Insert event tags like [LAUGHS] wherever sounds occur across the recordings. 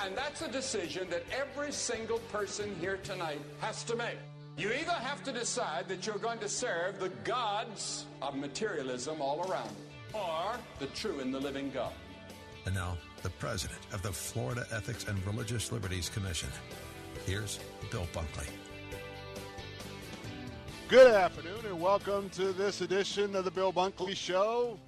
And that's a decision that every single person here tonight has to make. You either have to decide that you're going to serve the gods of materialism all around you, or the true and the living God. And now, the president of the Florida Ethics and Religious Liberties Commission. Here's Bill Bunkley. Good afternoon and welcome to this edition of the Bill Bunkley Show.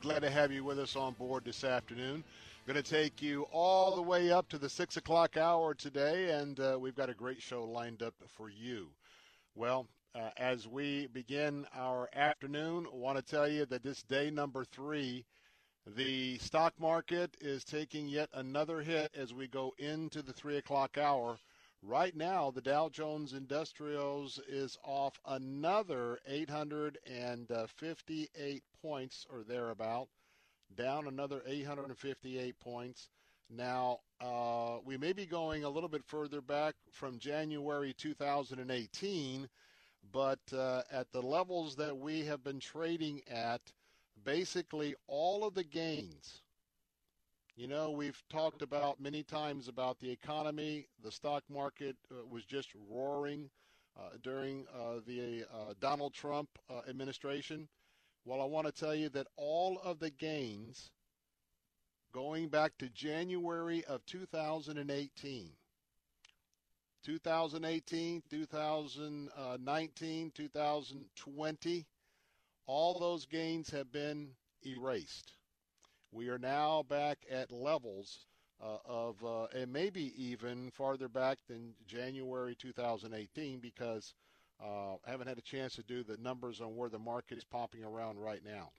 Glad to have you with us on board this afternoon. Going to take you all the way up to the 6 o'clock hour today, and uh, we've got a great show lined up for you. Well, uh, as we begin our afternoon, I want to tell you that this day number three, the stock market is taking yet another hit as we go into the 3 o'clock hour. Right now, the Dow Jones Industrials is off another 858 points or thereabout, down another 858 points. Now, uh, we may be going a little bit further back from January 2018, but uh, at the levels that we have been trading at, basically all of the gains you know, we've talked about many times about the economy. The stock market uh, was just roaring uh, during uh, the uh, Donald Trump administration. Well, I want to tell you that all of the gains going back to January of 2018, 2018, 2019, 2020, all those gains have been erased. We are now back at levels uh, of, uh, and maybe even farther back than January 2018 because uh, haven't had a chance to do the numbers on where the market is popping around right now.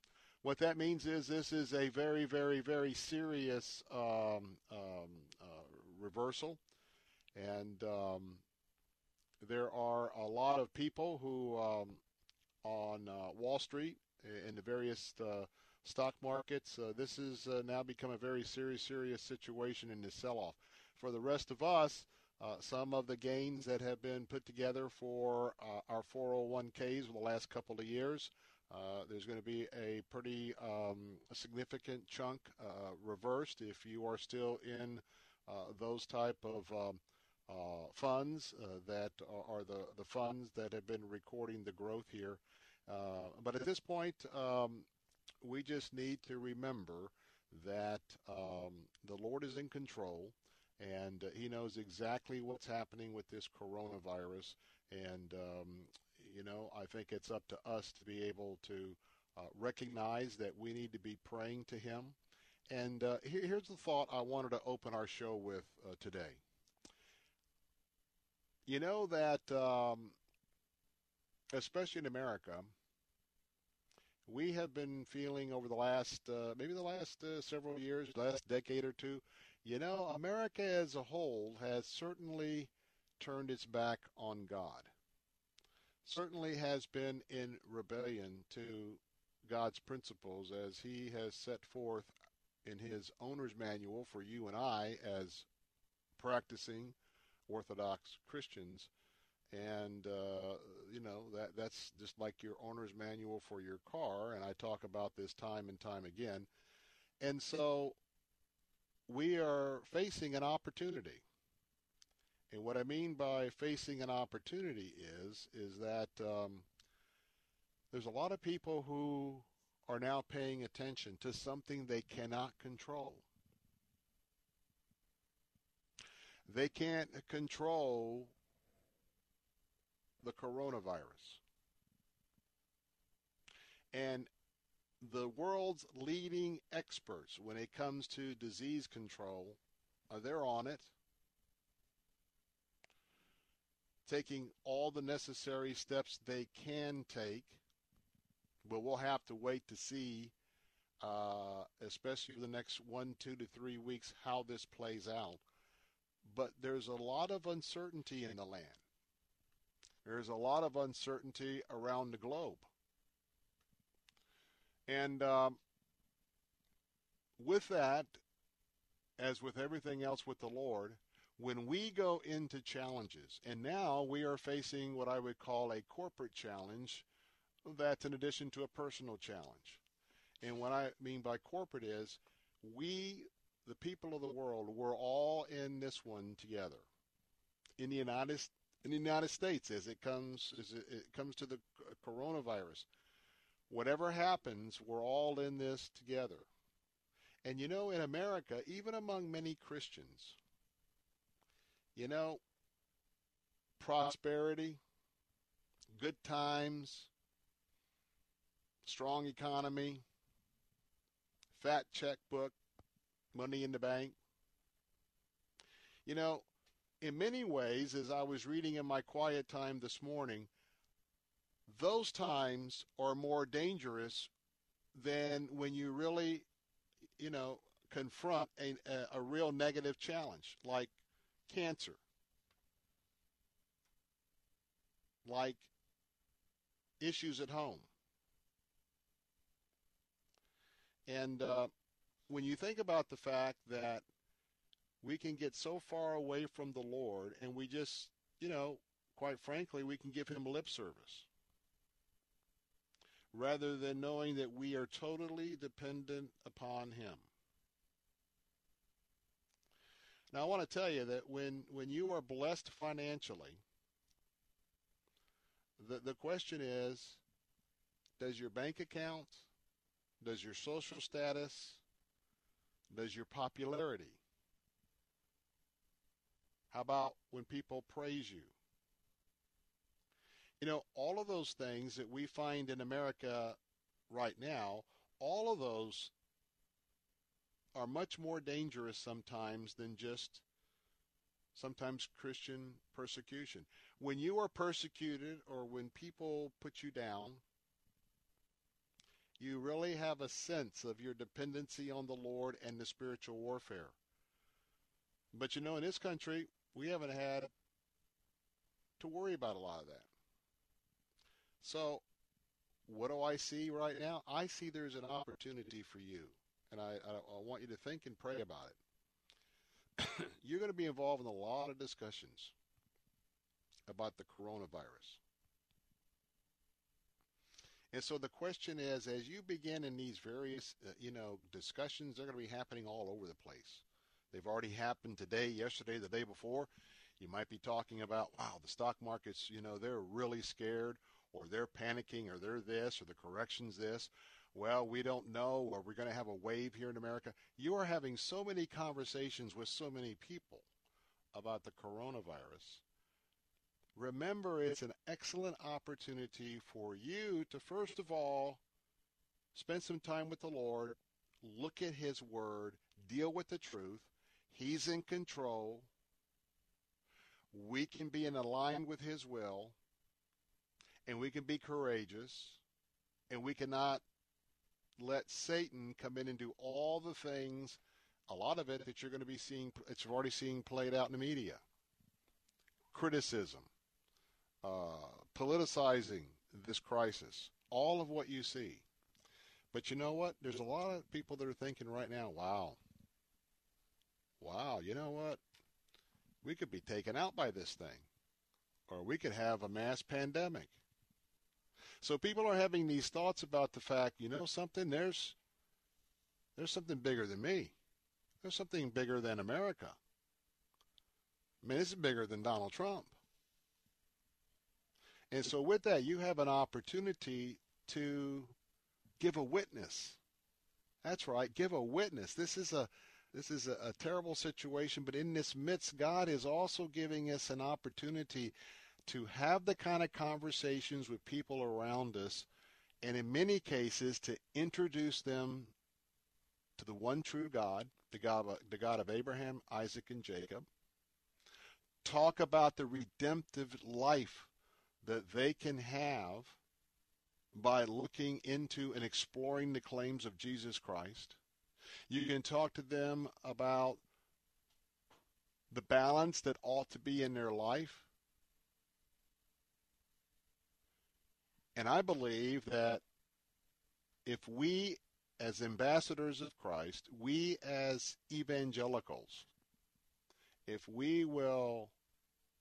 What that means is this is a very, very, very serious um, um, uh, reversal. And um, there are a lot of people who um, on uh, Wall Street in the various uh, stock markets. Uh, this has uh, now become a very serious, serious situation in this sell-off. For the rest of us, uh, some of the gains that have been put together for uh, our 401ks for the last couple of years, uh, there's going to be a pretty um, significant chunk uh, reversed if you are still in those type of um, funds that are the, the funds that have been recording the growth here. but at this point, um, we just need to remember that um, the Lord is in control and uh, He knows exactly what's happening with this coronavirus. And, um, you know, I think it's up to us to be able to uh, recognize that we need to be praying to Him. And uh, here, here's the thought I wanted to open our show with uh, today. You know that, um, especially in America, we have been feeling over the last, uh, maybe the last uh, several years, last decade or two, you know, America as a whole has certainly turned its back on God. Certainly has been in rebellion to God's principles as He has set forth in His owner's manual for you and I as practicing Orthodox Christians. And uh, you know that that's just like your owner's manual for your car. And i talk about this time and time again. And so we are facing an opportunity And what I mean by facing an opportunity is is that um, there's a lot of people who are now paying attention to something they cannot control. They can't control the coronavirus. And the world's leading experts when it comes to disease control, are they're on it, taking all the necessary steps they can take. But we'll have to wait to see, uh, especially for the next one, two to three weeks, how this plays out. But there's a lot of uncertainty in the land. There's a lot of uncertainty around the globe. And um, with that, as with everything else with the Lord, when we go into challenges, and now we are facing what I would call a corporate challenge that's in addition to a personal challenge. And what I mean by corporate is we, the people of the world, we're all in this one together. In the United in the United States, as it comes as it comes to the coronavirus, whatever happens, we're all in this together. And you know, in America, even among many Christians, you know, prosperity, good times, strong economy, fat checkbook, money in the bank. You know, in many ways, as I was reading in my quiet time this morning, those times are more dangerous than when you really, you know, confront a, a, real negative challenge like cancer, like issues at home. And uh, when you think about the fact that we can get so far away from the Lord and we just, you know, quite frankly, we can give him lip service rather than knowing that we are totally dependent upon him. Now, I want to tell you that when, when you are blessed financially, the, the question is does your bank account, does your social status, does your popularity, how about when people praise you? You know, all of those things that we find in America right now, all of those are much more dangerous sometimes than just sometimes Christian persecution. When you are persecuted or when people put you down, you really have a sense of your dependency on the Lord and the spiritual warfare. But you know, in this country, we haven't had to worry about a lot of that. So, what do I see right now? I see there's an opportunity for you, and I, I, I want you to think and pray about it. [COUGHS] You're going to be involved in a lot of discussions about the coronavirus. And so the question is, as you begin in these various, uh, you know, discussions, they're going to be happening all over the place. They've already happened today, yesterday, the day before. You might be talking about, wow, the stock markets, you know, they're really scared, or they're panicking, or they're this, or the correction's this. Well, we don't know, or we're going to have a wave here in America. You are having so many conversations with so many people about the coronavirus. Remember, it's an excellent opportunity for you to, first of all, spend some time with the Lord, look at His Word, deal with the truth, He's in control. We can be in alignment with His will, and we can be courageous, and we cannot let Satan come in and do all the things, a lot of it that you're going to be seeing, it's already seeing played out in the media. Criticism, uh, politicizing this crisis, all of what you see. But you know what? There's a lot of people that are thinking right now, wow, wow, you know what? We could be taken out by this thing, or we could have a mass pandemic. So people are having these thoughts about the fact, you know, something there's there's something bigger than me. There's something bigger than America. I mean, this is bigger than Donald Trump. And so, with that, you have an opportunity to give a witness. That's right, give a witness. This is a this is a, a, terrible situation, but in this midst, God is also giving us an opportunity to have the kind of conversations with people around us, and in many cases, to introduce them to the one true God, the God of, the God of Abraham, Isaac, and Jacob. Talk about the redemptive life that they can have by looking into and exploring the claims of Jesus Christ. You can talk to them about the balance that ought to be in their life. And I believe that if we, as ambassadors of Christ, we as evangelicals, if we will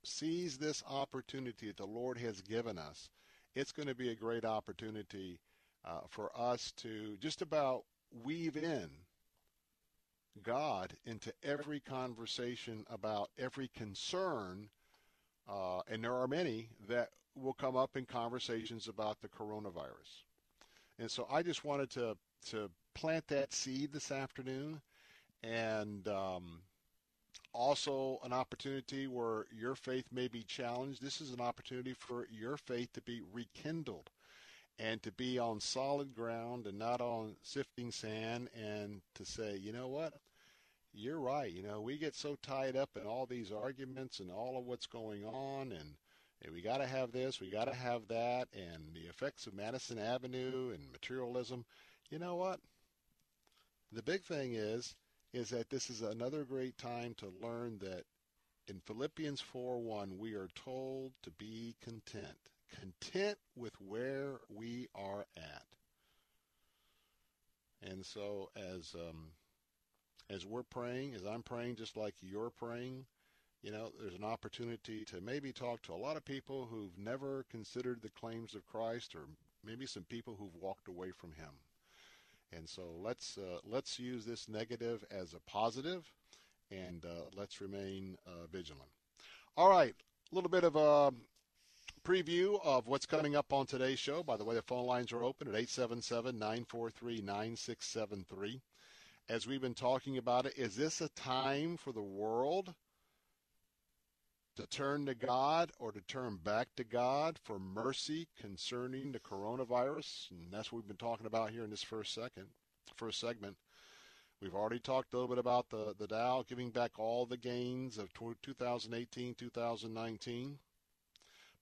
seize this opportunity that the Lord has given us, it's going to be a great opportunity uh, for us to just about weave in God into every conversation about every concern, uh, and there are many that will come up in conversations about the coronavirus. And so I just wanted to to plant that seed this afternoon, and um, also an opportunity where your faith may be challenged. This is an opportunity for your faith to be rekindled and to be on solid ground and not on sifting sand and to say, you know what? You're right. You know, we get so tied up in all these arguments and all of what's going on and we got to have this, we got to have that, and the effects of Madison Avenue and materialism. You know what? The big thing is is that this is another great time to learn that in Philippians 4:1 we are told to be content, content with where we are at. And so as um, as we're praying, as I'm praying, just like you're praying, you know, there's an opportunity to maybe talk to a lot of people who've never considered the claims of Christ, or maybe some people who've walked away from Him. And so let's uh, let's use this negative as a positive, and uh, let's remain uh, vigilant. All right, a little bit of a preview of what's coming up on today's show. By the way, the phone lines are open at 877-943-9673. As we've been talking about it, is this a time for the world to turn to God or to turn back to God for mercy concerning the coronavirus. And that's what we've been talking about here in this first second, first segment. We've already talked a little bit about the, the Dow giving back all the gains of 2018, 2019.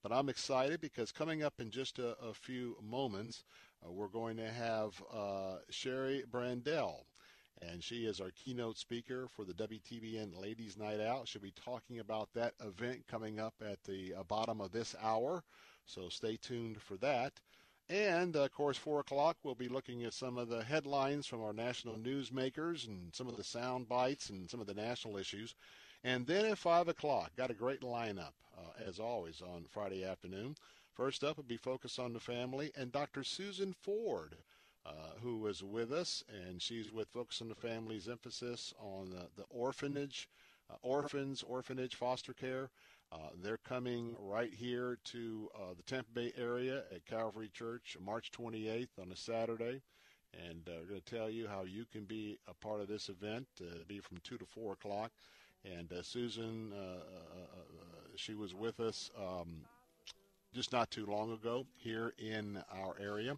But I'm excited because coming up in just a, a few moments, uh, we're going to have uh, Sherry Brandell and she is our keynote speaker for the WTBN Ladies Night Out. She'll be talking about that event coming up at the uh, bottom of this hour, so stay tuned for that. And of course, four o'clock, we'll be looking at some of the headlines from our national newsmakers and some of the sound bites and some of the national issues. And then at five o'clock, got a great lineup uh, as always on Friday afternoon. First up will be Focus on the Family and Dr. Susan Ford uh, who was with us, and she's with Focus on the Family's emphasis on the, the orphanage, uh, orphans, orphanage, foster care. Uh, they're coming right here to uh, the Tampa Bay area at Calvary Church March 28th on a Saturday. And uh, we're going to tell you how you can be a part of this event. Uh, be from 2 to 4 o'clock. And Susan, she was with us um, just not too long ago here in our area.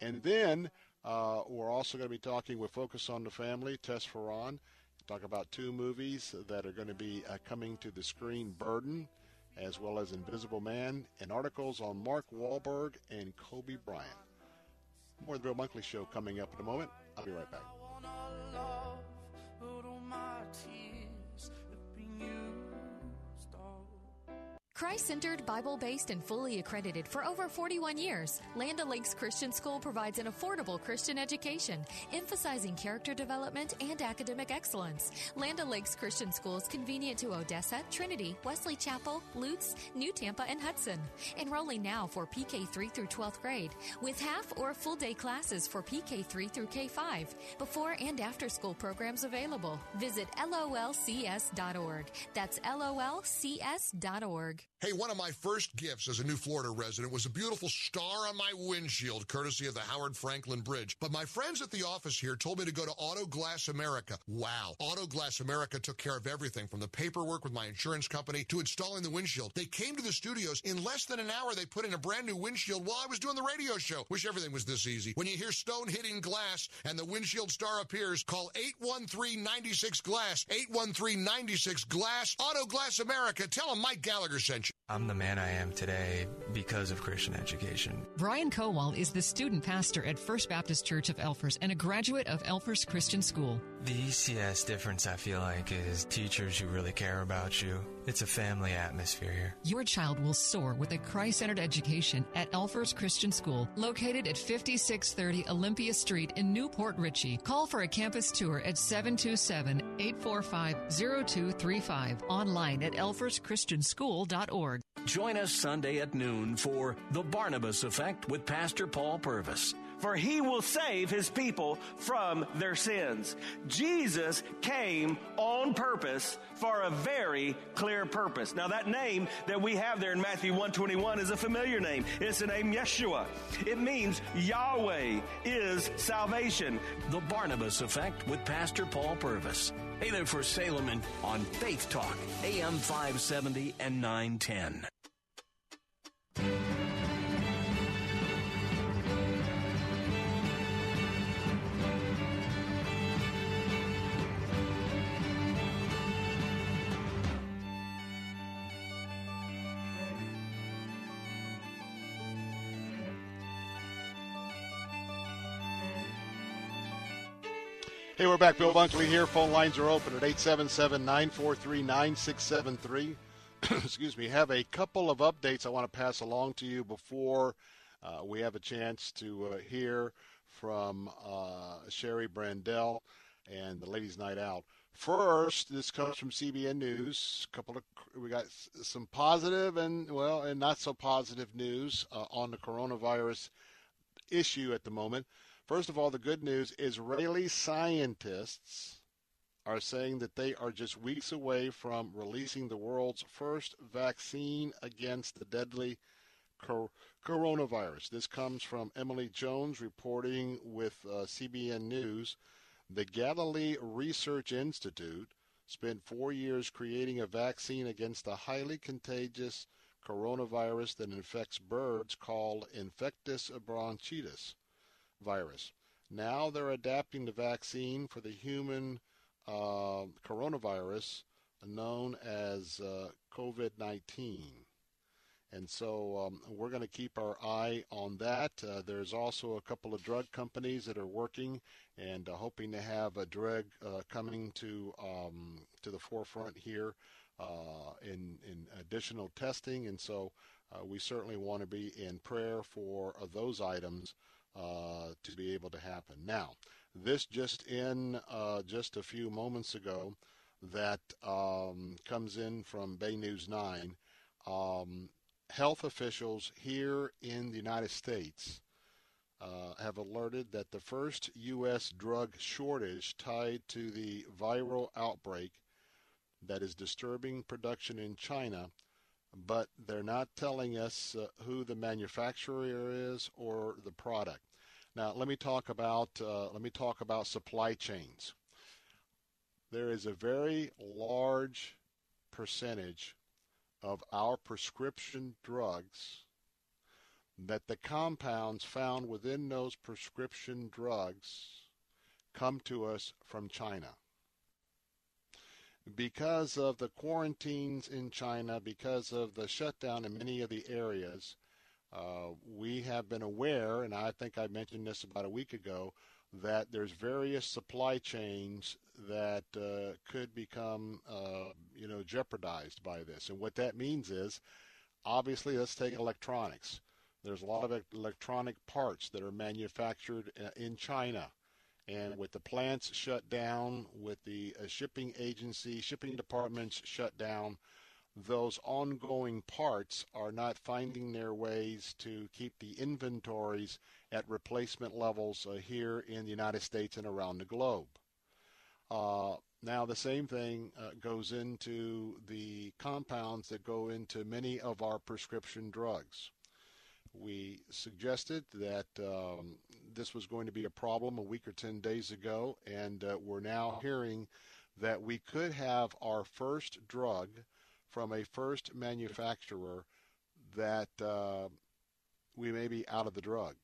And then uh, we're also going to be talking with Focus on the Family, Tess Ferran, talk about two movies that are going to be uh, coming to the screen, Burden, as well as Invisible Man, and articles on Mark Wahlberg and Kobe Bryant. More of the Bill Bunkley Show coming up in a moment. I'll be right back. Christ centered, Bible based, and fully accredited for over 41 years, Land O'Lakes Christian School provides an affordable Christian education, emphasizing character development and academic excellence. Land O'Lakes Christian School is convenient to Odessa, Trinity, Wesley Chapel, Lutz, New Tampa, and Hudson. Enrolling now for PK 3 through 12th grade, with half or full day classes for PK 3 through K 5. Before and after school programs available. Visit lolcs.org. That's lolcs.org. Hey, one of my first gifts as a new Florida resident was a beautiful star on my windshield, courtesy of the Howard Frankland Bridge. But my friends at the office here told me to go to Auto Glass America. Wow. Auto Glass America took care of everything from the paperwork with my insurance company to installing the windshield. They came to the studios. In less than an hour, they put in a brand new windshield while I was doing the radio show. Wish everything was this easy. When you hear stone hitting glass and the windshield star appears, call 813-96 Glass. 813-96 Glass. Auto Glass America. Tell them Mike Gallagher sent you. I'm the man I am today because of Christian education. Brian Kowal is the student pastor at First Baptist Church of Elfers and a graduate of Elfers Christian School. The ECS difference, I feel like, is teachers who really care about you. It's a family atmosphere here. Your child will soar with a Christ centered education at Elfers Christian School, located at 5630 Olympia Street in New Port Richey. Call for a campus tour at 727 845 0235. Online at elferschristianschool.org. Join us Sunday at noon for The Barnabas Effect with Pastor Paul Purvis for he will save his people from their sins. Jesus came on purpose for a very clear purpose. Now that name that we have there in Matthew 121 is a familiar name. It's the name Yeshua. It means Yahweh is salvation. The Barnabas Effect with Pastor Paul Purvis. Hey there for Salem on Faith Talk, AM 570 and 910. Hey, we're back. Bill Bunkley here. Phone lines are open at 877 943 9673. [CLEARS THROAT] Excuse me. Have a couple of updates I want to pass along to you before uh, we have a chance to uh, hear from uh, Sherry Brandell and the Ladies' Night Out. First, this comes from CBN News. A couple of we got some positive and well, and not so positive news uh, on the coronavirus issue at the moment. First of all, the good news Israeli scientists are saying that they are just weeks away from releasing the world's first vaccine against the deadly cor- coronavirus. This comes from Emily Jones reporting with uh, CBN News. The Galilee Research Institute spent four years creating a vaccine against a highly contagious coronavirus that infects birds called infectious bronchitis virus. Now they're adapting the vaccine for the human uh, coronavirus known as uh, COVID 19. And so um, we're going to keep our eye on that. Uh, there's also a couple of drug companies that are working and uh, hoping to have a drug uh, coming to um, to the forefront here uh, in in additional testing. And so we certainly want to be in prayer for those items uh, to be able to happen. Now, this just in uh, just a few moments ago that um, comes in from Bay News 9. Um, health officials here in the United States uh, have alerted that the first U.S. drug shortage tied to the viral outbreak that is disturbing production in China but they're not telling us uh, who the manufacturer is or the product. Now, let me talk about uh, let me talk about supply chains. There is a very large percentage of our prescription drugs that the compounds found within those prescription drugs come to us from China because of the quarantines in China, because of the shutdown in many of the areas, uh, we have been aware, and I think I mentioned this about a week ago, that there's various supply chains that uh, could become, uh, you know, jeopardized by this. And what that means is obviously, let's take electronics. There's a lot of electronic parts that are manufactured uh, in China. And with the plants shut down, with the uh, shipping agency, shipping departments shut down, those ongoing parts are not finding their ways to keep the inventories at replacement levels uh, here in the United States and around the globe. Uh, now, the same thing uh, goes into the compounds that go into many of our prescription drugs. We suggested that um, this was going to be a problem a week or 10 days ago, and uh, we're now hearing that we could have our first drug from a first manufacturer that uh, we may be out of the drug.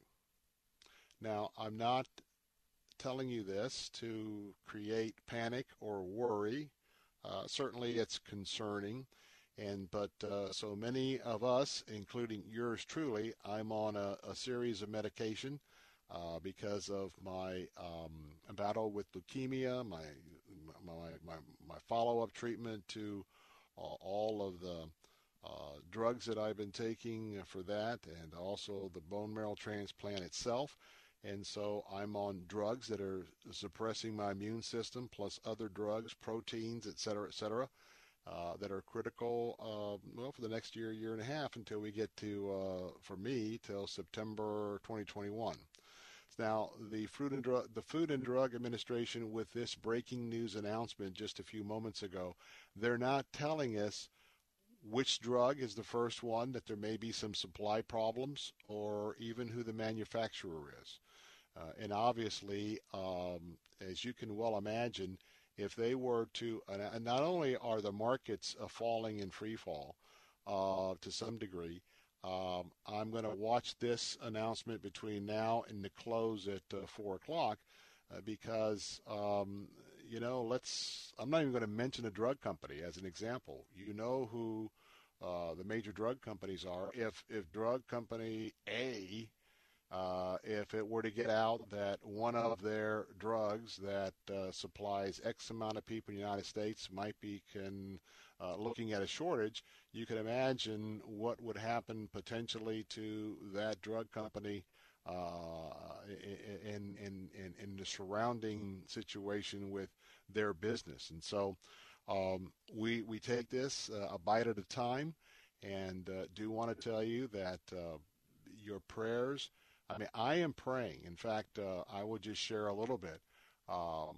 Now, I'm not telling you this to create panic or worry. Uh, certainly, it's concerning. And but uh, so many of us, including yours truly, I'm on a, a series of medication uh, because of my um, battle with leukemia, my my my, my follow-up treatment to all of the uh, drugs that I've been taking for that, and also the bone marrow transplant itself. And so I'm on drugs that are suppressing my immune system, plus other drugs, proteins, et cetera, et cetera, uh, that are critical, uh, well, for the next year, year and a half until we get to, uh, for me, till September 2021. Now, the Food and Drug, the Food and Drug Administration, with this breaking news announcement just a few moments ago, they're not telling us which drug is the first one, that there may be some supply problems, or even who the manufacturer is. Uh, and obviously, um, as you can well imagine, if they were to, and not only are the markets uh, falling in free fall uh, to some degree, um, I'm going to watch this announcement between now and the close at uh, 4 o'clock uh, because, um, you know, let's, I'm not even going to mention a drug company as an example. You know who uh, the major drug companies are. If, if drug company A, uh, if it were to get out that one of their drugs that uh, supplies X amount of people in the United States might be can, uh, looking at a shortage, you can imagine what would happen potentially to that drug company uh, in, in, in, in the surrounding situation with their business. And so um, we, we take this uh, a bite at a time and do want to tell you that your prayers, I mean, I am praying. In fact, uh, I will just share a little bit. Um,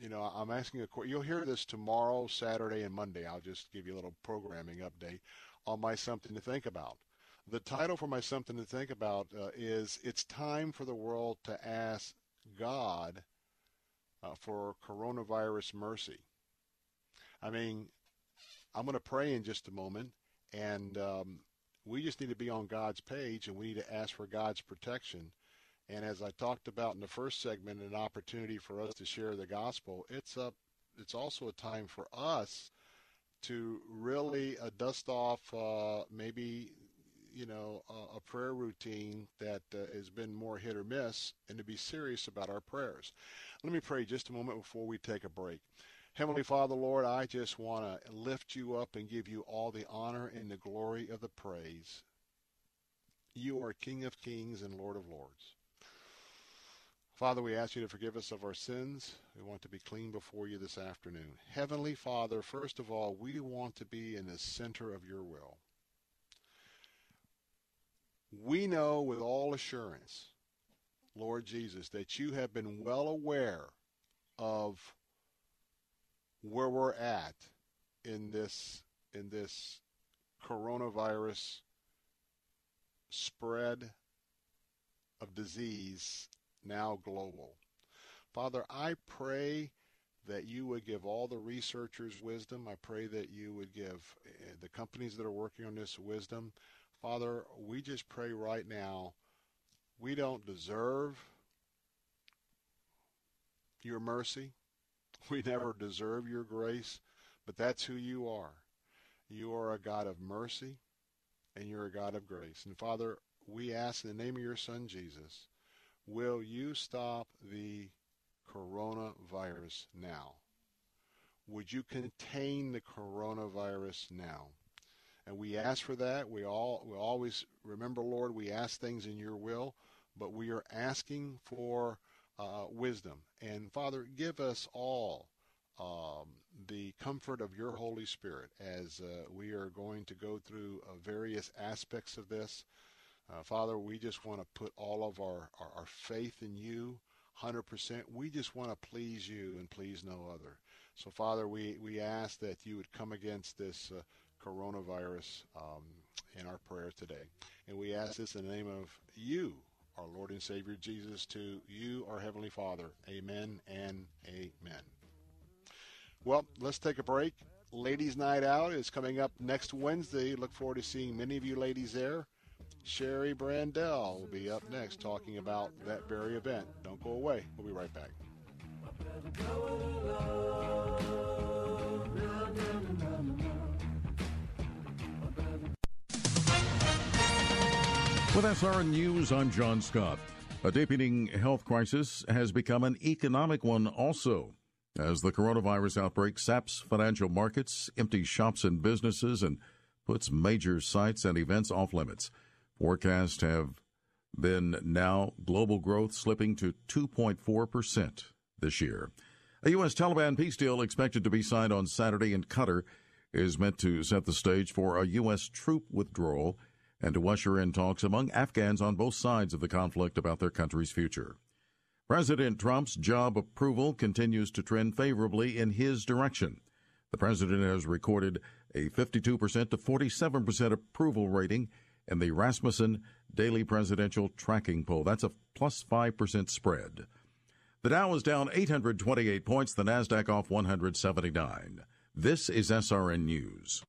you know, I'm asking a question. You'll hear this tomorrow, Saturday, and Monday. I'll just give you a little programming update on my something to think about. The title for my something to think about uh, is "It's time for the world to ask God uh, for coronavirus mercy." I mean, I'm going to pray in just a moment, and um, we just need to be on God's page, and we need to ask for God's protection and as I talked about in the first segment, an opportunity for us to share the gospel. It's a, it's also a time for us to really uh, dust off uh, maybe you know a, a prayer routine that uh, has been more hit or miss, and to be serious about our prayers. Let me pray just a moment before we take a break. Heavenly Father, Lord, I just want to lift you up and give you all the honor and the glory of the praise. You are King of kings and Lord of lords. Father, we ask you to forgive us of our sins. We want to be clean before you this afternoon. Heavenly Father, first of all, we want to be in the center of your will. We know with all assurance, Lord Jesus, that you have been well aware of where we're at in this in this coronavirus spread of disease now global. Father, I pray that you would give all the researchers wisdom. I pray that you would give eh, the companies that are working on this wisdom. Father, we just pray right now. We don't deserve your mercy. [LAUGHS] We never deserve your grace, but that's who you are. You are a God of mercy and you're a God of grace. And Father, we ask in the name of your Son, Jesus, Will you stop the coronavirus now? Would you contain the coronavirus now? and we ask for that. We all we always remember, Lord, we ask things in Your will, but we are asking for uh, wisdom. And Father, give us all um, the comfort of Your Holy Spirit as uh, we are going to go through uh, various aspects of this. Uh, Father, we just want to put all of our, our, our faith in You. 100%. We just want to please you and please no other. So, Father, we, we ask that you would come against this uh, coronavirus um, in our prayers today. And we ask this in the name of you, our Lord and Savior Jesus, to you, our Heavenly Father. Amen and amen. Well, let's take a break. Ladies' Night Out is coming up next Wednesday. Look forward to seeing many of you ladies there. Sherry Brandell will be up next talking about that very event. Don't go away. We'll be right back. With SRN News, I'm John Scott. A deepening health crisis has become an economic one also. As the coronavirus outbreak saps financial markets, empties shops and businesses, and puts major sites and events off limits. Forecasts have been now global growth slipping to 2.4% this year. A U.S. Taliban peace deal expected to be signed on Saturday in Qatar is meant to set the stage for a U.S. troop withdrawal and to usher in talks among Afghans on both sides of the conflict about their country's future. President Trump's job approval continues to trend favorably in his direction. The president has recorded a 52% to 47% approval rating in the Rasmussen Daily Presidential Tracking Poll. That's a plus 5% spread. The Dow is down 828 points, the Nasdaq off 179. This is SRN News.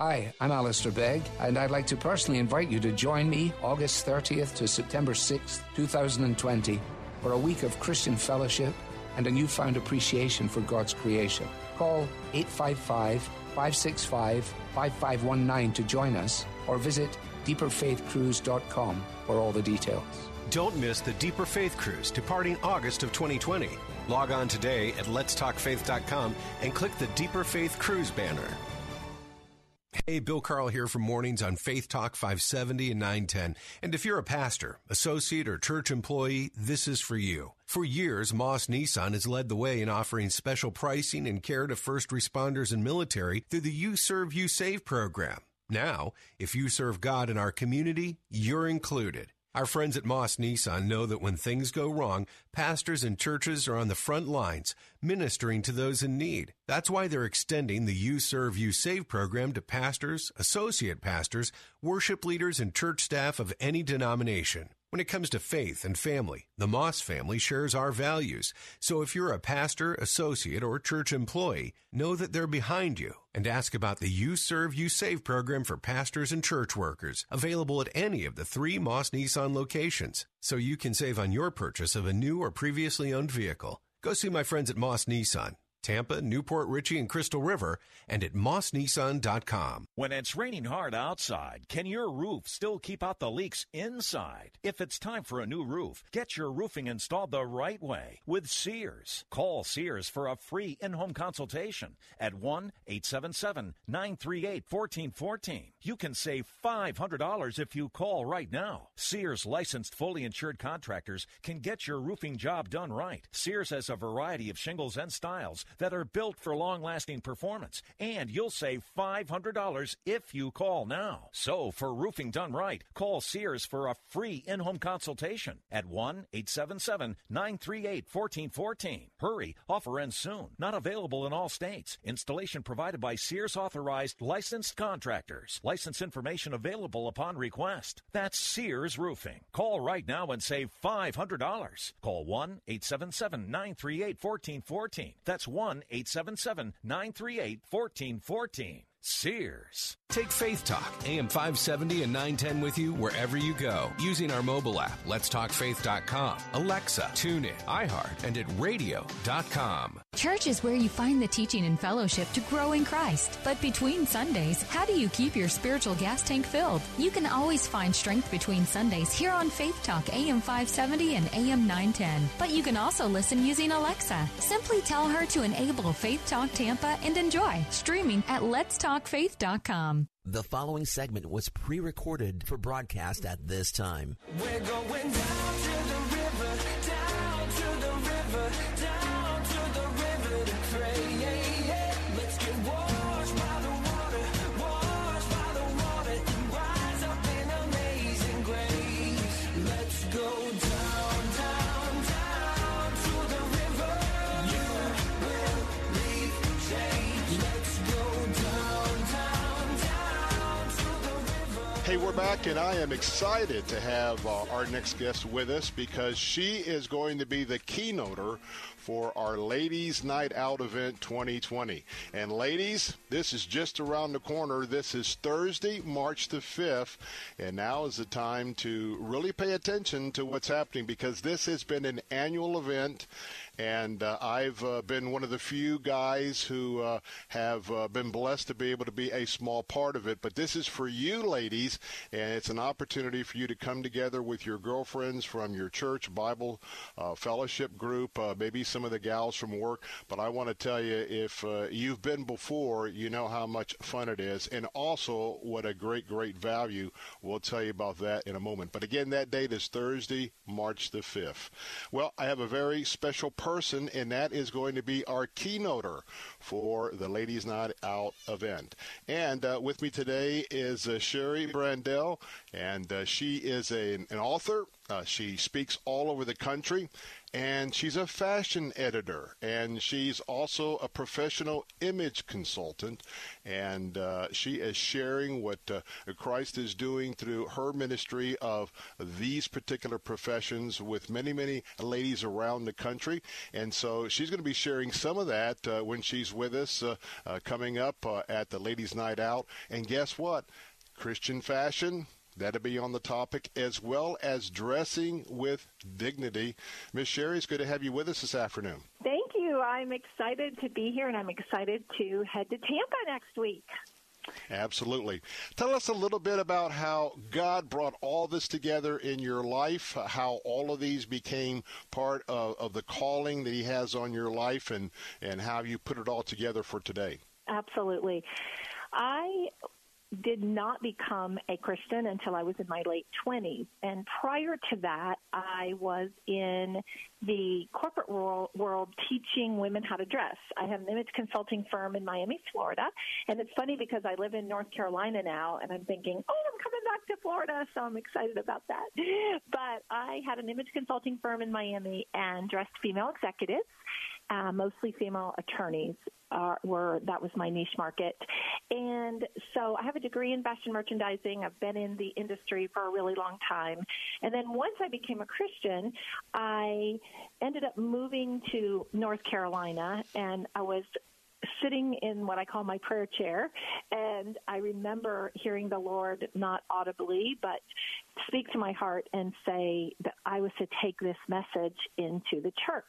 Hi, I'm Alistair Begg, and I'd like to personally invite you to join me August 30th to September 6th, 2020, for a week of Christian fellowship and a newfound appreciation for God's creation. Call 855 565 5519 to join us, or visit deeperfaithcruise.com for all the details. Don't miss the Deeper Faith Cruise departing August of 2020. Log on today at letstalkfaith.com and click the Deeper Faith Cruise banner. Hey, Bill Carl here from Mornings on Faith Talk 570 and 910. And if you're a pastor, associate, or church employee, this is for you. For years, Moss Nissan has led the way in offering special pricing and care to first responders and military through the You Serve, You Save program. Now, if you serve God in our community, you're included. Our friends at Moss Nissan know that when things go wrong, pastors and churches are on the front lines, ministering to those in need. That's why they're extending the You Serve, You Save program to pastors, associate pastors, worship leaders, and church staff of any denomination. When it comes to faith and family, the Moss family shares our values. So if you're a pastor, associate, or church employee, know that they're behind you and ask about the You Serve, You Save program for pastors and church workers, available at any of the three Moss Nissan locations, so you can save on your purchase of a new or previously owned vehicle. Go see my friends at Moss Nissan. Tampa, New Port Richey, and Crystal River, and at mossnissan.com. When it's raining hard outside, can your roof still keep out the leaks inside? If it's time for a new roof, get your roofing installed the right way with Sears. Call Sears for a free in home consultation at 1 877 938 1414. You can save $500 if you call right now. Sears licensed fully insured contractors can get your roofing job done right. Sears has a variety of shingles and styles that are built for long lasting performance, and you'll save $500 if you call now. So, for roofing done right, call Sears for a free in home consultation at 1 877 938 1414. Hurry, offer ends soon. Not available in all states. Installation provided by Sears authorized licensed contractors. License information available upon request. That's Sears Roofing. Call right now and save $500. Call 1 877 938 1414. That's 1 877 938 1414. Sears. Take Faith Talk, AM 570 and 910 with you wherever you go using our mobile app, letstalkfaith.com, Alexa, tune in, iHeart, and at radio.com. Church is where you find the teaching and fellowship to grow in Christ. But between Sundays, how do you keep your spiritual gas tank filled? You can always find strength between Sundays here on Faith Talk AM 570 and AM 910. But you can also listen using Alexa. Simply tell her to enable Faith Talk Tampa and enjoy streaming at letstalkfaith.com. The following segment was pre recorded for broadcast at this time. We're going down to the river, down to the river, Hey, we're back, and I am excited to have uh, our next guest with us because she is going to be the keynoter for our Ladies Night Out event 2020. And ladies, this is just around the corner. This is Thursday, March the 5th, and now is the time to really pay attention to what's happening because this has been an annual event. And uh, I've uh, been one of the few guys who uh, have uh, been blessed to be able to be a small part of it. But this is for you, ladies, and it's an opportunity for you to come together with your girlfriends from your church Bible uh, fellowship group, uh, maybe some of the gals from work. But I want to tell you, if you've been before, you know how much fun it is, and also what a great, great value. We'll tell you about that in a moment. But again, that date is Thursday, March the 5th. Well, I have a very special person, and that is going to be our keynoter for the Ladies Night Out event. And uh, with me today is uh, Shari Braendel, and uh, she is a, an author. Uh, she speaks all over the country and she's a fashion editor and she's also a professional image consultant and uh, she is sharing what uh, christ is doing through her ministry of these particular professions with many many ladies around the country. And so she's going to be sharing some of that uh, when she's with us uh, uh, coming up uh, at the ladies night out. And guess what? Christian fashion That'll be on the topic, as well as dressing with dignity. Miss Shari, it's good to have you with us this afternoon. Thank you. I'm excited to be here, and I'm excited to head to Tampa next week. Absolutely. Tell us a little bit about how God brought all this together in your life, how all of these became part of, of the calling that He has on your life, and, and how you put it all together for today. Absolutely. I did not become a Christian until I was in my late 20s. And prior to that, I was in the corporate world, world teaching women how to dress. I have an image consulting firm in Miami, Florida. And it's funny because I live in North Carolina now, and I'm thinking, oh, I'm coming back to Florida, so I'm excited about that. But I had an image consulting firm in Miami and dressed female executives uh, mostly female attorneys uh, were that was my niche market. And so i have a degree in fashion merchandising. I've been in the industry for a really long time. And then once i became a christian i ended up moving to north carolina and i was sitting in what I call my prayer chair, and I remember hearing the Lord not audibly, but speak to my heart and say that I was to take this message into the church.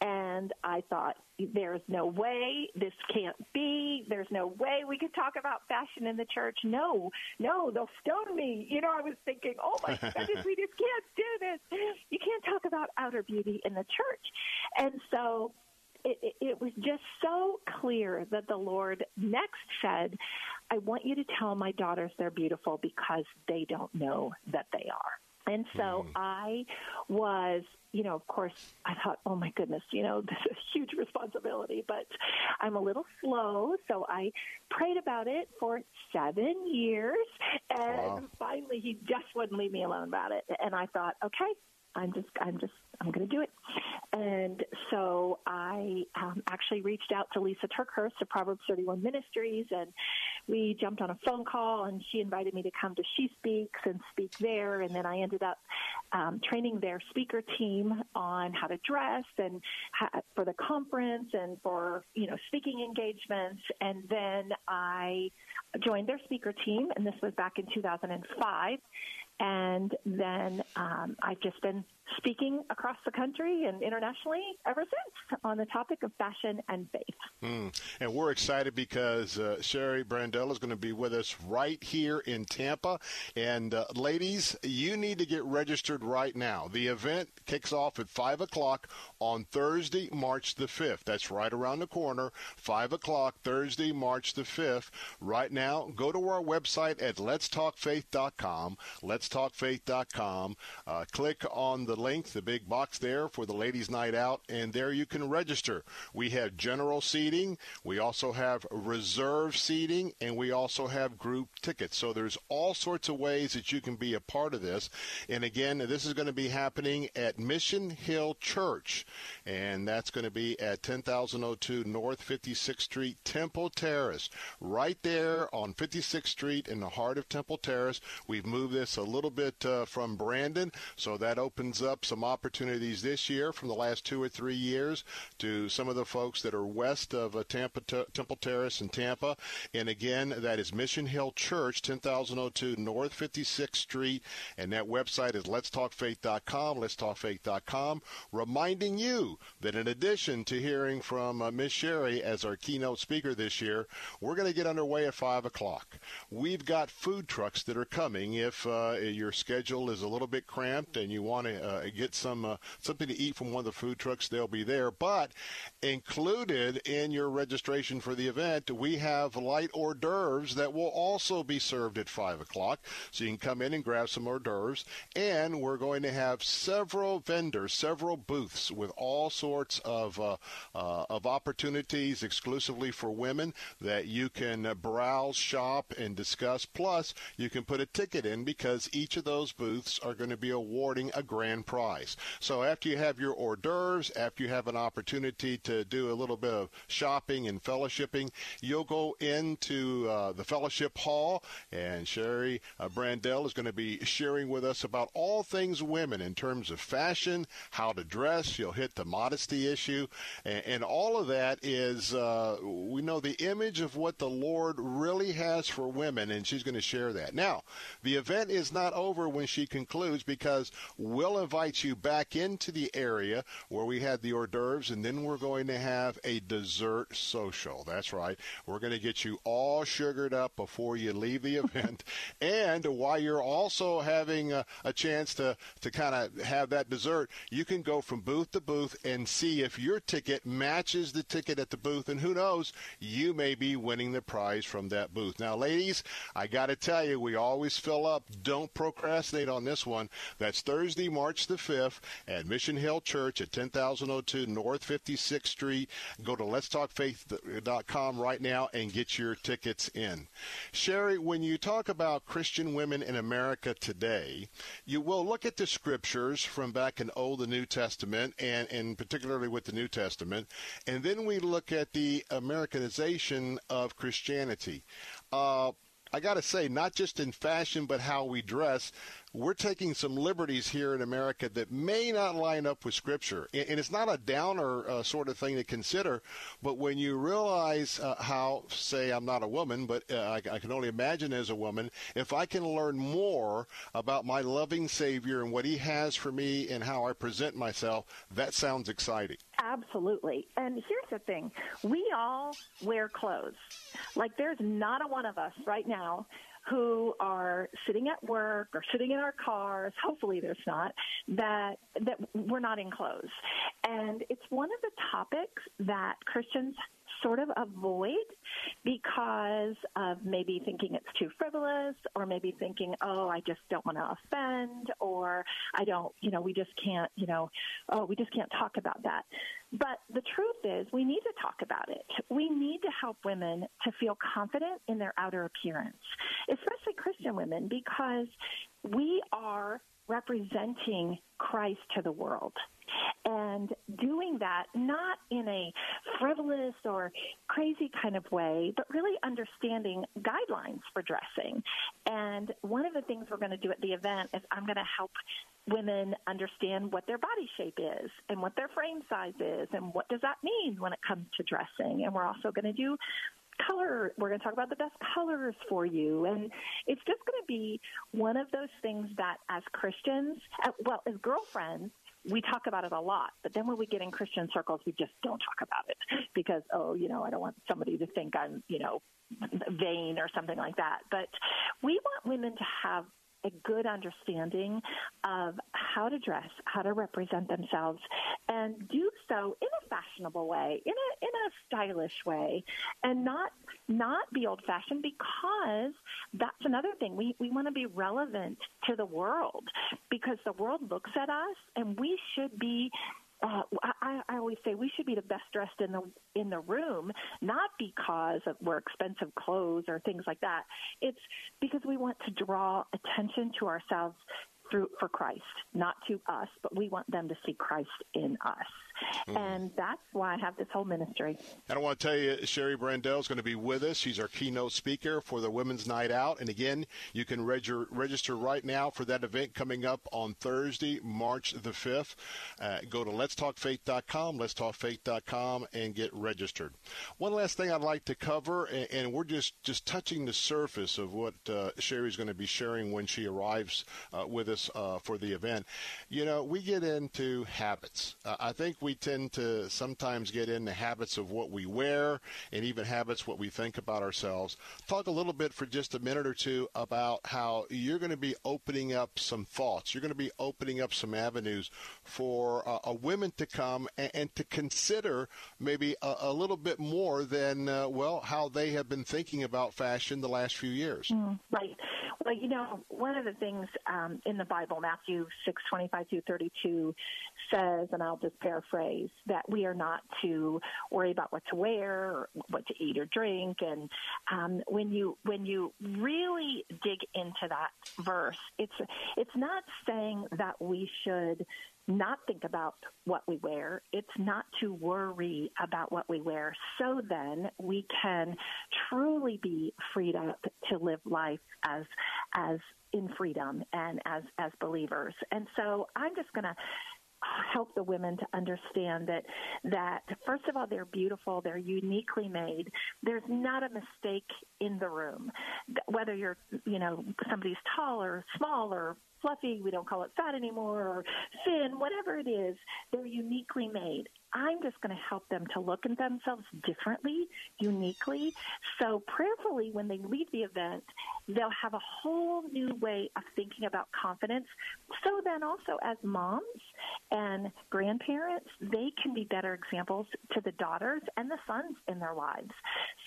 And I thought, there's no way this can't be. There's no way we could talk about fashion in the church. No, no, they'll stone me. You know, I was thinking, oh my [LAUGHS] goodness, we just can't do this. You can't talk about outer beauty in the church. And so it, it, it was just so clear that the Lord next said, I want you to tell my daughters they're beautiful because they don't know that they are. And so mm. I was, you know, of course, I thought, oh my goodness, you know, [LAUGHS] this is a huge responsibility, but I'm a little slow. So I prayed about it for seven years. And wow. finally, he just wouldn't leave me alone about it. And I thought, okay, I'm just, I'm just, I'm going to do it. And so I um, actually reached out to Lysa TerKeurst of Proverbs 31 Ministries, and we jumped on a phone call, and she invited me to come to She Speaks and speak there. And then I ended up um, training their speaker team on how to dress and how, for the conference and for you know speaking engagements. And then I joined their speaker team, and this was back in 2005. And then um, I've just been speaking across the country and internationally ever since on the topic of fashion and faith. Mm. And we're excited because uh, Shari Braendel is going to be with us right here in Tampa. And uh, ladies, you need to get registered right now. The event kicks off at 5 o'clock on Thursday, March the 5th. That's right around the corner, 5 o'clock, Thursday, March the 5th. Right now, go to our website at letstalkfaith.com, letstalkfaith.com. Uh, click on the link, the big box there for the ladies' night out, and there you can register. We have general seating, we also have reserve seating, and we also have group tickets. So there's all sorts of ways that you can be a part of this. And again, this is going to be happening at Mission Hill Church, and that's going to be at 10002 North 56th Street, Temple Terrace, right there on 56th Street in the heart of Temple Terrace. We've moved this a little bit uh, from Brandon, so that opens up some opportunities this year from the last two or three years to some of the folks that are west of uh, Tampa T- Temple Terrace in Tampa. And again, that is Mission Hill Church, 10002 North 56th Street, and that website is letstalkfaith.com, letstalkfaith.com, reminding you that in addition to hearing from uh, Miss Shari as our keynote speaker this year, we're going to get underway at 5 o'clock. We've got food trucks that are coming if uh, your schedule is a little bit cramped and you want to uh, get some uh, something to eat from one of the food trucks, they'll be there. But included in your registration for the event, we have light hors d'oeuvres that will also be served at 5 o'clock. So you can come in and grab some hors d'oeuvres. And we're going to have several vendors, several booths with all sorts of, uh, uh, of opportunities exclusively for women that you can browse, shop, and discuss. Plus, you can put a ticket in because each of those booths are going to be awarding a grand prize. So after you have your hors d'oeuvres, after you have an opportunity to do a little bit of shopping and fellowshipping, you'll go into uh, the fellowship hall, and Shari uh, Braendel is going to be sharing with us about all things women in terms of fashion, how to dress. You'll hit the modesty issue, and, and all of that is uh, we know the image of what the Lord really has for women, and she's going to share that. Now, the event is not over when she concludes because we'll invite you back into the area where we had the hors d'oeuvres, and then we're going to have a dessert social. That's right. We're going to get you all sugared up before you leave the [LAUGHS] event, and while you're also having a, a chance to to kind of have that dessert, you can go from booth to booth and see if your ticket matches the ticket at the booth, and who knows, you may be winning the prize from that booth. Now, ladies, I got to tell you, we always fill up. Don't procrastinate on this one. That's Thursday, March the 5th at Mission Hill Church at 10002 North 56th Street. Go to letstalkfaith.com right now and get your tickets in. Shari, when you talk about Christian women in America today, you will look at the scriptures from back in Old and New Testament, and, and particularly with the New Testament, and then we look at the Americanization of Christianity. Uh, I got to say, not just in fashion, but how we dress, we're taking some liberties here in America that may not line up with Scripture. And it's not a downer uh, sort of thing to consider, but when you realize uh, how, say, I'm not a woman, but uh, I, I can only imagine as a woman, if I can learn more about my loving Savior and what He has for me and how I present myself, that sounds exciting. Absolutely. And here's the thing we all wear clothes. Like, there's not a one of us right now who are sitting at work or sitting in our cars hopefully there's not that that we're not in clothes and it's one of the topics that christians sort of avoid because of maybe thinking it's too frivolous or maybe thinking, oh, I just don't want to offend or I don't, you know, we just can't, you know, oh, we just can't talk about that. But the truth is, we need to talk about it. We need to help women to feel confident in their outer appearance, especially Christian women, because we are representing Christ to the world. And doing that not in a frivolous or crazy kind of way, but really understanding guidelines for dressing. And one of the things we're going to do at the event is I'm going to help women understand what their body shape is and what their frame size is and what does that mean when it comes to dressing. And we're also going to do color. We're going to talk about the best colors for you. And it's just going to be one of those things that, as Christians, uh, well, as girlfriends, we talk about it a lot, but then when we get in Christian circles, we just don't talk about it because, oh, you know, I don't want somebody to think I'm, you know, vain or something like that. But we want women to have a good understanding of how to dress, how to represent themselves, and do so in a fashionable way, in a in a stylish way, and not not be old fashioned because that's another thing. We we want to be relevant to the world because the world looks at us and we should be uh, I, I always say we should be the best dressed in the in the room, not because of we're expensive clothes or things like that. It's because we want to draw attention to ourselves through for Christ, not to us, but we want them to see Christ in us. Mm. And that's why I have this whole ministry. And I want to tell you, Shari Braendel is going to be with us. She's our keynote speaker for the Women's Night Out. And again, you can reg- register right now for that event coming up on Thursday, March the 5th. Uh, go to letstalkfaith.com, letstalkfaith.com, and get registered. One last thing I'd like to cover, and, and we're just, just touching the surface of what uh, Shari's going to be sharing when she arrives uh, with us uh, for the event. You know, we get into habits. Uh, I think we tend to sometimes get into habits of what we wear and even habits what we think about ourselves. Talk a little bit for just a minute or two about how you're going to be opening up some thoughts. You're going to be opening up some avenues for uh, a women to come and, and to consider maybe a, a little bit more than uh, well how they have been thinking about fashion the last few years. Mm, right. Well, you know, one of the things um, in the Bible, Matthew six twenty five through thirty two, says, and I'll just paraphrase, that we are not to worry about what to wear, or what to eat or drink. And um, when you when you really dig into that verse, it's it's not saying that we should not think about what we wear. It's not to worry about what we wear. So then we can truly be freed up to live life as as in freedom and as as believers. And so I'm just going to help the women to understand that that first of all they're beautiful they're uniquely made. There's not a mistake in the room. Whether you're you know somebody's tall or small or fluffy we don't call it fat anymore or thin whatever it is they're uniquely made I'm just going to help them to look at themselves differently, uniquely. So prayerfully, when they leave the event, they'll have a whole new way of thinking about confidence. So then also as moms and grandparents, they can be better examples to the daughters and the sons in their lives.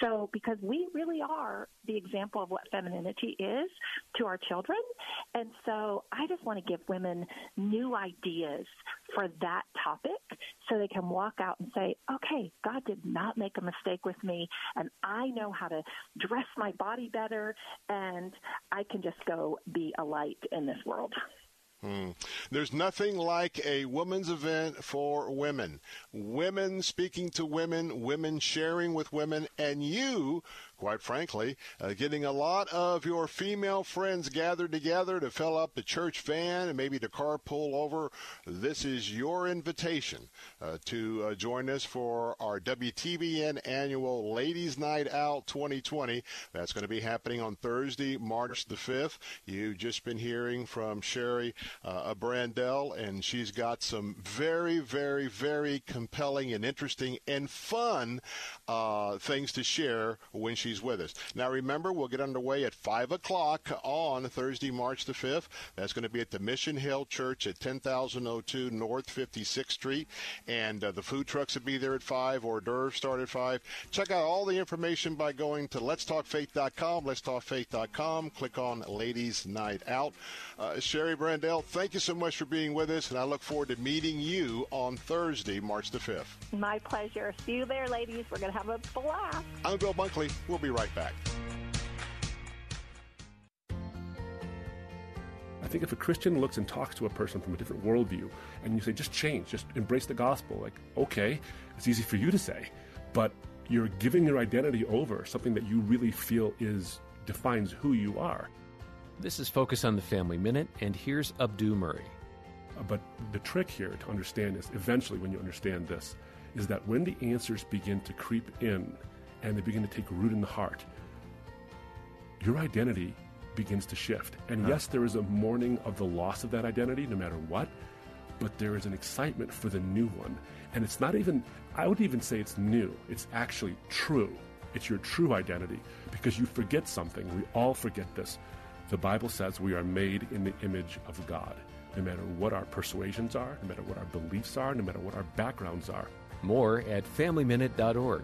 So because we really are the example of what femininity is to our children. And so I just want to give women new ideas for that topic so they can walk out and say, okay, God did not make a mistake with me, and I know how to dress my body better, and I can just go be a light in this world. Hmm. There's nothing like a women's event for women. Women speaking to women, women sharing with women, and you quite frankly, uh, getting a lot of your female friends gathered together to fill up the church van and maybe to carpool over. This is your invitation uh, to uh, join us for our WTBN annual Ladies Night Out 2020. That's going to be happening on Thursday, March the 5th. You've just been hearing from Shari uh, Braendel, and she's got some very, very, very compelling and interesting and fun uh, things to share when she she's with us. Now, remember, we'll get underway at 5 o'clock on Thursday, March the 5th. That's going to be at the Mission Hill Church at 10002 North 56th Street. And uh, the food trucks will be there at 5, hors d'oeuvres start at 5. Check out all the information by going to letstalkfaith.com, letstalkfaith.com. Click on Ladies Night Out. Uh, Shari Braendel, thank you so much for being with us, and I look forward to meeting you on Thursday, March the 5th. My pleasure. See you there, ladies. We're going to have a blast. I'm Bill Bunkley. We'll be right back. I think if a Christian looks and talks to a person from a different worldview and you say, just change, just embrace the gospel, like, okay, it's easy for you to say, but you're giving your identity over, something that you really feel is defines who you are. This is Focus on the Family Minute, and here's Abdu Murray. Uh, But the trick here to understand is eventually, when you understand this, is that when the answers begin to creep in and they begin to take root in the heart, your identity begins to shift. And yes, there is a mourning of the loss of that identity, no matter what, but there is an excitement for the new one. And it's not even, I would even say it's new. It's actually true. It's your true identity because you forget something. We all forget this. The Bible says we are made in the image of God. No matter what our persuasions are, no matter what our beliefs are, no matter what our backgrounds are. More at FamilyMinute.org.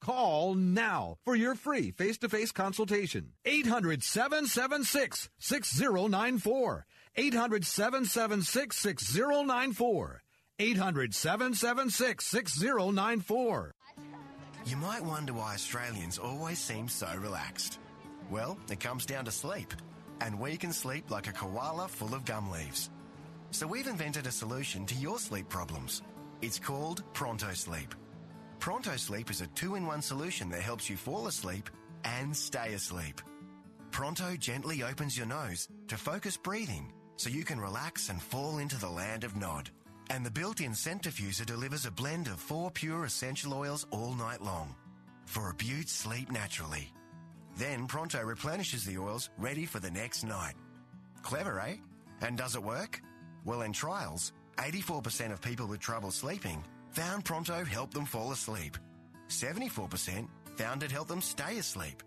Call now for your free face to face consultation. 800 776 6094. 800 776 6094. 800 776 6094. You might wonder why Australians always seem so relaxed. Well, it comes down to sleep. And we can sleep like a koala full of gum leaves. So we've invented a solution to your sleep problems. It's called Pronto Sleep. Pronto Sleep is a two in one solution that helps you fall asleep and stay asleep. Pronto gently opens your nose to focus breathing so you can relax and fall into the land of Nod. And the built in centrifuger delivers a blend of four pure essential oils all night long for a beaut sleep naturally. Then Pronto replenishes the oils ready for the next night. Clever, eh? And does it work? Well, in trials, 84% of people with trouble sleeping found Pronto helped them fall asleep. 74% found it helped them stay asleep.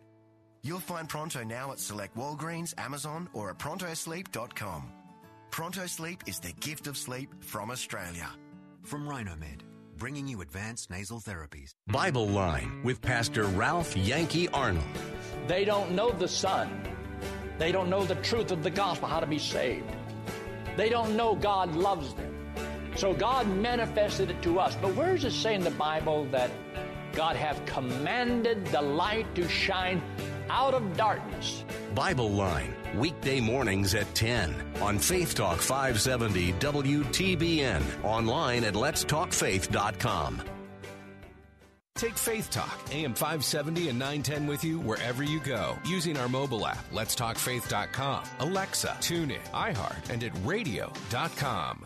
You'll find Pronto now at select Walgreens, Amazon, or at prontosleep.com. Pronto Sleep is the gift of sleep from Australia. From Rhinomed, bringing you advanced nasal therapies. Bible Line with Pastor Ralph Yankee Arnold. They don't know the Son. They don't know the truth of the gospel, how to be saved. They don't know God loves them. So God manifested it to us. But where does it say in the Bible that God have commanded the light to shine out of darkness? Bible Line, weekday mornings at 10 on Faith Talk 570 WTBN, online at letstalkfaith.com. Take Faith Talk, AM 570 and 910 with you wherever you go using our mobile app, letstalkfaith.com, Alexa, TuneIn, iHeart, and at radio.com.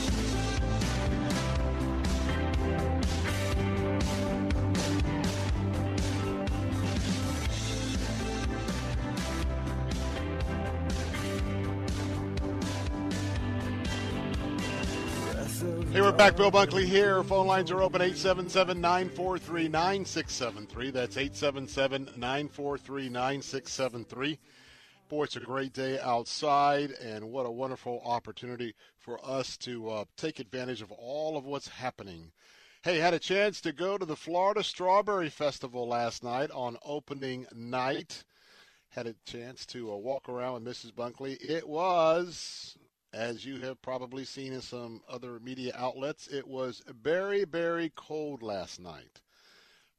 Hey, we're back. Bill Bunkley here. Phone lines are open 877 943 9673. That's 877 943 9673. Boy, it's a great day outside, and what a wonderful opportunity for us to uh, take advantage of all of what's happening. Hey, had a chance to go to the Florida Strawberry Festival last night on opening night. Had a chance to uh, walk around with Mrs. Bunkley. It was as you have probably seen in some other media outlets, it was very, very cold last night.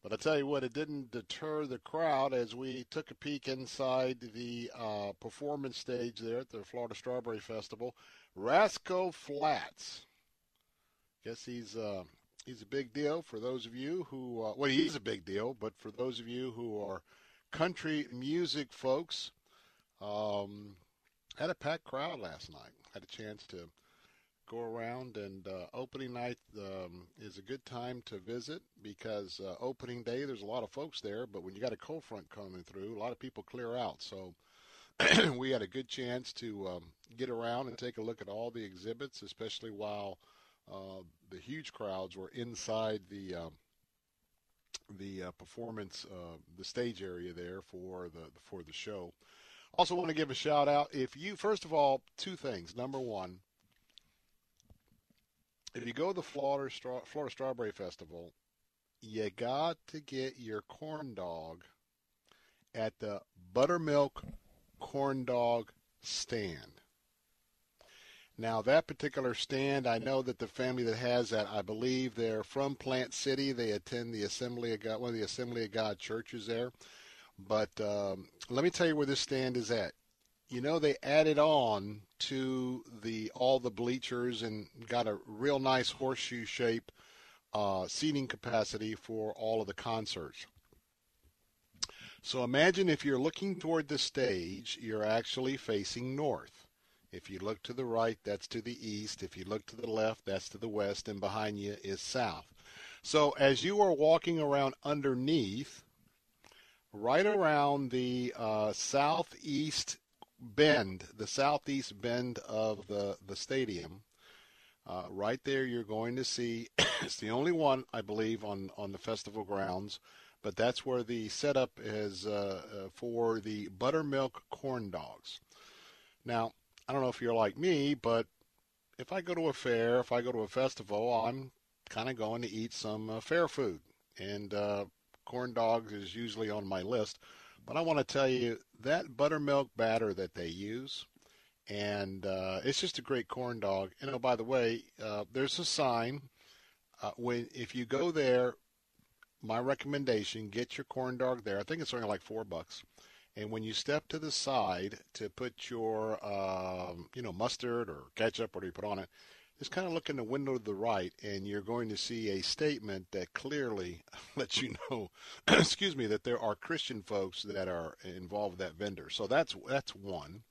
But I tell you what, it didn't deter the crowd as we took a peek inside the uh, performance stage there at the Florida Strawberry Festival. Rascal Flatts. Guess he's uh, he's a big deal for those of you who uh, well, he is a big deal, but for those of you who are country music folks, um, had a packed crowd last night had a chance to go around and uh, opening night um, is a good time to visit because uh, opening day there's a lot of folks there but when you got a cold front coming through a lot of people clear out so [CLEARS THROAT] we had a good chance to um, get around and take a look at all the exhibits, especially while uh, the huge crowds were inside the um, the uh, performance, uh, the stage area there for the for the show. Also, want to give a shout out. If you first of all, two things. Number one, if you go to the Florida Florida Strawberry Festival, you got to get your corn dog at the buttermilk corn dog stand. Now, that particular stand, I know that the family that has that, I believe they're from Plant City. They attend the Assembly of God, one of the Assembly of God churches there. But um, let me tell you where this stand is at. You know, they added on to the all the bleachers and got a real nice horseshoe shape uh, seating capacity for all of the concerts. So imagine if you're looking toward the stage, you're actually facing north. If you look to the right, that's to the east. If you look to the left, that's to the west, and behind you is south. So as you are walking around underneath, right around the uh, southeast bend, the southeast bend of the, the stadium, uh, right there you're going to see, [COUGHS] it's the only one, I believe, on, on the festival grounds, but that's where the setup is uh, uh, for the buttermilk corn dogs. Now, I don't know if you're like me, but if I go to a fair, if I go to a festival, I'm kind of going to eat some uh, fair food. And uh, corn dogs is usually on my list. But I want to tell you that buttermilk batter that they use, and uh, it's just a great corn dog. And oh, by the way, uh, there's a sign uh, when if you go there. My recommendation: get your corn dog there. I think it's only like four bucks. And when you step to the side to put your, um, you know, mustard or ketchup, whatever you put on it, just kind of look in the window to the right, and you're going to see a statement that clearly [LAUGHS] lets you know, [CLEARS THROAT] excuse me, that there are Christian folks that are involved with that vendor. So that's that's one.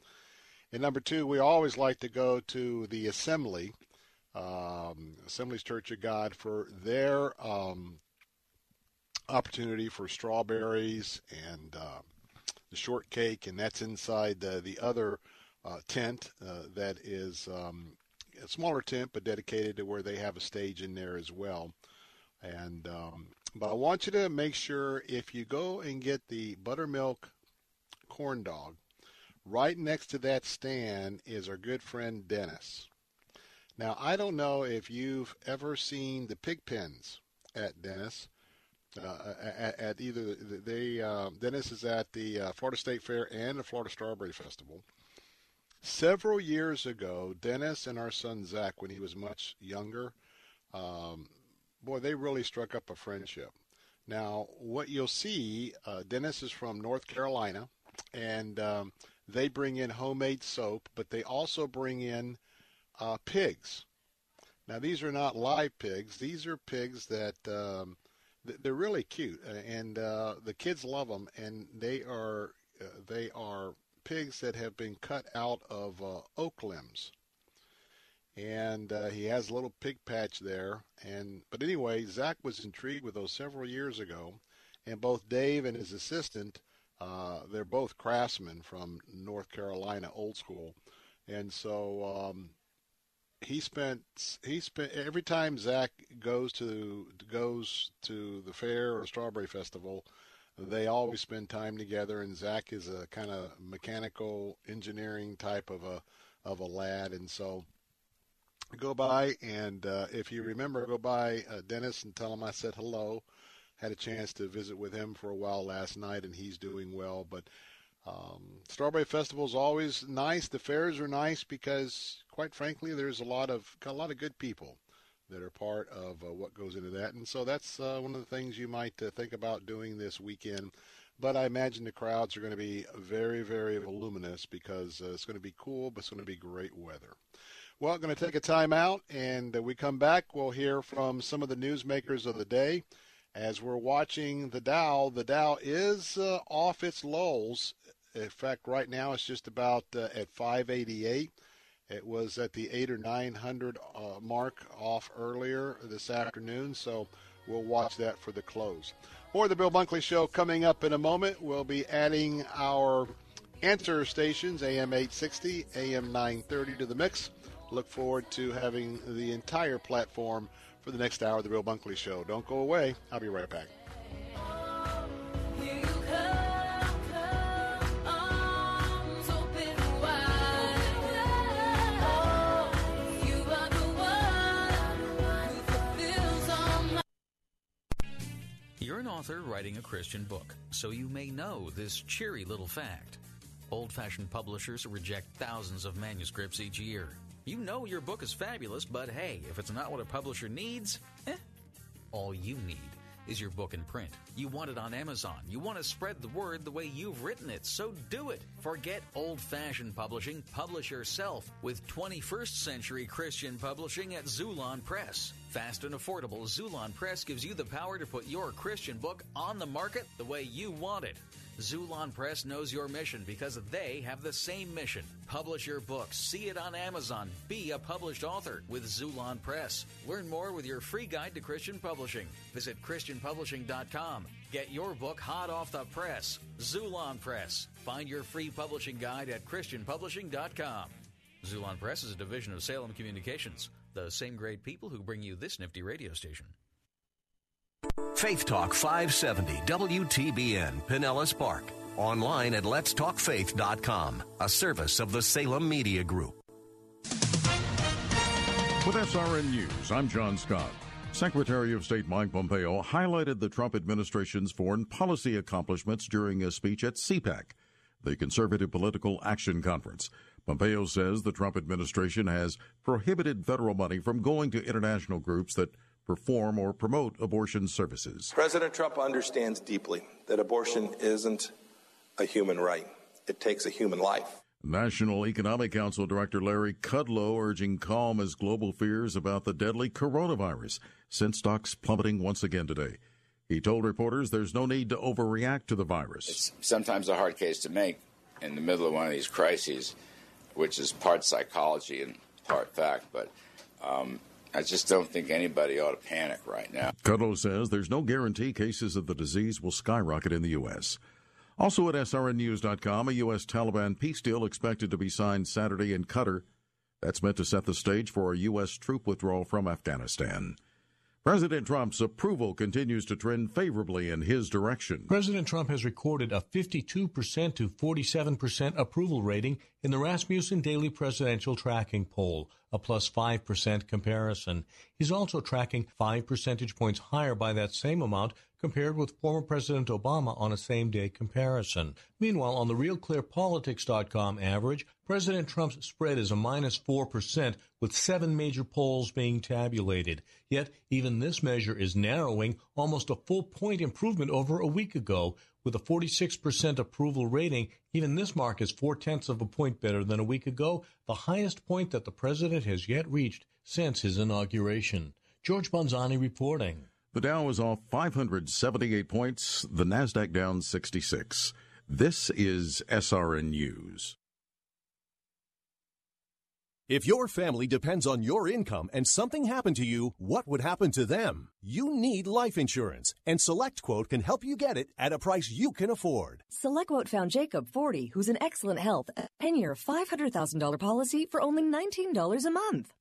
And number two, we always like to go to the Assembly, um, Assembly's Church of God, for their um, opportunity for strawberries and uh, the shortcake, and that's inside uh, the other uh, tent uh, that is um, a smaller tent, but dedicated to where they have a stage in there as well. And um, but I want you to make sure if you go and get the buttermilk corn dog, right next to that stand is our good friend Dennis. Now I don't know if you've ever seen the pig pens at Dennis. Uh, at, at, either they uh, Dennis is at the uh, Florida State Fair and the Florida Strawberry Festival. Several years ago, Dennis and our son Zach, when he was much younger, um, boy, they really struck up a friendship. Now, what you'll see, uh, Dennis is from North Carolina, and um, they bring in homemade soap, but they also bring in uh, pigs. Now, these are not live pigs; these are pigs that um, they're really cute, uh, and uh, the kids love them. And they are uh, they are pigs that have been cut out of uh, oak limbs. And uh, he has a little pig patch there. And but anyway, Zach was intrigued with those several years ago, and both Dave and his assistant, uh, they're both craftsmen from North Carolina, old school, and so um, he spent he spent every time Zach goes to goes to the fair or Strawberry Festival, they always spend time together. And Zach is a kind of mechanical engineering type of a of a lad, and so go by and uh, if you remember, go by uh, Dennis and tell him I said hello. Had a chance to visit with him for a while last night, and he's doing well. But um, Strawberry Festival is always nice. The fairs are nice because, quite frankly, there's a lot of a lot of good people that are part of uh, what goes into that, and so that's uh, one of the things you might uh, think about doing this weekend. But I imagine the crowds are going to be very, very voluminous because uh, it's going to be cool, but it's going to be great weather. Well, going to take a time out, and uh, we come back. We'll hear from some of the newsmakers of the day as we're watching the Dow. The Dow is off its lows in fact, right now it's just about at 588. It was at the eight or nine hundred uh, mark off earlier this afternoon, so we'll watch that for the close. More of the Bill Bunkley Show coming up in a moment. We'll be adding our answer stations, AM 860, AM 930 to the mix. Look forward to having the entire platform for the next hour of the Bill Bunkley Show. Don't go away. I'll be right back. An author writing a Christian book, so you may know this cheery little fact. Old fashioned publishers reject thousands of manuscripts each year. You know your book is fabulous, but hey, if it's not what a publisher needs, eh. All you need is your book in print. You want it on Amazon. You want to spread the word the way you've written it, so do it. Forget old fashioned publishing. Publish yourself with 21st century Christian publishing at Xulon Press. Fast and affordable, Xulon Press gives you the power to put your Christian book on the market the way you want it. Xulon Press knows your mission because they have the same mission. Publish your book, see it on Amazon, be a published author with Xulon Press. Learn more with your free guide to Christian publishing. Visit ChristianPublishing.com. Get your book hot off the press. Xulon Press. Find your free publishing guide at ChristianPublishing.com. Xulon Press is a division of Salem Communications, the same great people who bring you this nifty radio station. Faith Talk 570 WTBN Pinellas Park. Online at letstalkfaith.com, a service of the Salem Media Group. With SRN News, I'm John Scott. Secretary of State Mike Pompeo highlighted the Trump administration's foreign policy accomplishments during a speech at CPAC, the Conservative Political Action Conference. Pompeo says the Trump administration has prohibited federal money from going to international groups that perform or promote abortion services. President Trump understands deeply that abortion isn't a human right, it takes a human life. National Economic Council Director Larry Kudlow urging calm as global fears about the deadly coronavirus sent stocks plummeting once again today. He told reporters there's no need to overreact to the virus. It's sometimes a hard case to make in the middle of one of these crises, which is part psychology and part fact, but um, I just don't think anybody ought to panic right now. Kudlow says there's no guarantee cases of the disease will skyrocket in the U.S. Also at SRNNews.com, a U.S. Taliban peace deal expected to be signed Saturday in Qatar. That's meant to set the stage for a U.S. troop withdrawal from Afghanistan. President Trump's approval continues to trend favorably in his direction. President Trump has recorded a 52% to 47% approval rating in the Rasmussen Daily Presidential Tracking Poll, a plus 5% comparison. He's also tracking 5 percentage points higher by that same amount compared with former President Obama on a same day comparison. Meanwhile, on the RealClearPolitics.com average, President Trump's spread is a minus 4%, with seven major polls being tabulated. Yet, even this measure is narrowing almost a full point improvement over a week ago. With a 46% approval rating, even this mark is four tenths of a point better than a week ago, the highest point that the president has yet reached since his inauguration. George Bonzani reporting. The Dow is off 578 points, the NASDAQ down 66. This is SRN News. If your family depends on your income and something happened to you, what would happen to them? You need life insurance, and SelectQuote can help you get it at a price you can afford. SelectQuote found Jacob, 40, who's in excellent health, a 10 year, $500,000 policy for only $19 a month.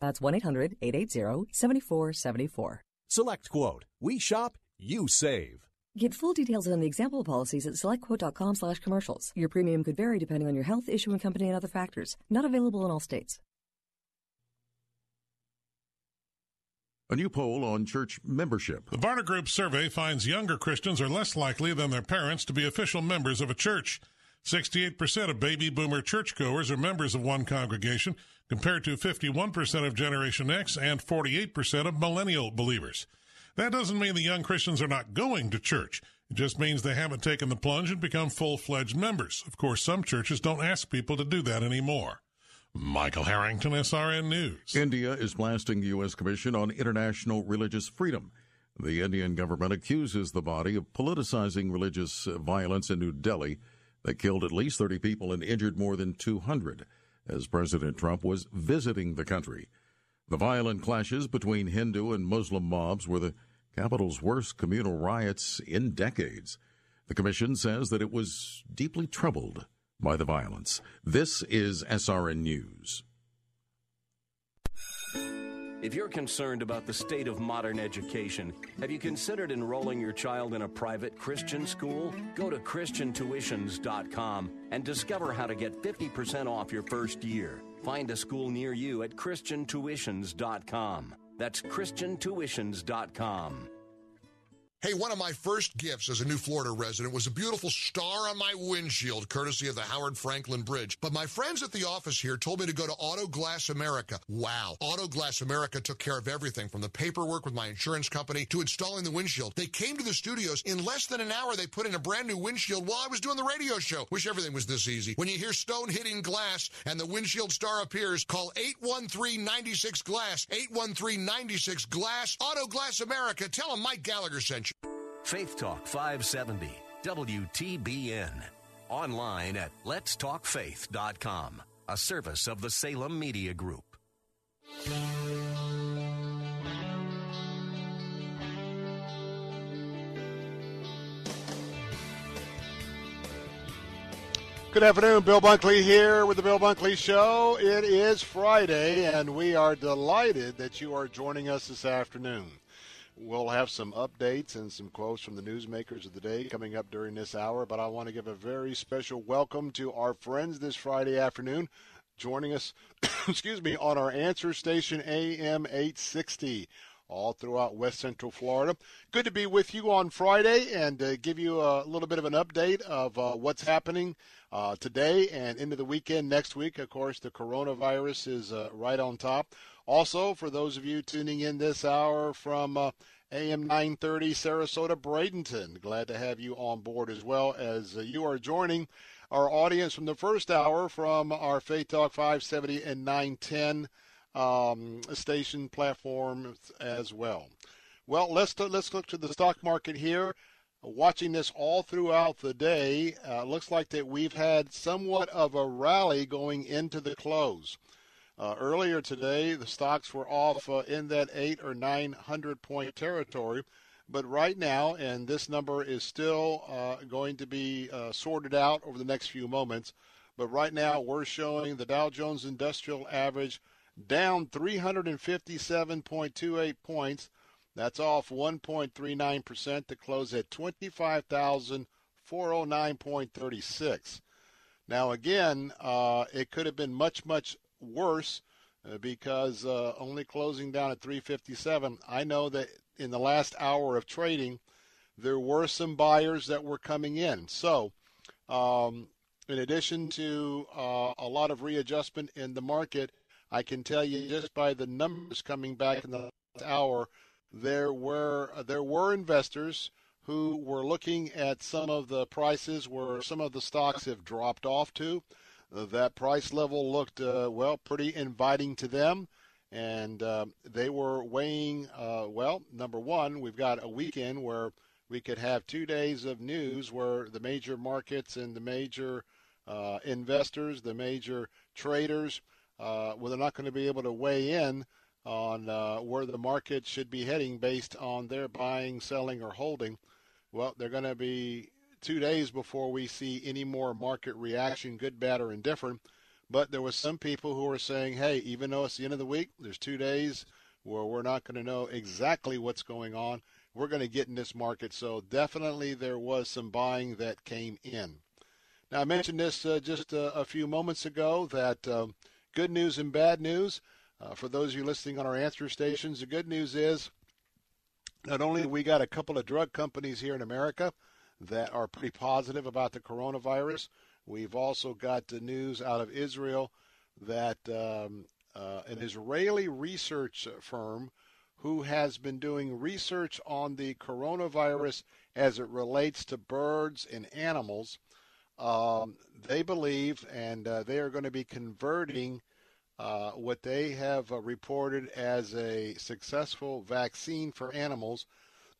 That's 1 800 880 7474. Select Quote. We shop, you save. Get full details on the example policies at selectquote.com slash commercials. Your premium could vary depending on your health, issuing company, and other factors. Not available in all states. A new poll on church membership. The Barna Group survey finds younger Christians are less likely than their parents to be official members of a church. 68% of baby boomer churchgoers are members of one congregation, compared to 51% of Generation X and 48% of millennial believers. That doesn't mean the young Christians are not going to church. It just means they haven't taken the plunge and become full fledged members. Of course, some churches don't ask people to do that anymore. Michael Harrington, SRN News. India is blasting the U.S. Commission on International Religious Freedom. The Indian government accuses the body of politicizing religious violence in New Delhi that killed at least 30 people and injured more than 200 as President Trump was visiting the country. The violent clashes between Hindu and Muslim mobs were the capital's worst communal riots in decades. The commission says that it was deeply troubled by the violence. This is SRN News. If you're concerned about the state of modern education, have you considered enrolling your child in a private Christian school? Go to ChristianTuitions.com and discover how to get 50% off your first year. Find a school near you at ChristianTuitions.com. That's ChristianTuitions.com. Hey, one of my first gifts as a new Florida resident was a beautiful star on my windshield, courtesy of the Howard Frankland Bridge. But my friends at the office here told me to go to Auto Glass America. Wow. Auto Glass America took care of everything from the paperwork with my insurance company to installing the windshield. They came to the studios. In less than an hour, they put in a brand new windshield while I was doing the radio show. Wish everything was this easy. When you hear stone hitting glass and the windshield star appears, call 813-96 Glass. 813-96 Glass. Auto Glass America. Tell them Mike Gallagher sent you. Faith Talk 570, WTBN. Online at letstalkfaith.com, a service of the Salem Media Group. Good afternoon, Bill Bunkley here with the Bill Bunkley Show. It is Friday, and we are delighted that you are joining us this afternoon. We'll have some updates and some quotes from the newsmakers of the day coming up during this hour, but I want to give a very special welcome to our friends this Friday afternoon joining us, [COUGHS] excuse me, on our answer station AM 860 all throughout West Central Florida. Good to be with you on Friday and uh, give you a little bit of an update of uh, what's happening uh, today and into the weekend next week. Of course, the coronavirus is uh, right on top. Also, for those of you tuning in this hour from uh, AM 930 Sarasota Bradenton, glad to have you on board as well as uh, you are joining our audience from the first hour from our Faith Talk 570 and 910 um, station platforms as well. Well, let's let's look to the stock market here. Watching this all throughout the day, uh, looks like that we've had somewhat of a rally going into the close. Uh, earlier today, the stocks were off uh, in that eight or nine hundred point territory, but right now, and this number is still uh, going to be uh, sorted out over the next few moments. But right now, we're showing the Dow Jones Industrial Average down 357.28 points. That's off 1.39% to close at 25,409.36. Now, again, uh, it could have been much, much worse uh, because uh, only closing down at 357. I know that in the last hour of trading, there were some buyers that were coming in. So, um, in addition to uh, a lot of readjustment in the market, I can tell you just by the numbers coming back in the last hour, there were there were investors who were looking at some of the prices where some of the stocks have dropped off to. Uh, that price level looked uh, well pretty inviting to them, and uh, they were weighing. Uh, well, number one, we've got a weekend where we could have two days of news where the major markets and the major uh, investors, the major traders uh, well, they're not going to be able to weigh in on uh, where the market should be heading based on their buying, selling, or holding. Well, they're going to be two days before we see any more market reaction, good, bad, or indifferent. But there was some people who were saying, hey, even though it's the end of the week, there's two days where we're not going to know exactly what's going on. We're going to get in this market. So definitely there was some buying that came in. Now, I mentioned this uh, just uh, a few moments ago that um, good news and bad news. Uh, for those of you listening on our answer stations, the good news is not only we got a couple of drug companies here in America that are pretty positive about the coronavirus, we've also got the news out of Israel that um, uh, an Israeli research firm who has been doing research on the coronavirus as it relates to birds and animals. Um, they believe, and uh, they are going to be converting uh, what they have uh, reported as a successful vaccine for animals.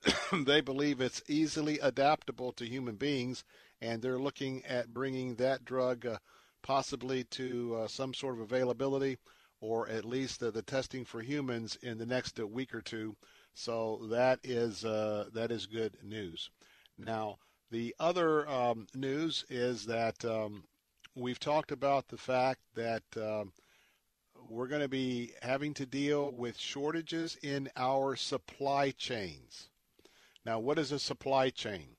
[COUGHS] they believe it's easily adaptable to human beings, and they're looking at bringing that drug uh, possibly to uh, some sort of availability or at least the testing for humans in the next week or two. So that is that is good news. Now, the other um, news is that um, we've talked about the fact that um, we're going to be having to deal with shortages in our supply chains. Now, what is a supply chain?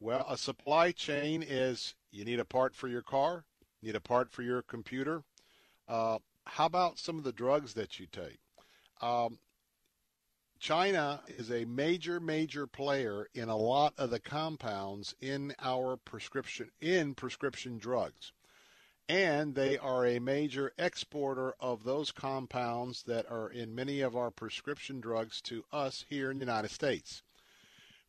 Well, a supply chain is you need a part for your car, need a part for your computer. Uh, how about some of the drugs that you take? Um, China is a major, major player in a lot of the compounds in our prescription in prescription drugs and they are a major exporter of those compounds that are in many of our prescription drugs to us here in the United States.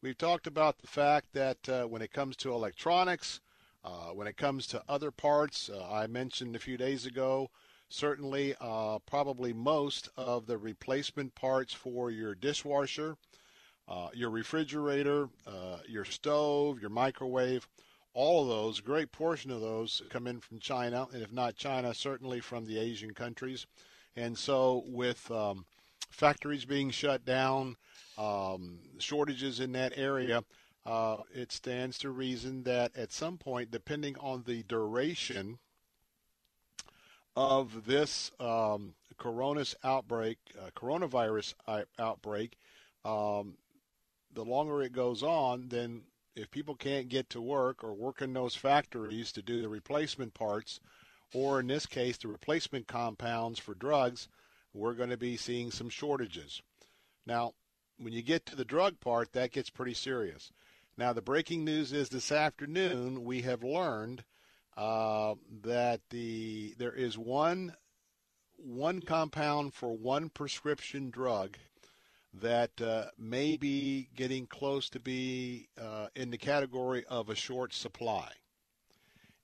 We've talked about the fact that uh, when it comes to electronics, uh, when it comes to other parts, uh, I mentioned a few days ago, certainly uh, probably most of the replacement parts for your dishwasher, uh, your refrigerator, uh, your stove, your microwave, all of those, great portion of those come in from China, and if not China, certainly from the Asian countries. And so, with um, factories being shut down, um, shortages in that area, uh, it stands to reason that at some point, depending on the duration of this um, coronavirus outbreak, uh, coronavirus outbreak, um, the longer it goes on, then if people can't get to work or work in those factories to do the replacement parts, or in this case, the replacement compounds for drugs, we're going to be seeing some shortages. Now, when you get to the drug part, that gets pretty serious. Now, the breaking news is this afternoon we have learned uh, that the there is one one compound for one prescription drug that uh, may be getting close to be uh, in the category of a short supply.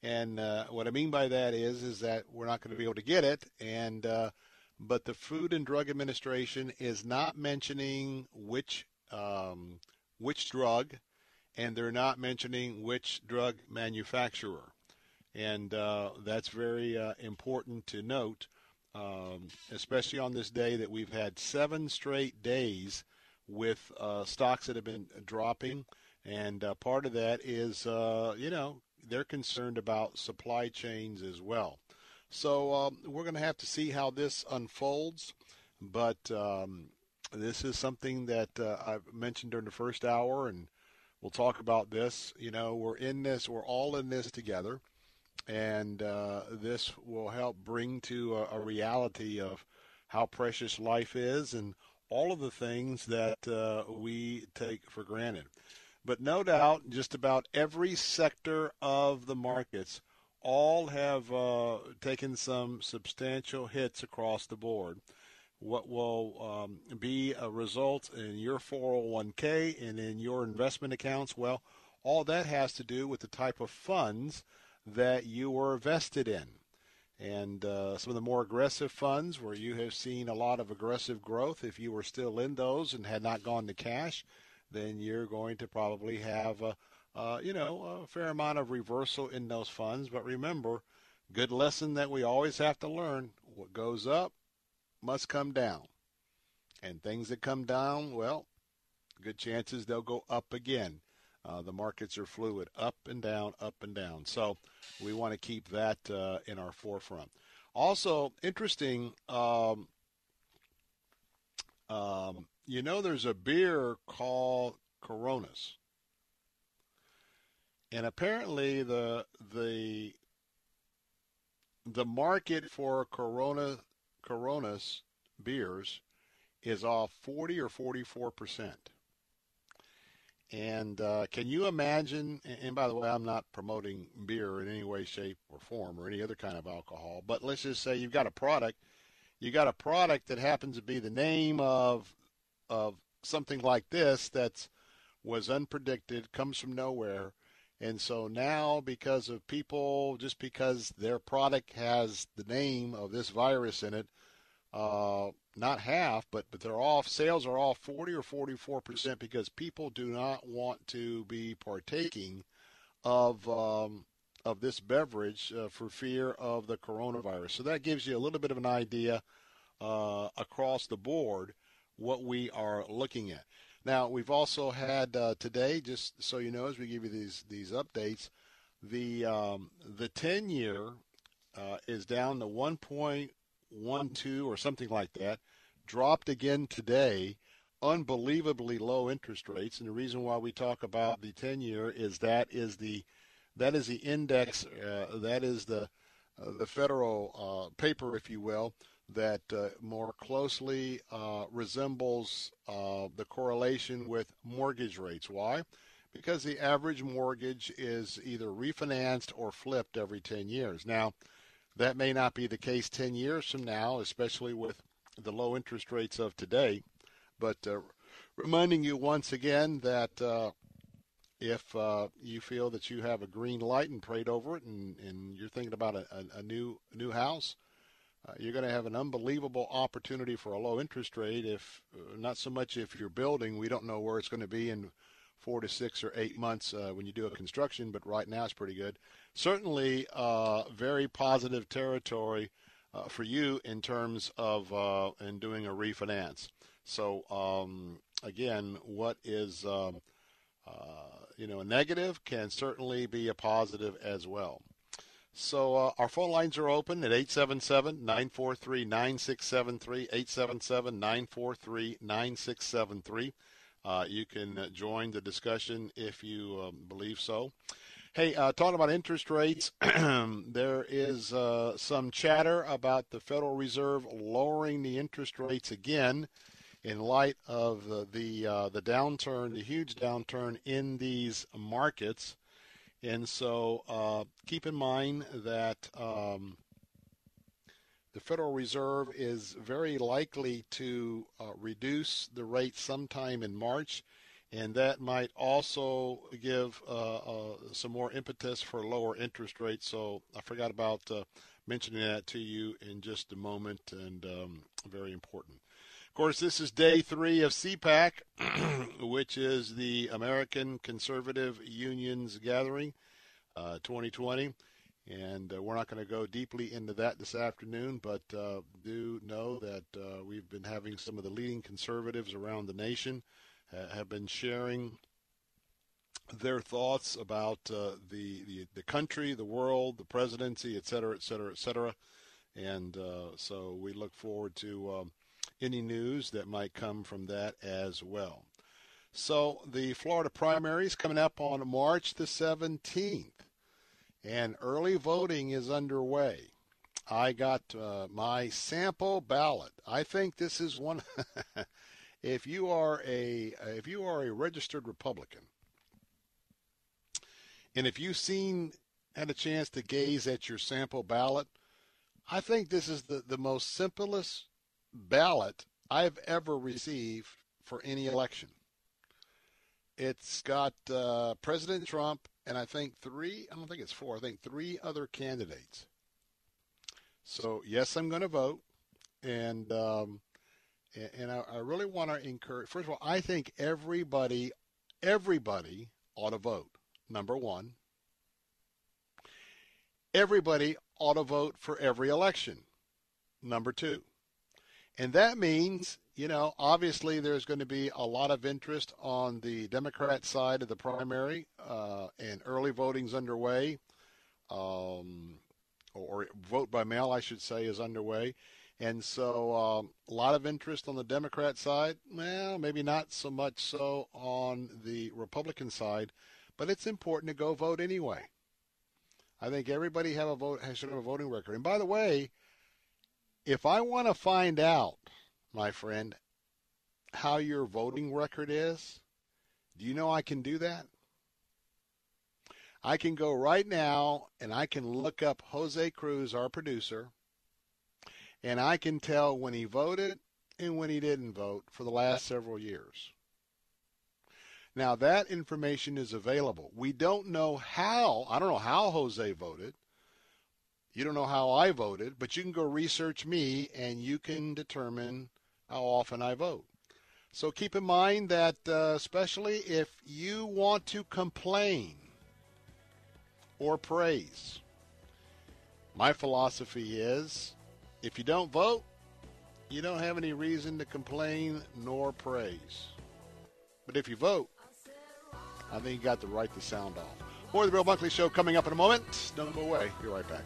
And uh, what I mean by that is, is that we're not going to be able to get it, and uh, but the Food and Drug Administration is not mentioning which um, which drug, and they're not mentioning which drug manufacturer, and uh, that's very uh, important to note um, especially on this day that we've had seven straight days with uh, stocks that have been dropping. And uh, part of that is, uh, you know, they're concerned about supply chains as well. So um, we're going to have to see how this unfolds. But um, this is something that uh, I've mentioned during the first hour, and we'll talk about this. You know, we're in this, we're all in this together and uh, this will help bring to a, a, reality of how precious life is and all of the things that uh, we take for granted. But no doubt, just about every sector of the markets all have uh, taken some substantial hits across the board. What will um, be a result in your 401k and in your investment accounts? Well, all that has to do with the type of funds that you were vested in. And uh, some of the more aggressive funds where you have seen a lot of aggressive growth, if you were still in those and had not gone to cash, then you're going to probably have a, uh, you know, a fair amount of reversal in those funds. But remember, good lesson that we always have to learn: what goes up must come down, and things that come down, well, good chances they'll go up again. Uh, the markets are fluid, up and down, up and down. So we want to keep that uh, in our forefront. Also, interesting, um, um, you know, there's a beer called Coronas, and apparently the the the market for Corona Coronas beers is off 40 or 44 percent. And uh, can you imagine? And by the way, I'm not promoting beer in any way, shape, or form, or any other kind of alcohol. But let's just say you've got a product. You got a product that happens to be the name of of something like this that's was unpredicted, comes from nowhere. And so now, because of people, just because their product has the name of this virus in it, uh, not half, but but they're off. Sales are off 40 or 44 percent because people do not want to be partaking of um, of this beverage uh, for fear of the coronavirus. So that gives you a little bit of an idea uh, across the board what we are looking at. Now we've also had uh, today, just so you know, as we give you these these updates, the um, the 10 year uh, is down to 1.12 or something like that. Dropped again today. Unbelievably low interest rates, and the reason why we talk about the 10 year is that is the that is the index. Uh, that is the uh, the federal uh, paper, if you will, that uh, more closely uh, resembles uh, the correlation with mortgage rates. Why? Because the average mortgage is either refinanced or flipped every 10 years. Now, that may not be the case 10 years from now, especially with the low interest rates of today. But uh, reminding you once again that uh, if uh, you feel that you have a green light and prayed over it and, and you're thinking about a, a, a new new house, uh, you're going to have an unbelievable opportunity for a low interest rate. If uh, not so much if you're building, we don't know where it's going to be in four to six or eight months uh, when you do a construction, but right now it's pretty good. Certainly, uh, very positive territory for you in terms of in doing a refinance. So um, again, what is um, you know a negative can certainly be a positive as well. So uh, our phone lines are open at 877-943-9673, 877-943-9673. Uh, you can uh, join the discussion if you um, believe so. Hey, uh, talking about interest rates, [CLEARS THROAT] there is uh, some chatter about the Federal Reserve lowering the interest rates again in light of the the, uh, the downturn, the huge downturn in these markets. And so uh, keep in mind that um, the Federal Reserve is very likely to uh, reduce the rate sometime in March, and that might also give uh, uh some more impetus for lower interest rates. So I forgot about uh, mentioning that to you in just a moment, and um, very important. Of course, this is day three of CPAC, [CLEARS THROAT] which is the American Conservative Union's gathering uh, 2020. And uh, we're not going to go deeply into that this afternoon, but uh, do know that uh, we've been having some of the leading conservatives around the nation uh, have been sharing their thoughts about uh, the, the, the country, the world, the presidency, et cetera, et cetera, et cetera. And so we look forward to um, any news that might come from that as well. So the Florida primaries coming up on March the 17th, and early voting is underway. I got uh, my sample ballot. I think this is one. [LAUGHS] if you are a if you are a registered Republican, and if you've seen had a chance to gaze at your sample ballot, I think this is the, the most simplest ballot I've ever received for any election. It's got uh, President Trump and I think three, I don't think it's four, I think three other candidates. So, yes, I'm going to vote. And, um, and, I, I really want to encourage, first of all, I think everybody, everybody ought to vote, number one. Everybody ought to vote for every election, number two. And that means, you know, obviously there's going to be a lot of interest on the Democrat side of the primary, uh, and early voting's underway, um, or, vote by mail, I should say, is underway. And so um, a lot of interest on the Democrat side. Well, maybe not so much so on the Republican side, but it's important to go vote anyway. I think everybody have a vote has should have a voting record. And by the way, if I want to find out, my friend, how your voting record is, do you know I can do that? I can go right now and I can look up Jose Cruz, our producer, and I can tell when he voted and when he didn't vote for the last several years. Now, that information is available. We don't know how, I don't know how Jose voted. You don't know how I voted, but you can go research me and you can determine how often I vote. So keep in mind that, uh, especially if you want to complain or praise, my philosophy is if you don't vote, you don't have any reason to complain nor praise. But if you vote, I think you got the right to sound off. More of the Bill Bunkley Show coming up in a moment. Don't go away. Be right back.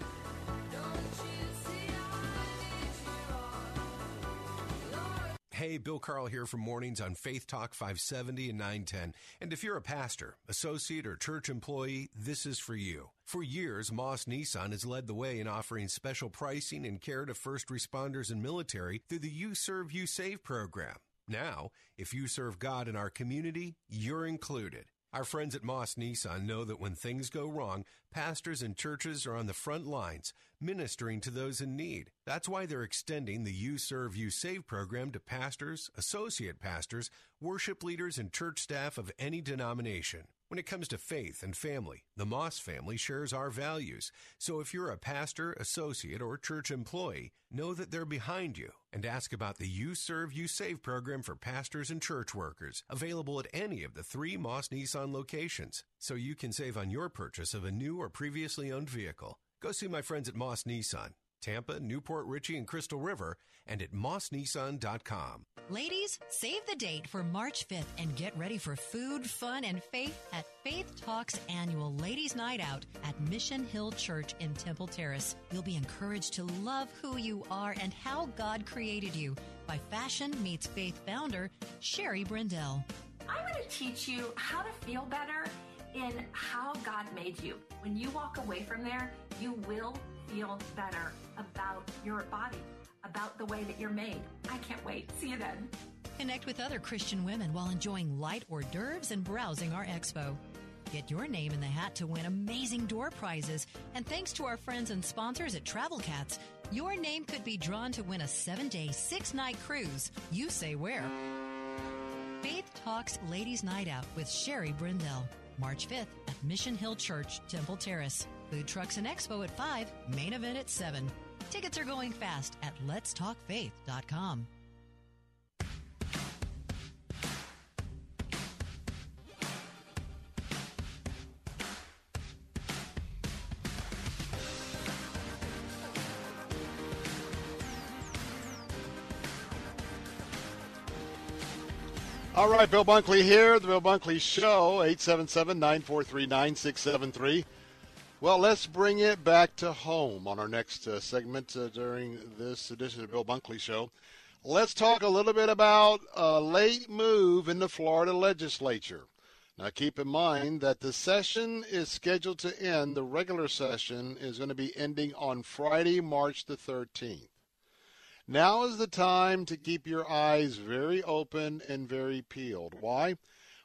Hey, Bill Carl here from Mornings on Faith Talk 570 and 910. And if you're a pastor, associate, or church employee, this is for you. For years, Moss Nissan has led the way in offering special pricing and care to first responders and military through the You Serve, You Save program. Now, if you serve God in our community, you're included. Our friends at Moss Nissan know that when things go wrong, pastors and churches are on the front lines, ministering to those in need. That's why they're extending the You Serve, You Save program to pastors, associate pastors, worship leaders, and church staff of any denomination. When it comes to faith and family, the Moss family shares our values. So if you're a pastor, associate, or church employee, know that they're behind you and ask about the You Serve, You Save program for pastors and church workers, available at any of the three Moss Nissan locations, so you can save on your purchase of a new or previously owned vehicle. Go see my friends at Moss Nissan, Tampa, New Port Richey, and Crystal River, and at mossnissan.com. Ladies, save the date for March 5th and get ready for food, fun, and faith at Faith Talks annual Ladies Night Out at Mission Hill Church in Temple Terrace. You'll be encouraged to love who you are and how God created you by Fashion Meets Faith founder Shari Braendel. I'm going to teach you how to feel better in how God made you. When you walk away from there, you will feel better about your body, about the way that you're made. I can't wait. See you then. Connect with other Christian women while enjoying light hors d'oeuvres and browsing our expo. Get your name in the hat to win amazing door prizes. And thanks to our friends and sponsors at Travel Cats, your name could be drawn to win a seven day, six night cruise. You say where? Faith Talks Ladies Night Out with Shari Braendel. March 5th at Mission Hill Church, Temple Terrace. Food trucks and expo at 5, main event at 7. Tickets are going fast at letstalkfaith.com. All right, Bill Bunkley here, the Bill Bunkley Show, 877 943 9673. Well, let's bring it back to home on our next uh, segment uh, during this edition of the Bill Bunkley Show. Let's talk a little bit about a late move in the Florida legislature. Now, keep in mind that the session is scheduled to end, the regular session is going to be ending on Friday, March the 13th. Now is the time to keep your eyes very open and very peeled. Why?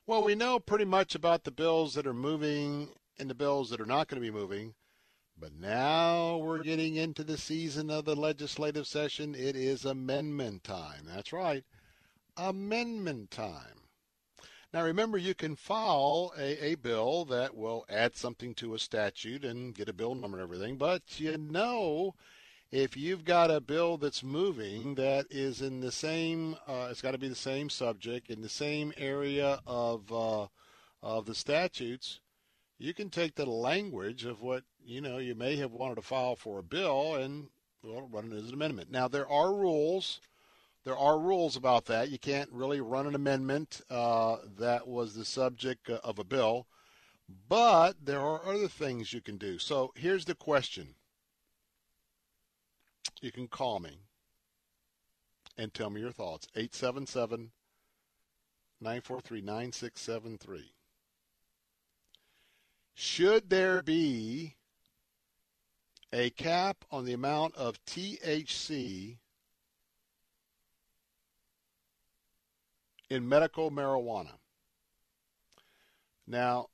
Well, we know pretty much about the bills that are moving and the bills that are not going to be moving. But now we're getting into the season of the legislative session. It is amendment time. That's right. Amendment time. Now remember, you can file a, a bill that will add something to a statute and get a bill number and everything. But you know, if you've got a bill that's moving that is in the same, uh, it's got to be the same subject in the same area of uh, of the statutes. You can take the language of what you know you may have wanted to file for a bill and well, run it as an amendment. Now there are rules. There are rules about that. You can't really run an amendment uh, that was the subject of a bill, but there are other things you can do. So here's the question you can call me and tell me your thoughts. 877 943 9673. Should there be a cap on the amount of THC in medical marijuana? Now,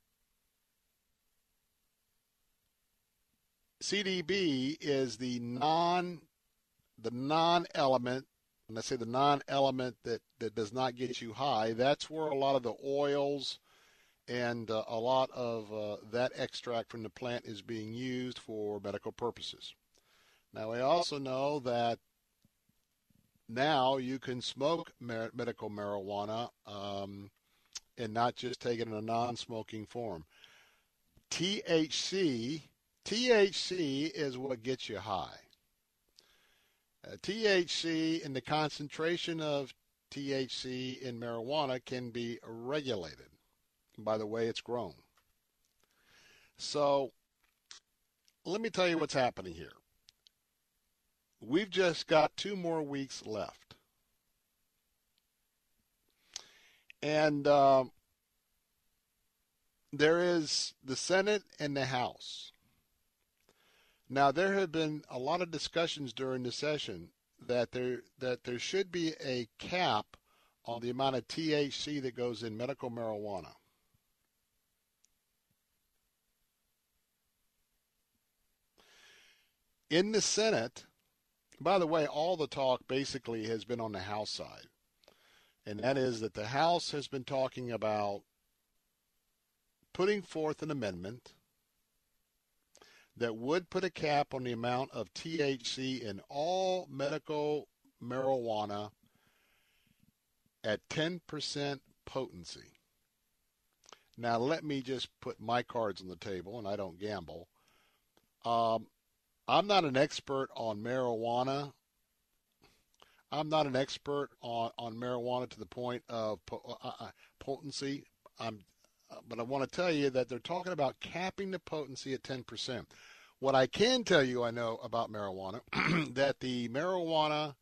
CDB is the non the non-element when I say the non-element that, that does not get you high, that's where a lot of the oils and uh, a lot of uh, that extract from the plant is being used for medical purposes. Now, we also know that now you can smoke medical marijuana um, and not just take it in a non-smoking form. THC, THC is what gets you high. THC and the concentration of THC in marijuana can be regulated by the way it's grown. So let me tell you what's happening here. We've just got two more weeks left. And uh, there is the Senate and the House. Now there have been a lot of discussions during the session that there that there should be a cap on the amount of THC that goes in medical marijuana. In the Senate, by the way, all the talk basically has been on the House side. And that is that the House has been talking about putting forth an amendment that would put a cap on the amount of THC in all medical marijuana at 10% potency. Now, let me just put my cards on the table, and I don't gamble. Um, I'm not an expert on marijuana. I'm not an expert on, on marijuana to the point of po- uh, uh, potency. I'm, but I want to tell you that they're talking about capping the potency at 10%. What I can tell you I know about marijuana, [CLEARS THROAT] that the marijuana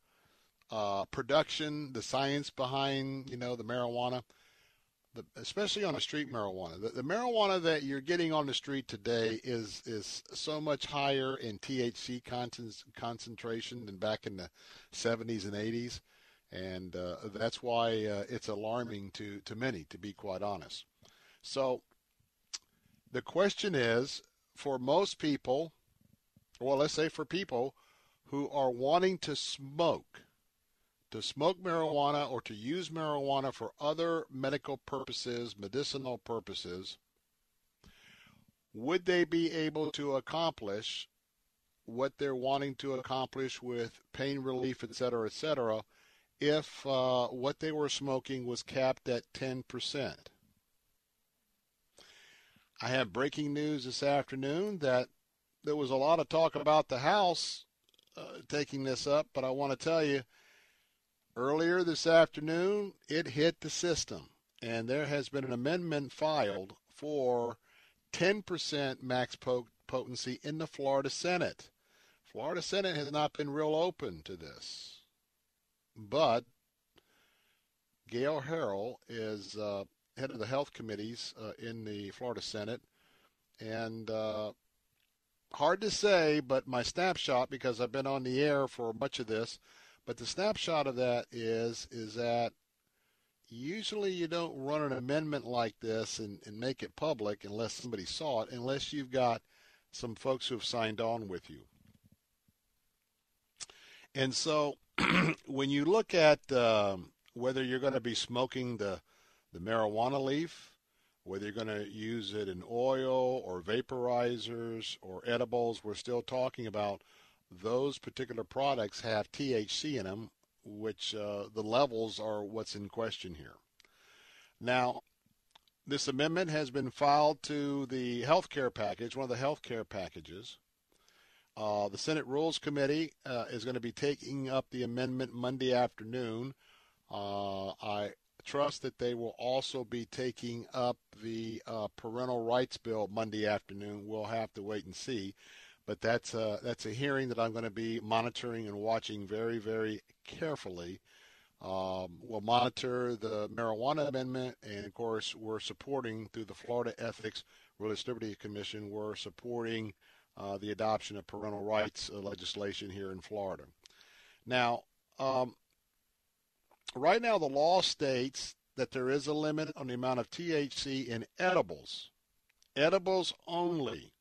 uh, production, the science behind, you know, the marijuana, the, especially on the street marijuana. The, the, marijuana that you're getting on the street today is is so much higher in THC concentration than back in the 70s and 80s, and uh, that's why uh, it's alarming to to many, to be quite honest. So the question is, for most people, well, let's say for people who are wanting to smoke to smoke marijuana or to use marijuana for other medical purposes, medicinal purposes, would they be able to accomplish what they're wanting to accomplish with pain relief, et cetera, et cetera, if uh, what they were smoking was capped at 10%? I have breaking news this afternoon that there was a lot of talk about the House uh, taking this up, but I want to tell you Earlier this afternoon, it hit the system, and there has been an amendment filed for 10% max potency in the Florida Senate. Florida Senate has not been real open to this, but Gayle Harrell is uh, head of the health committees uh, in the Florida Senate, and uh, hard to say, but my snapshot because I've been on the air for much of this but the snapshot of that is is that usually you don't run an amendment like this and, and make it public unless somebody saw it, unless you've got some folks who have signed on with you. And so [CLEARS THROAT] when you look at um, whether you're going to be smoking the, the marijuana leaf, whether you're going to use it in oil or vaporizers or edibles, we're still talking about those particular products have THC in them, which uh, the levels are what's in question here. Now, this amendment has been filed to the health care package, one of the health care packages. Uh, the Senate Rules Committee uh, is going to be taking up the amendment Monday afternoon. Uh, I trust that they will also be taking up the uh, parental rights bill Monday afternoon. We'll have to wait and see. But that's a, that's a hearing that I'm going to be monitoring and watching very, very carefully. Um, we'll monitor the marijuana amendment, and of course, we're supporting through the Florida Ethics Religious Liberty Commission. We're supporting uh, the adoption of parental rights uh, legislation here in Florida. Now, um, right now, the law states that there is a limit on the amount of THC in edibles, edibles only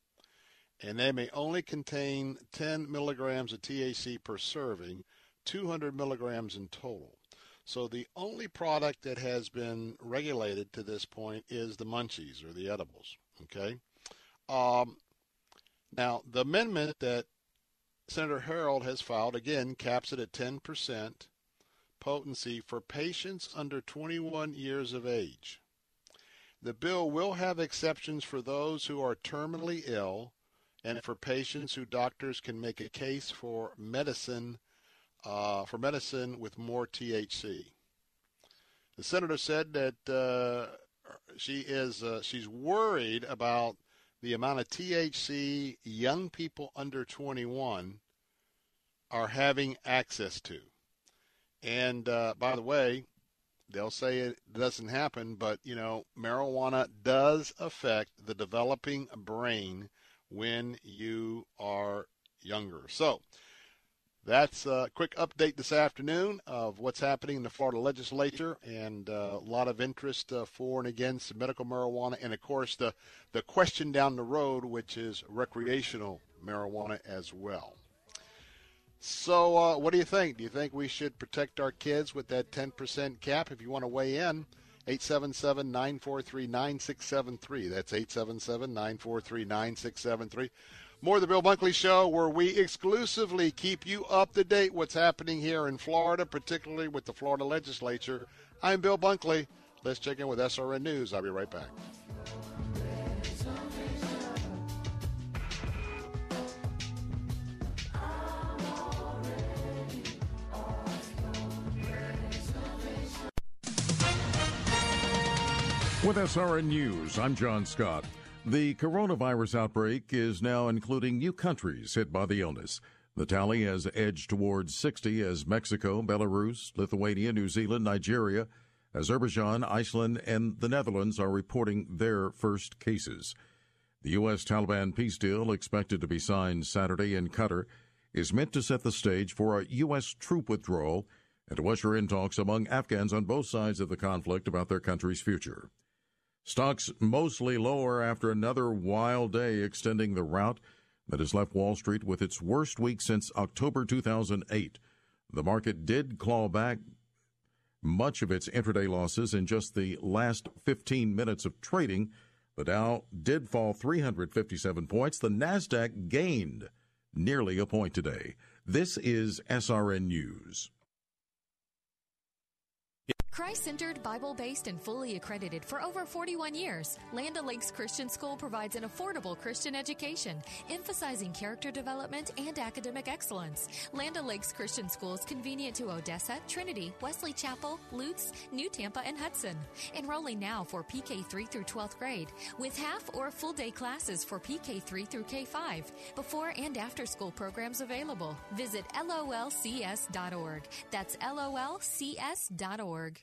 and they may only contain 10 milligrams of THC per serving. 200 milligrams in total. So the only product that has been regulated to this point is the munchies or the edibles. Okay. Um, now the amendment that Senator Harrell has filed again caps it at 10% potency for patients under 21 years of age. The bill will have exceptions for those who are terminally ill and for patients who doctors can make a case for medicine uh, for medicine with more THC. The senator said that uh, she is uh, she's worried about the amount of THC young people under 21 are having access to. And uh, by the way, they'll say it doesn't happen, but you know, marijuana does affect the developing brain when you are younger. So, that's a quick update this afternoon of what's happening in the Florida legislature and uh, a lot of interest uh, for and against medical marijuana. And of course, the, the question down the road, which is recreational marijuana as well. So, uh, what do you think? Do you think we should protect our kids with that 10% cap? If you want to weigh in, 877 943 9673. That's 877 943 9673. More of the Bill Bunkley Show, where we exclusively keep you up to date what's happening here in Florida, particularly with the Florida legislature. I'm Bill Bunkley. Let's check in with SRN News. I'll be right back. With SRN News, I'm John Scott. The coronavirus outbreak is now including new countries hit by the illness. The tally has edged towards 60 as Mexico, Belarus, Lithuania, New Zealand, Nigeria, Azerbaijan, Iceland, and the Netherlands are reporting their first cases. The U.S. Taliban peace deal, expected to be signed Saturday in Qatar, is meant to set the stage for a U.S. troop withdrawal and to usher in talks among Afghans on both sides of the conflict about their country's future. Stocks mostly lower after another wild day extending the rout that has left Wall Street with its worst week since October 2008. The market did claw back much of its intraday losses in just the last 15 minutes of trading. The Dow did fall 357 points. The Nasdaq gained nearly a point today. This is SRN News. Christ centered, Bible based, and fully accredited for over 41 years, Land O'Lakes Christian School provides an affordable Christian education, emphasizing character development and academic excellence. Land O'Lakes Christian School is convenient to Odessa, Trinity, Wesley Chapel, Lutz, New Tampa, and Hudson. Enrolling now for PK 3 through 12th grade, with half or full day classes for PK 3 through K 5. Before and after school programs available. Visit lolcs.org. That's lolcs.org.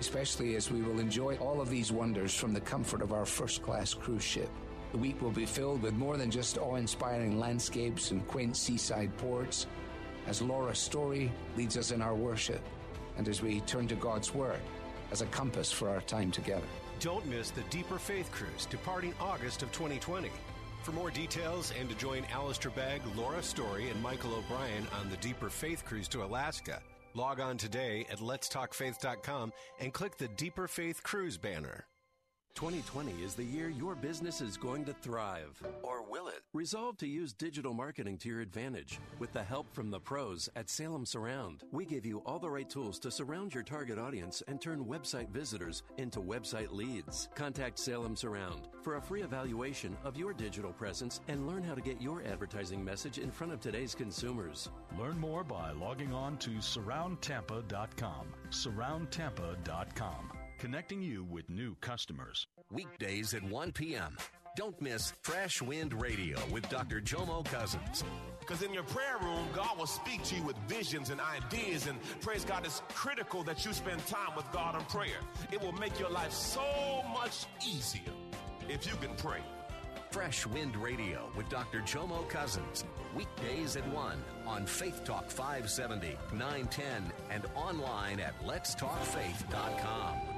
especially as we will enjoy all of these wonders from the comfort of our first class cruise ship. The week will be filled with more than just awe inspiring landscapes and quaint seaside ports, as Laura's story leads us in our worship, and as we turn to God's Word as a compass for our time together. Don't miss the Deeper Faith Cruise departing August of 2020. For more details and to join Alistair Begg, Laura Story, and Michael O'Brien on the Deeper Faith Cruise to Alaska, Log on today at letstalkfaith.com and click the Deeper Faith Cruise banner. 2020 is the year your business is going to thrive. Or will it? Resolve to use digital marketing to your advantage. With the help from the pros at Salem Surround, we give you all the right tools to surround your target audience and turn website visitors into website leads. Contact Salem Surround for a free evaluation of your digital presence and learn how to get your advertising message in front of today's consumers. Learn more by logging on to surroundtampa.com. Surroundtampa.com connecting you with new customers. Weekdays at 1 p.m. Don't miss Fresh Wind Radio with Dr. Jomo Cousins. Because in your prayer room, God will speak to you with visions and ideas. And praise God, it's critical that you spend time with God in prayer. It will make your life so much easier if you can pray. Fresh Wind Radio with Dr. Jomo Cousins. Weekdays at 1 on Faith Talk 570, 910, and online at letstalkfaith.com.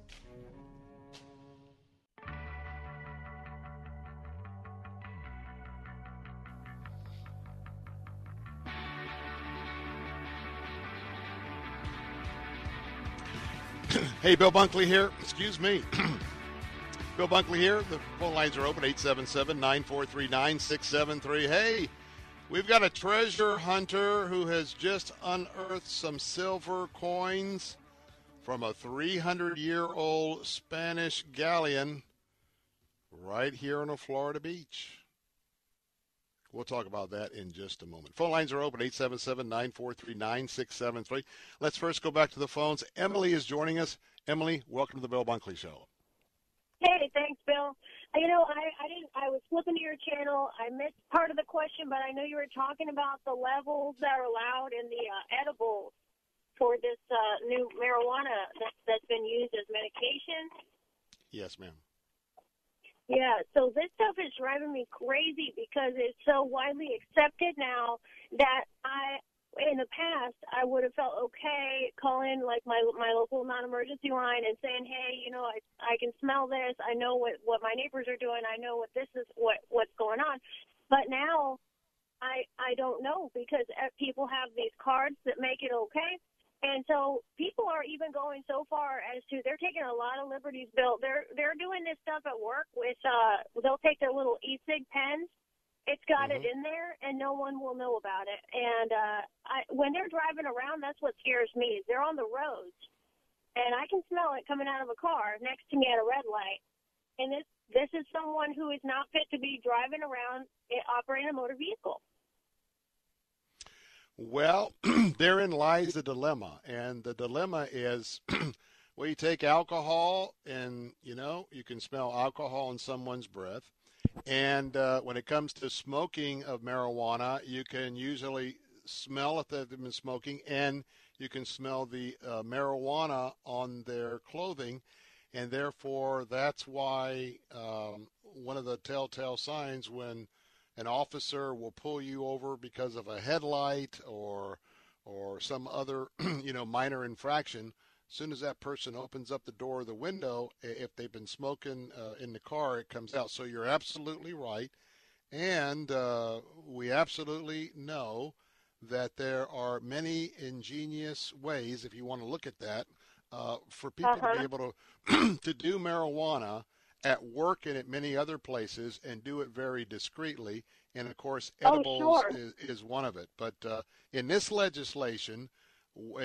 Hey, Bill Bunkley here. Excuse me. [CLEARS THROAT] Bill Bunkley here. The phone lines are open 877 943 9673. Hey, we've got a treasure hunter who has just unearthed some silver coins from a 300 year old Spanish galleon right here on a Florida beach. We'll talk about that in just a moment. Phone lines are open 877 943 9673. Let's first go back to the phones. Emily is joining us. Emily, welcome to the Bill Bunkley Show. Hey, thanks, Bill. You know, I, I didn't. I was flipping to your channel. I missed part of the question, but I know you were talking about the levels that are allowed in the uh, edibles for this uh, new marijuana that, that's been used as medication. Yes, ma'am. Yeah, so this stuff is driving me crazy because it's so widely accepted now that I in the past I would have felt okay calling like my my local non-emergency line and saying, "Hey, you know, I I can smell this. I know what what my neighbors are doing. I know what this is what what's going on." But now I I don't know because uh, people have these cards that make it okay. And so people are even going so far as to they're taking a lot of liberties, Bill. They're they're doing this stuff at work with uh they'll take their little e-cig pens. It's got mm-hmm. it in there and no one will know about it. And uh I when they're driving around that's what scares me. Is they're on the roads and I can smell it coming out of a car next to me at a red light. And this this is someone who is not fit to be driving around eh, operating a motor vehicle. Well, [CLEARS THROAT] therein lies the dilemma, and the dilemma is, [CLEARS THROAT] well, you take alcohol, and you know you can smell alcohol in someone's breath, and uh, when it comes to smoking of marijuana, you can usually smell if they've been smoking, and you can smell the uh, marijuana on their clothing, and therefore that's why um, one of the telltale signs when an officer will pull you over because of a headlight or or some other [CLEARS THROAT] you know minor infraction soon as that person opens up the door or the window if they've been smoking uh, in the car it comes out so you're absolutely right and uh, we absolutely know that there are many ingenious ways if you want to look at that uh, for people uh-huh. to be able to [CLEARS THROAT] to do marijuana at work and at many other places and do it very discreetly. And of course, oh, edibles oh, sure. is, is one of it. But uh, in this legislation,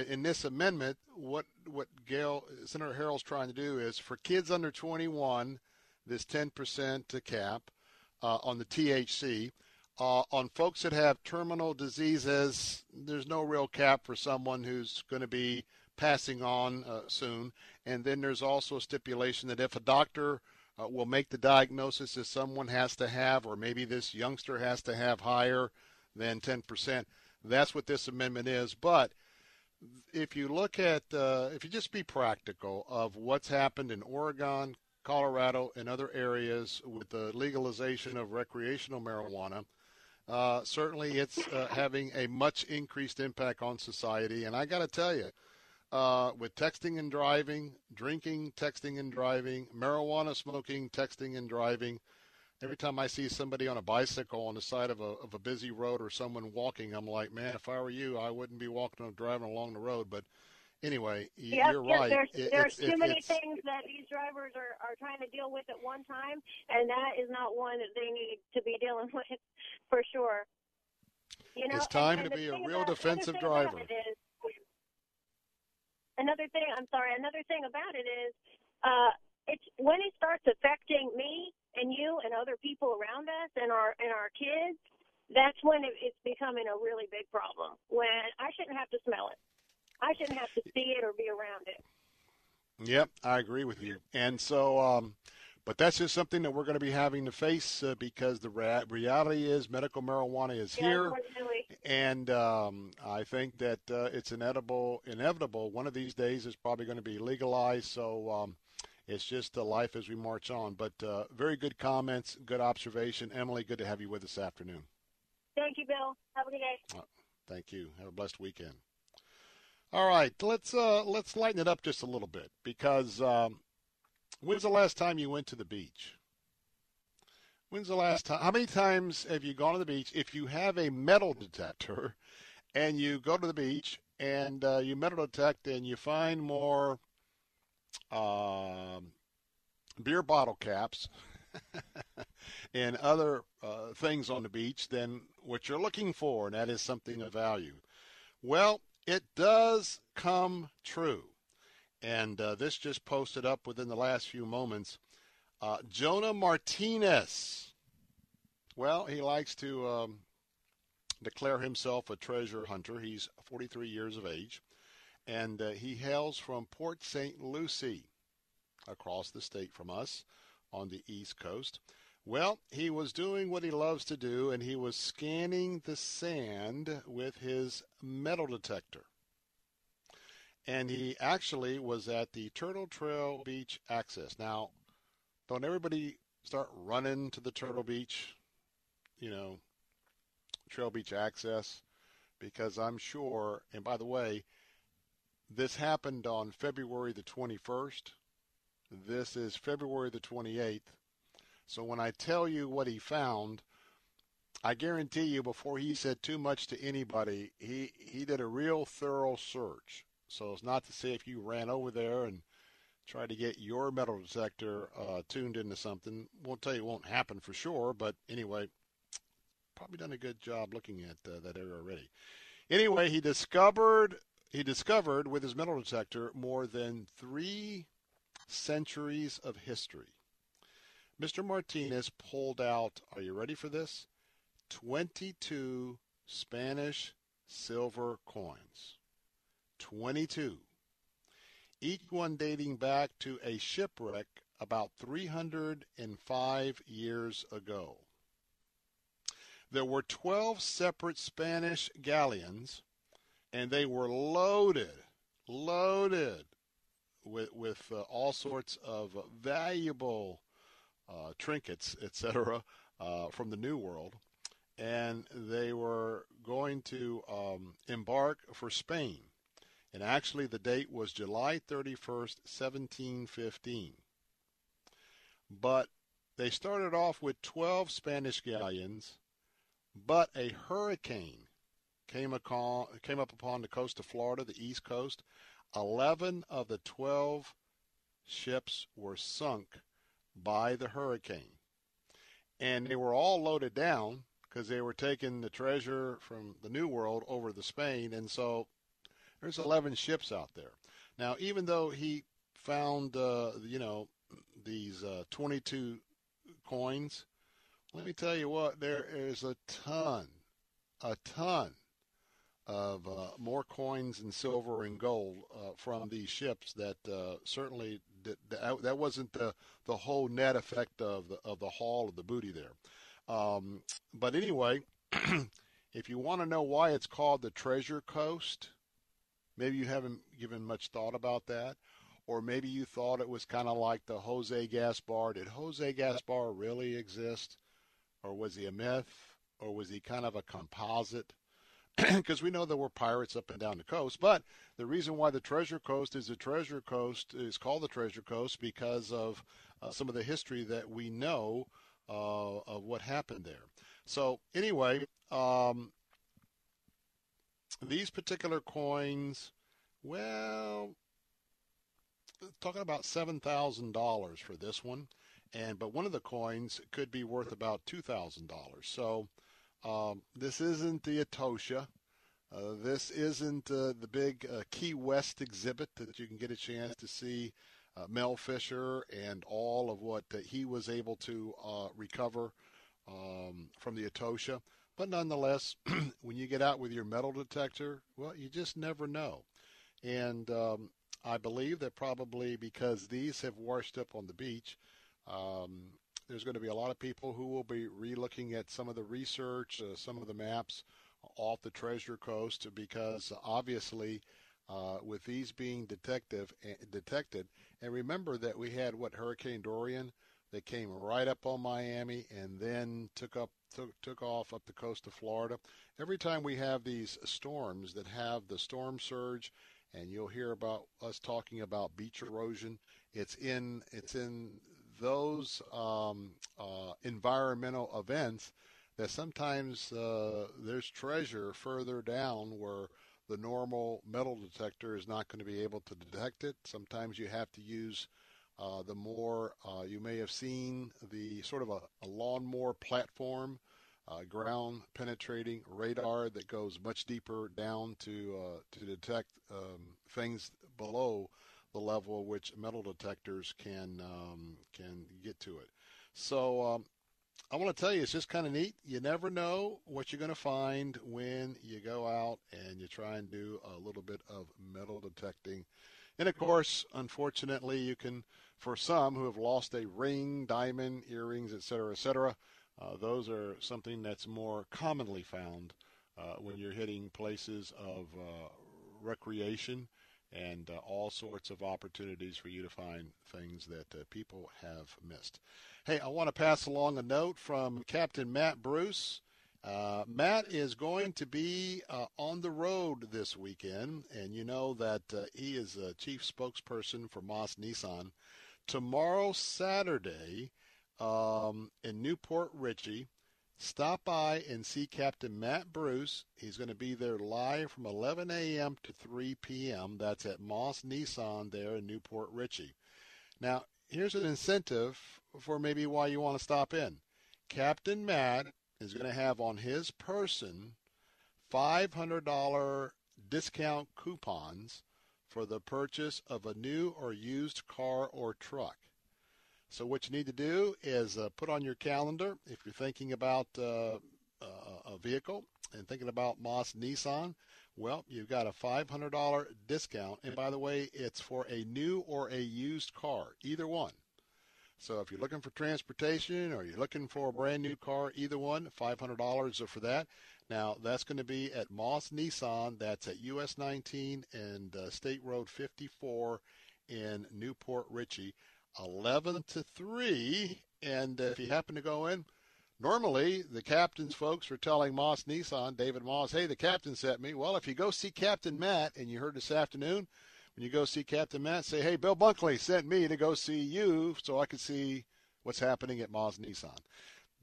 in this amendment, what what Gayle Senator Harrell's trying to do is for kids under 21, this 10% cap uh, on the THC. Uh, on folks that have terminal diseases, there's no real cap for someone who's going to be passing on uh, soon. And then there's also a stipulation that if a doctor uh, will make the diagnosis that someone has to have, or maybe this youngster has to have higher than 10%. That's what this amendment is. But if you look at, uh, if you just be practical of what's happened in Oregon, Colorado, and other areas with the legalization of recreational marijuana, uh, certainly it's uh, having a much increased impact on society. And I got to tell you, uh, with texting and driving, drinking, texting and driving, marijuana smoking, texting and driving. Every time I see somebody on a bicycle on the side of a of a busy road or someone walking, I'm like, man, if I were you, I wouldn't be walking or driving along the road. But anyway, yep, you're right. There's, it, there's too many things that these drivers are, are trying to deal with at one time, and that is not one that they need to be [LAUGHS] dealing with for sure. You know, it's time and, and to be a real about- defensive driver. it is- another thing, I'm sorry. Another thing about it is, uh, it's when it starts affecting me and you and other people around us and our and our kids. That's when it, it's becoming a really big problem. When I shouldn't have to smell it, I shouldn't have to see it or be around it. Yep, I agree with you. And so, um, but that's just something that we're going to be having to face uh, because the rea- reality is medical marijuana is Yeah, here. And um, I think that uh, it's inevitable. Inevitable. One of these days, it's probably going to be legalized. So um, it's just a life as we march on. But uh, very good comments, good observation, Emily. Good to have you with us this afternoon. Thank you, Bill. Have a good day. Thank you. Have a blessed weekend. All right, let's uh, let's lighten it up just a little bit because um, when's the last time you went to the beach? When's the last time? How many times have you gone to the beach? If you have a metal detector, [LAUGHS] and you go to the beach and uh, you metal detect and you find more um, beer bottle caps [LAUGHS] and other uh, things on the beach than what you're looking for, and that is something of value. Well, it does come true. And uh, this just posted up within the last few moments. Uh, Jonah Martinez. Well, he likes to um, declare himself a treasure hunter. He's 43 years of age, and uh, he hails from Port St. Lucie, across the state from us on the East Coast. Well, he was doing what he loves to do, and he was scanning the sand with his metal detector. And he actually was at the Turtle Trail Beach access. Now, don't everybody start running to the Turtle Beach, you know, Trail Beach access? Because I'm sure, and by the way, this happened on February the 21st. This is February the 28th. So when I tell you what he found, I guarantee you before he said too much to anybody, he, he did a real thorough search. So it's not to say if you ran over there and tried to get your metal detector uh, tuned into something. Won't tell you it won't happen for sure, but anyway, probably done a good job looking at uh, that area already. Anyway, he discovered he discovered with his metal detector more than three centuries of history. Mr. Martinez pulled out, are you ready for this? 22 Spanish silver coins. 22. Each one dating back to a shipwreck about 305 years ago. There were 12 separate Spanish galleons, and they were loaded, loaded with, with uh, all sorts of valuable uh, trinkets, etc., uh, from the New World, and they were going to um, embark for Spain. And actually, the date was July 31st, 1715. But they started off with 12 Spanish galleons, but a hurricane came, upon, came up upon the coast of Florida, the east coast. 11 of the 12 ships were sunk by the hurricane. And they were all loaded down because they were taking the treasure from the New World over to Spain. And so there's 11 ships out there. Now, even though he found, uh, you know, these uh, 22 coins, let me tell you what, there is a ton, a ton of uh, more coins and silver and gold uh, from these ships that uh, certainly did, that, that wasn't the, the whole net effect of the, of the haul of the booty there. Um, but anyway, [CLEARS THROAT] if you want to know why it's called the Treasure Coast, maybe you haven't given much thought about that, or maybe you thought it was kind of like the Jose Gaspar. Did Jose Gaspar really exist, or was he a myth, or was he kind of a composite? [CLEARS THROAT] because we know there were pirates up and down the coast. But the reason why the Treasure Coast is the Treasure Coast is called the Treasure Coast because of uh, some of the history that we know uh, of what happened there. So anyway, um, these particular coins, well, talking about seven thousand dollars for this one, and but one of the coins could be worth about two thousand dollars. So Um, this isn't the Atocha. Uh, this isn't uh, the big uh, Key West exhibit that you can get a chance to see uh, Mel Fisher and all of what he was able to uh, recover um, from the Atocha. But nonetheless, [CLEARS THROAT] when you get out with your metal detector, well, you just never know. And um, I believe that probably because these have washed up on the beach, um, there's going to be a lot of people who will be re-looking at some of the research, uh, some of the maps off the Treasure Coast, because obviously, uh, with these being detective eh, detected, and remember that we had what Hurricane Dorian that came right up on Miami and then took up took, took off up the coast of Florida. Every time we have these storms that have the storm surge, and you'll hear about us talking about beach erosion. It's in it's in those um, uh, environmental events that sometimes uh, there's treasure further down where the normal metal detector is not going to be able to detect it. Sometimes you have to use uh, the more uh, you may have seen the sort of a, a lawnmower platform, uh, ground penetrating radar that goes much deeper down to uh, to detect um, things below the level at which metal detectors can um, can get to it. So um, I want to tell you, it's just kind of neat. You never know what you're going to find when you go out and you try and do a little bit of metal detecting. And of course, unfortunately, you can for some who have lost a ring, diamond, earrings, etc., etc., uh, those are something that's more commonly found uh, when you're hitting places of uh, recreation and uh, all sorts of opportunities for you to find things that uh, people have missed. Hey, I want to pass along a note from Captain Matt Bruce. Uh, Matt is going to be uh, on the road this weekend, and you know that uh, he is a chief spokesperson for Moss Nissan tomorrow, Saturday, um, in New Port Richey. Stop by and see Captain Matt Bruce. He's going to be there live from 11 a.m. to 3 p.m. That's at Moss Nissan there in New Port Richey. Now, here's an incentive for maybe why you want to stop in. Captain Matt is going to have on his person $500 discount coupons for the purchase of a new or used car or truck. So what you need to do is uh, put on your calendar if you're thinking about uh, a vehicle and thinking about Moss Nissan. Well, you've got a $500 discount, and by the way, it's for a new or a used car, either one. So if you're looking for transportation or you're looking for a brand new car, either one, $500 for that. Now, that's going to be at Moss Nissan. That's at US 19 and uh, State Road 54 in New Port Richey, 11 to 3. And if you happen to go in, normally the captain's folks are telling Moss Nissan, David Moss, hey, the captain sent me. Well, if you go see Captain Matt, and you heard this afternoon, when you go see Captain Matt, say, hey, Bill Bunkley sent me to go see you so I could see what's happening at Moss Nissan.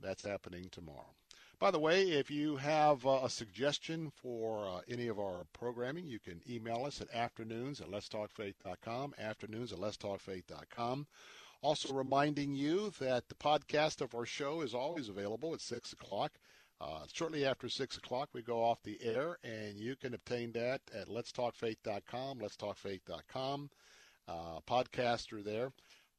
That's happening tomorrow. By the way, if you have uh, a suggestion for uh, any of our programming, you can email us at afternoons at letstalkfaith.com, afternoons at letstalkfaith.com. Also reminding you that the podcast of our show is always available at 6 o'clock. Uh, shortly after 6 o'clock, we go off the air, and you can obtain that at letstalkfaith.com, letstalkfaith.com. Uh, podcasts are there.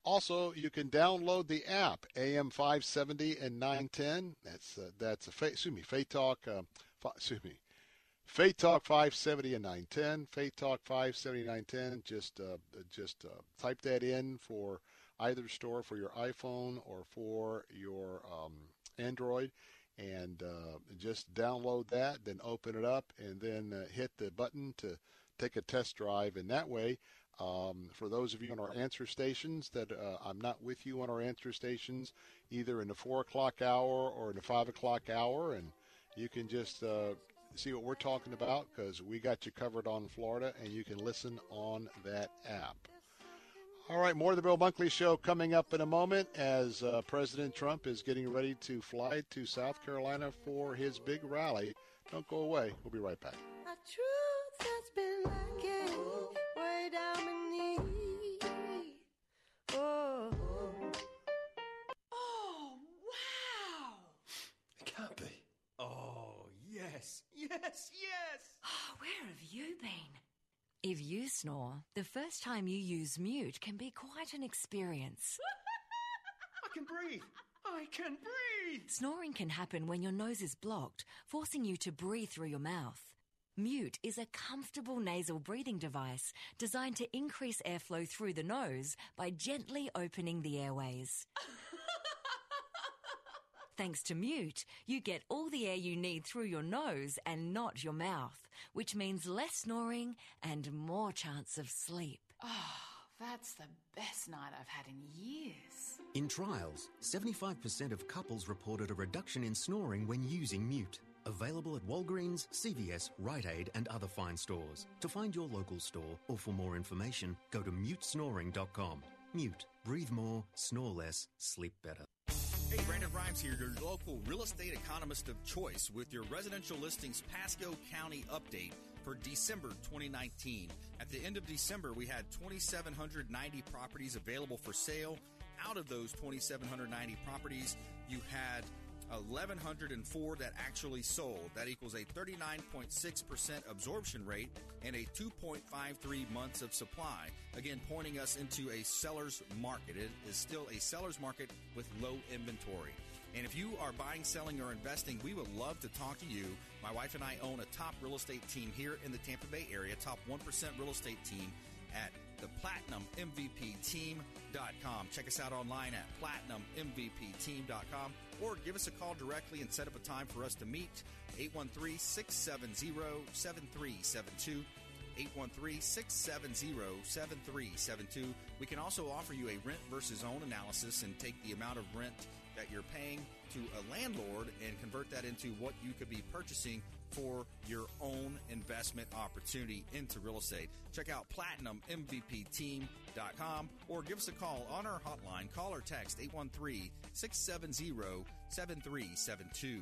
Also, you can download the app AM 570 and 910. That's uh, that's a excuse me, Faith Talk. Uh, excuse me, Faith Talk 570 and 910. Faith Talk 570 and 910. Just uh, just uh, type that in for either store for your iPhone or for your um, Android, and uh, just download that. Then open it up, and then uh, hit the button to take a test drive. And that way, um, for those of you on our answer stations that uh, I'm not with you on our answer stations, either in the four o'clock hour or in the five o'clock hour, and you can just uh, see what we're talking about because we got you covered on Florida, and you can listen on that app. All right, more of the Bill Bunkley Show coming up in a moment as uh, President Trump is getting ready to fly to South Carolina for his big rally. Don't go away. We'll be right back. Oh. Oh, wow. It can't be. Oh. yes, yes. Yes! Oh, where have you been? If you snore, the first time you use mute can be quite an experience. I can breathe. I can breathe. Snoring can happen when your nose is blocked, forcing you to breathe through your mouth. Mute is a comfortable nasal breathing device designed to increase airflow through the nose by gently opening the airways. [LAUGHS] Thanks to Mute, you get all the air you need through your nose and not your mouth, which means less snoring and more chance of sleep. Oh, that's the best night I've had in years. In trials, 75% of couples reported a reduction in snoring when using Mute. Available at Walgreens, CVS, Rite Aid, and other fine stores. To find your local store or for more information, go to mutesnoring.com. Mute. Breathe more, snore less, sleep better. Hey, Brandon Rhymes here, your local real estate economist of choice with your residential listings Pasco County update for December 2019. At the end of December, we had 2,790 properties available for sale. Out of those 2,790 properties, you had 1,104 that actually sold. That equals a 39.6% absorption rate and a 2.53 months of supply. Again, pointing us into a seller's market. It is still a seller's market with low inventory. And if you are buying, selling, or investing, we would love to talk to you. My wife and I own a top real estate team here in the Tampa Bay area, top 1% real estate team at the Platinum MVP PlatinumMVPTeam.com. Check us out online at Platinum MVP PlatinumMVPTeam.com or give us a call directly and set up a time for us to meet. 813 670 7372. 813 670 7372. We can also offer you a rent versus own analysis and take the amount of rent that you're paying to a landlord and convert that into what you could be purchasing for your own investment opportunity into real estate. Check out PlatinumMVPTeam.com or give us a call on our hotline. Call or text 813 670 7372.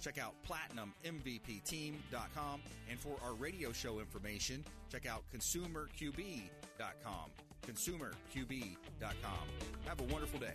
Check out PlatinumMVPTeam.com. And for our radio show information, check out ConsumerQB.com. ConsumerQB.com. Have a wonderful day.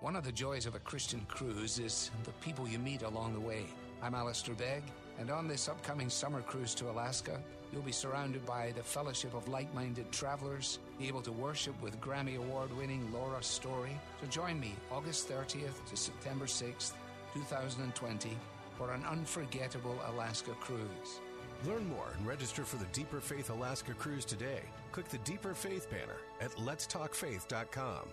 One of the joys of a Christian cruise is the people you meet along the way. I'm Alistair Begg, and on this upcoming summer cruise to Alaska, you'll be surrounded by the fellowship of like minded travelers, be able to worship with Grammy Award winning Laura Story. So join me August 30th to September 6th, 2020, for an unforgettable Alaska cruise. Learn more and register for the Deeper Faith Alaska cruise today. Click the Deeper Faith banner at letstalkfaith.com.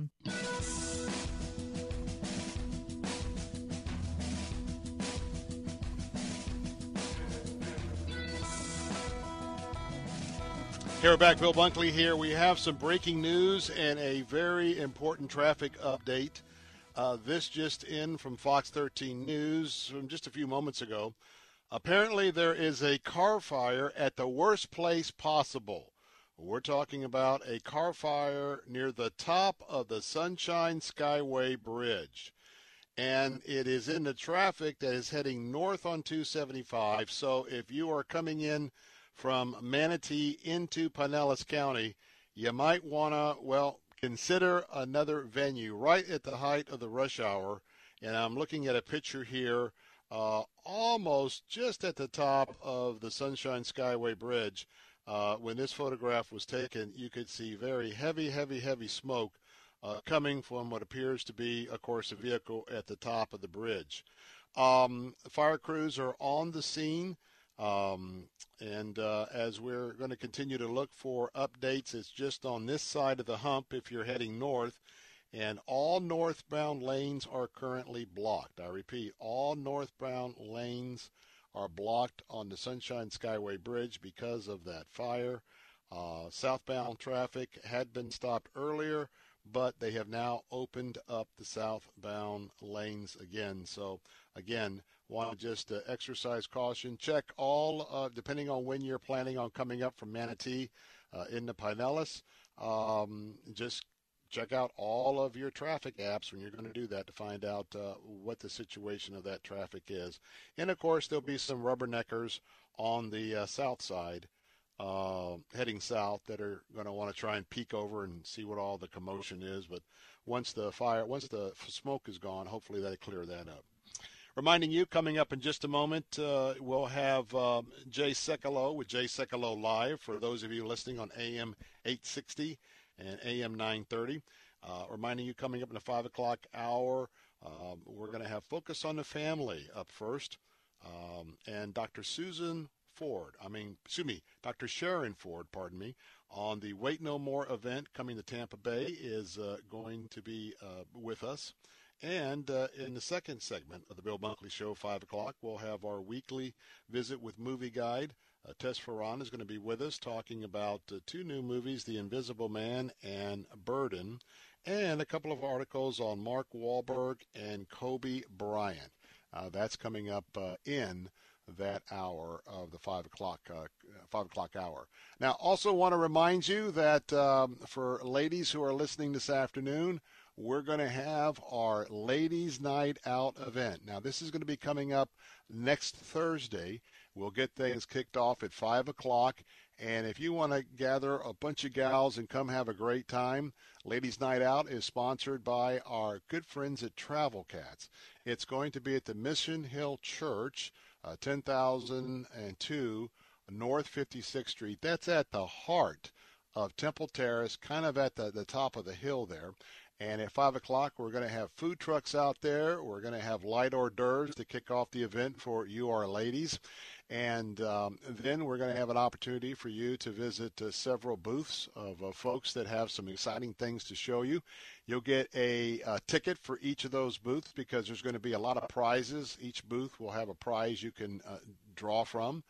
Hey, we're back. Bill Bunkley here. We have some breaking news and a very important traffic update. Uh, this just in from Fox 13 News from just a few moments ago. Apparently, there is a car fire at the worst place possible. We're talking about a car fire near the top of the Sunshine Skyway Bridge. And it is in the traffic that is heading north on 275. So if you are coming in from Manatee into Pinellas County, you might want to, well, consider another venue right at the height of the rush hour. And I'm looking at a picture here, uh, almost just at the top of the Sunshine Skyway Bridge. Uh, when this photograph was taken, you could see very heavy, heavy, heavy smoke uh, coming from what appears to be, of course, a vehicle at the top of the bridge. Um, fire crews are on the scene. Um, and uh, as we're going to continue to look for updates, it's just on this side of the hump if you're heading north. And all northbound lanes are currently blocked. I repeat, all northbound lanes are blocked on the Sunshine Skyway Bridge because of that fire. Uh, southbound traffic had been stopped earlier, but they have now opened up the southbound lanes again. So, again, want to just uh, exercise caution. Check all, uh, depending on when you're planning on coming up from Manatee uh, into Pinellas. Um, just check out all of your traffic apps when you're going to do that to find out uh, what the situation of that traffic is. And of course, there'll be some rubberneckers on the uh, south side. Uh, heading south that are going to want to try and peek over and see what all the commotion is. But once the fire, once the smoke is gone, hopefully they clear that up. Reminding you, coming up in just a moment, uh, we'll have um, Jay Sekulow with Jay Sekulow Live for those of you listening on AM 860 and AM 930. Uh, reminding you, coming up in the 5 o'clock hour, um, we're going to have Focus on the Family up first. Um, and Dr. Susan Ford, I mean, excuse me, Dr. Sharon Ford, pardon me, on the Wait No More event coming to Tampa Bay is uh, going to be uh, with us. And uh, in the second segment of the Bill Bunkley Show, 5 o'clock, we'll have our weekly visit with Movie Guide. Uh, Tess Ferran is going to be with us talking about uh, two new movies, The Invisible Man and Burden, and a couple of articles on Mark Wahlberg and Kobe Bryant. Uh, that's coming up uh, in that hour of the five o'clock uh, five o'clock hour. Now, also want to remind you that um, for ladies who are listening this afternoon, we're going to have our Ladies Night Out event. Now, this is going to be coming up next Thursday. We'll get things kicked off at 5 o'clock. And if you want to gather a bunch of gals and come have a great time, Ladies Night Out is sponsored by our good friends at Travel Cats. It's going to be at the Mission Hill Church, uh, 10,002 North 56th Street. That's at the heart of Temple Terrace, kind of at the, the top of the hill there. And at 5 o'clock, we're going to have food trucks out there. We're going to have light hors d'oeuvres to kick off the event for you, our ladies. And um, then we're going to have an opportunity for you to visit uh, several booths of uh, folks that have some exciting things to show you. You'll get a, a, ticket for each of those booths because there's going to be a lot of prizes. Each booth will have a prize you can uh, draw from.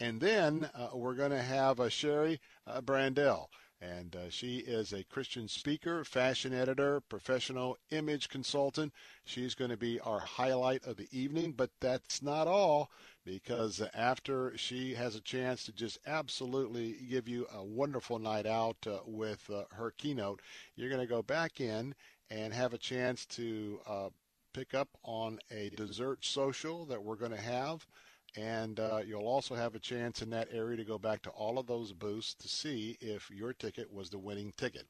And then uh, we're going to have a Shari uh, Braendel. And uh, she is a Christian speaker, fashion editor, professional image consultant. She's going to be our highlight of the evening, but that's not all because after she has a chance to just absolutely give you a wonderful night out uh, with uh, her keynote, you're going to go back in and have a chance to uh, pick up on a dessert social that we're going to have and uh, you'll also have a chance in that area to go back to all of those booths to see if your ticket was the winning ticket.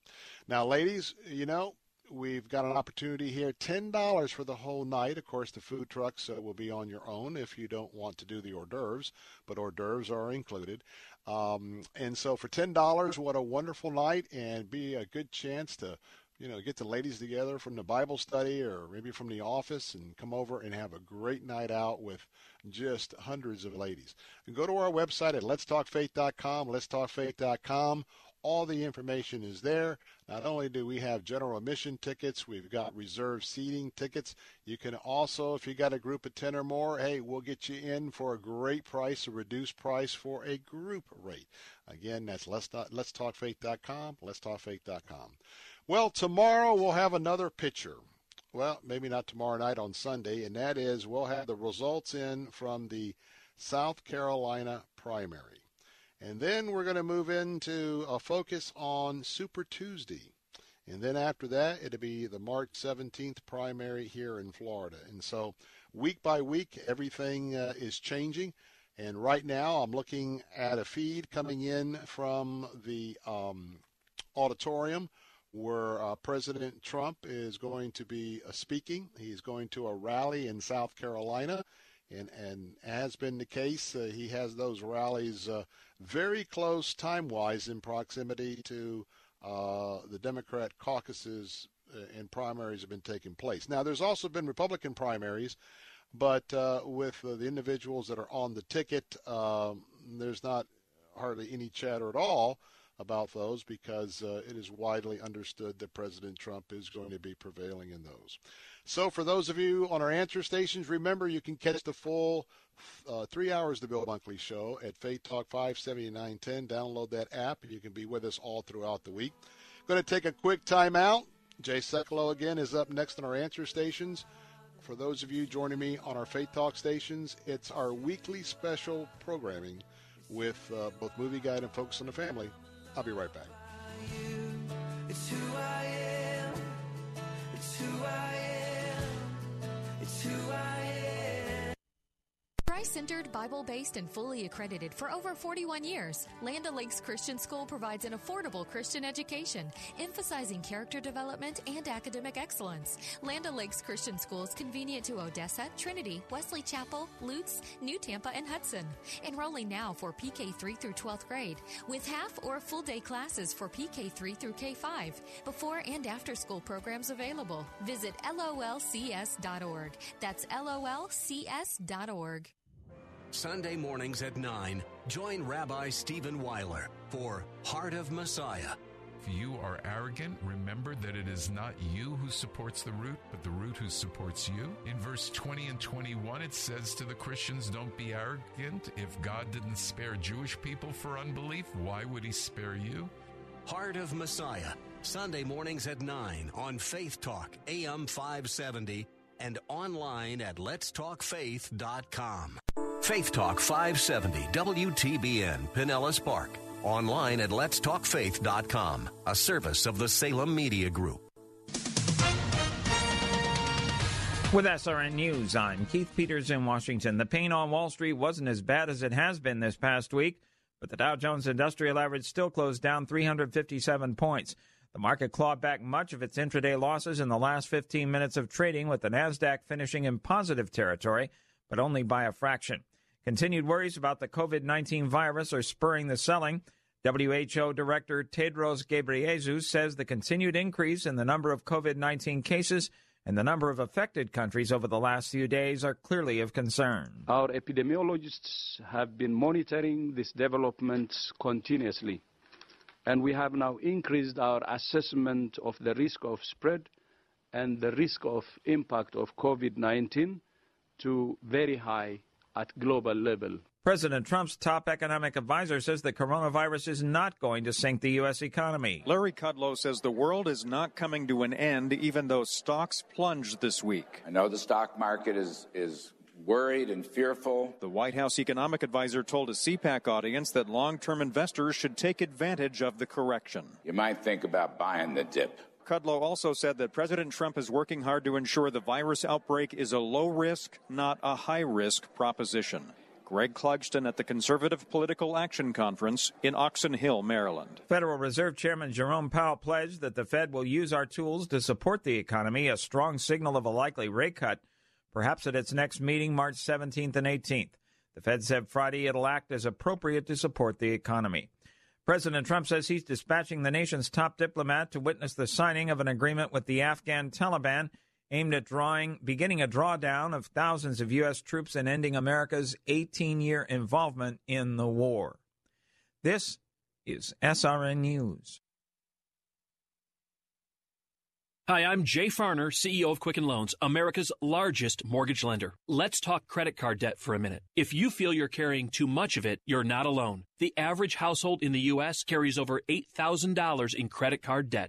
Now, ladies, you know, we've got an opportunity here $10 for the whole night. Of course, the food trucks uh, will be on your own if you don't want to do the hors d'oeuvres, but hors d'oeuvres are included. Um, and so for $10, what a wonderful night and be a good chance to you know, get the ladies together from the Bible study or maybe from the office and come over and have a great night out with just hundreds of ladies. And go to our website at letstalkfaith.com, letstalkfaith.com. All the information is there. Not only do we have general admission tickets, we've got reserved seating tickets. You can also, if you got a group of 10 or more, hey, we'll get you in for a great price, a reduced price for a group rate. Again, that's let's, letstalkfaith.com, letstalkfaith.com. Well, tomorrow we'll have another picture. Well, maybe not tomorrow night on Sunday, and that is we'll have the results in from the South Carolina primary. And then we're going to move into a focus on Super Tuesday. And then after that, it'll be the March 17th primary here in Florida. And so week by week, everything uh, is changing. And right now, I'm looking at a feed coming in from the um, auditorium where uh, President Trump is going to be uh, speaking. He's going to a rally in South Carolina, and and has been the case, uh, he has those rallies uh, very close time wise in proximity to uh, the Democrat caucuses uh, and primaries have been taking place. Now, there's also been Republican primaries. But uh, with uh, the individuals that are on the ticket, um, there's not hardly any chatter at all about those because it is widely understood that President Trump is going to be prevailing in those. So, for those of you on our answer stations, remember you can catch the full uh, three hours of the Bill Bunkley Show at Faith Talk 57910. Download that app, and you can be with us all throughout the week. Going to take a quick timeout. Jay Sekulow again is up next on our answer stations. For those of you joining me on our Faith Talk stations, it's our weekly special programming with uh, both Movie Guide and Focus on the Family. I'll be right back. Who I Christ centered, Bible based, and fully accredited for over 41 years, Land O'Lakes Christian School provides an affordable Christian education, emphasizing character development and academic excellence. Land O'Lakes Christian School is convenient to Odessa, Trinity, Wesley Chapel, Lutz, New Tampa, and Hudson. Enrolling now for PK 3 through 12th grade, with half or full day classes for PK 3 through K 5. Before and after school programs available. Visit lolcs.org. That's lolcs.org. Sunday mornings at 9, join Rabbi Stephen Weiler for Heart of Messiah. If you are arrogant, remember that it is not you who supports the root, but the root who supports you. In verse 20 and 21, it says to the Christians, Don't be arrogant. If God didn't spare Jewish people for unbelief, why would he spare you? Heart of Messiah, Sunday mornings at 9 on Faith Talk, AM 570, and online at letstalkfaith.com. Faith Talk 570 WTBN Pinellas Park. Online at letstalkfaith.com, a service of the Salem Media Group. With SRN News, I'm Keith Peters in Washington. The pain on Wall Street wasn't as bad as it has been this past week, but the Dow Jones Industrial Average still closed down 357 points. The market clawed back much of its intraday losses in the last 15 minutes of trading, with the Nasdaq finishing in positive territory, but only by a fraction. Continued worries about the COVID 19 virus are spurring the selling. WHO Director Tedros Ghebreyesus says the continued increase in the number of COVID 19 cases and the number of affected countries over the last few days are clearly of concern. Our epidemiologists have been monitoring these developments continuously, and we have now increased our assessment of the risk of spread and the risk of impact of COVID 19 to very high at global level. President Trump's top economic advisor says the coronavirus is not going to sink the U.S. economy. Larry Kudlow says the world is not coming to an end, even though stocks plunged this week. I know the stock market is, is worried and fearful. The White House economic advisor told a CPAC audience that long term investors should take advantage of the correction. You might think about buying the dip. Kudlow also said that President Trump is working hard to ensure the virus outbreak is a low risk, not a high risk proposition. Greg Clugston at the Conservative Political Action Conference in Oxon Hill, Maryland. Federal Reserve Chairman Jerome Powell pledged that the Fed will use our tools to support the economy, a strong signal of a likely rate cut, perhaps at its next meeting March 17th and 18th. The Fed said Friday it'll act as appropriate to support the economy. President Trump says he's dispatching the nation's top diplomat to witness the signing of an agreement with the Afghan Taliban aimed at drawing, beginning a drawdown of thousands of U.S. troops and ending America's 18 year involvement in the war. This is SRN News. Hi, I'm Jay Farner, CEO of Quicken Loans, America's largest mortgage lender. Let's talk credit card debt for a minute. If you feel you're carrying too much of it, you're not alone. The average household in the U.S. carries over $8,000 in credit card debt.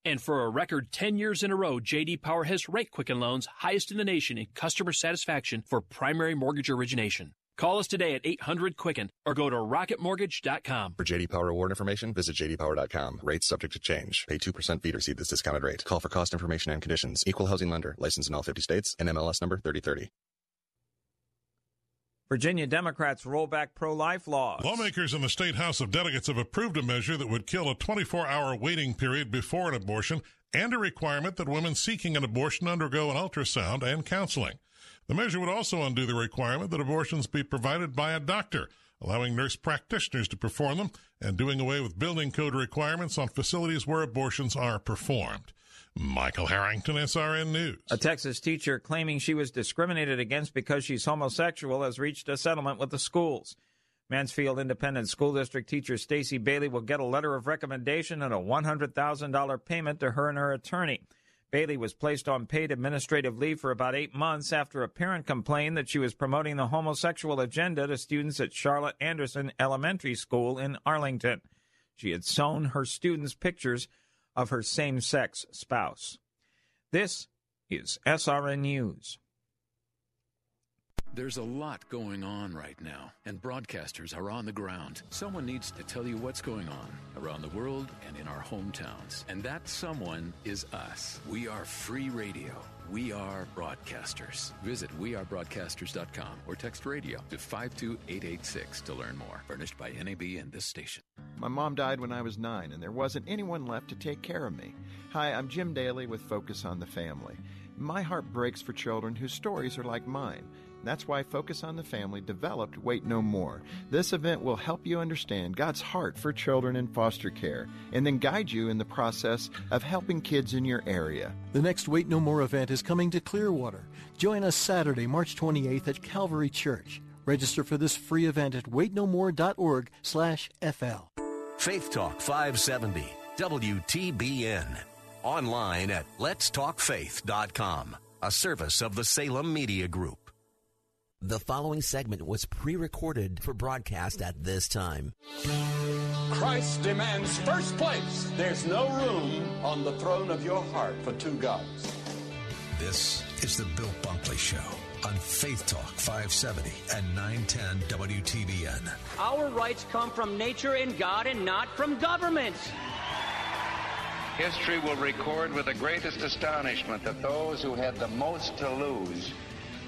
And for a record 10 years in a row, JD Power has ranked Quicken Loans highest in the nation in customer satisfaction for primary mortgage origination. Call us today at 800 Quicken or go to rocketmortgage.com. For JD Power award information, visit jdpower.com. Rates subject to change. Pay 2% fee to receive this discounted rate. Call for cost information and conditions. Equal housing lender. License in all 50 states. NMLS number 3030. Virginia Democrats roll back pro life laws. Lawmakers in the state House of Delegates have approved a measure that would kill a 24 hour waiting period before an abortion and a requirement that women seeking an abortion undergo an ultrasound and counseling. The measure would also undo the requirement that abortions be provided by a doctor, allowing nurse practitioners to perform them and doing away with building code requirements on facilities where abortions are performed. Michael Harrington, SRN News. A Texas teacher claiming she was discriminated against because she's homosexual has reached a settlement with the schools. Mansfield Independent School District teacher Stacy Bailey will get a letter of recommendation and a $100,000 payment to her and her attorney. Bailey was placed on paid administrative leave for about eight months after a parent complained that she was promoting the homosexual agenda to students at Charlotte Anderson Elementary School in Arlington. She had sewn her students pictures of her same sex spouse. This is SRN News. There's a lot going on right now, and broadcasters are on the ground. Someone needs to tell you what's going on around the world and in our hometowns. And that someone is us. We are free radio. We are broadcasters. Visit wearebroadcasters.com or text radio to 52886 to learn more. Furnished by NAB and this station. My mom died when I was nine, and there wasn't anyone left to take care of me. Hi, I'm Jim Daly with Focus on the Family. My heart breaks for children whose stories are like mine. That's why Focus on the Family developed Wait No More. This event will help you understand God's heart for children in foster care and then guide you in the process of helping kids in your area. The next Wait No More event is coming to Clearwater. Join us Saturday, March 28th at Calvary Church. Register for this free event at waitnomore.org/fl. Faith Talk 570 WTBN. Online at letstalkfaith.com, a service of the Salem Media Group. The following segment was pre recorded for broadcast at this time. Christ demands first place. There's no room on the throne of your heart for two gods. This is the Bill Bunkley Show on Faith Talk 570 and 910 WTBN. Our rights come from nature and God and not from government. History will record with the greatest astonishment that those who had the most to lose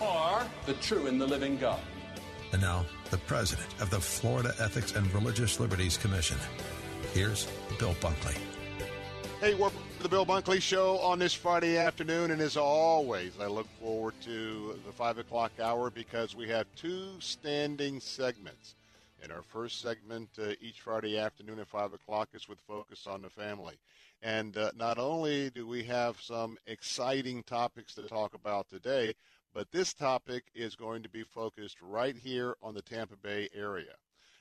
or the true and the living God. And now, the president of the Florida Ethics and Religious Liberties Commission. Here's Bill Bunkley. Hey, we're the Bill Bunkley Show on this Friday afternoon, and as always, I look forward to the 5 o'clock hour because we have two standing segments. In our first segment, uh, each Friday afternoon at 5 o'clock is with Focus on the Family. And uh, not only do we have some exciting topics to talk about today, but this topic is going to be focused right here on the Tampa Bay area.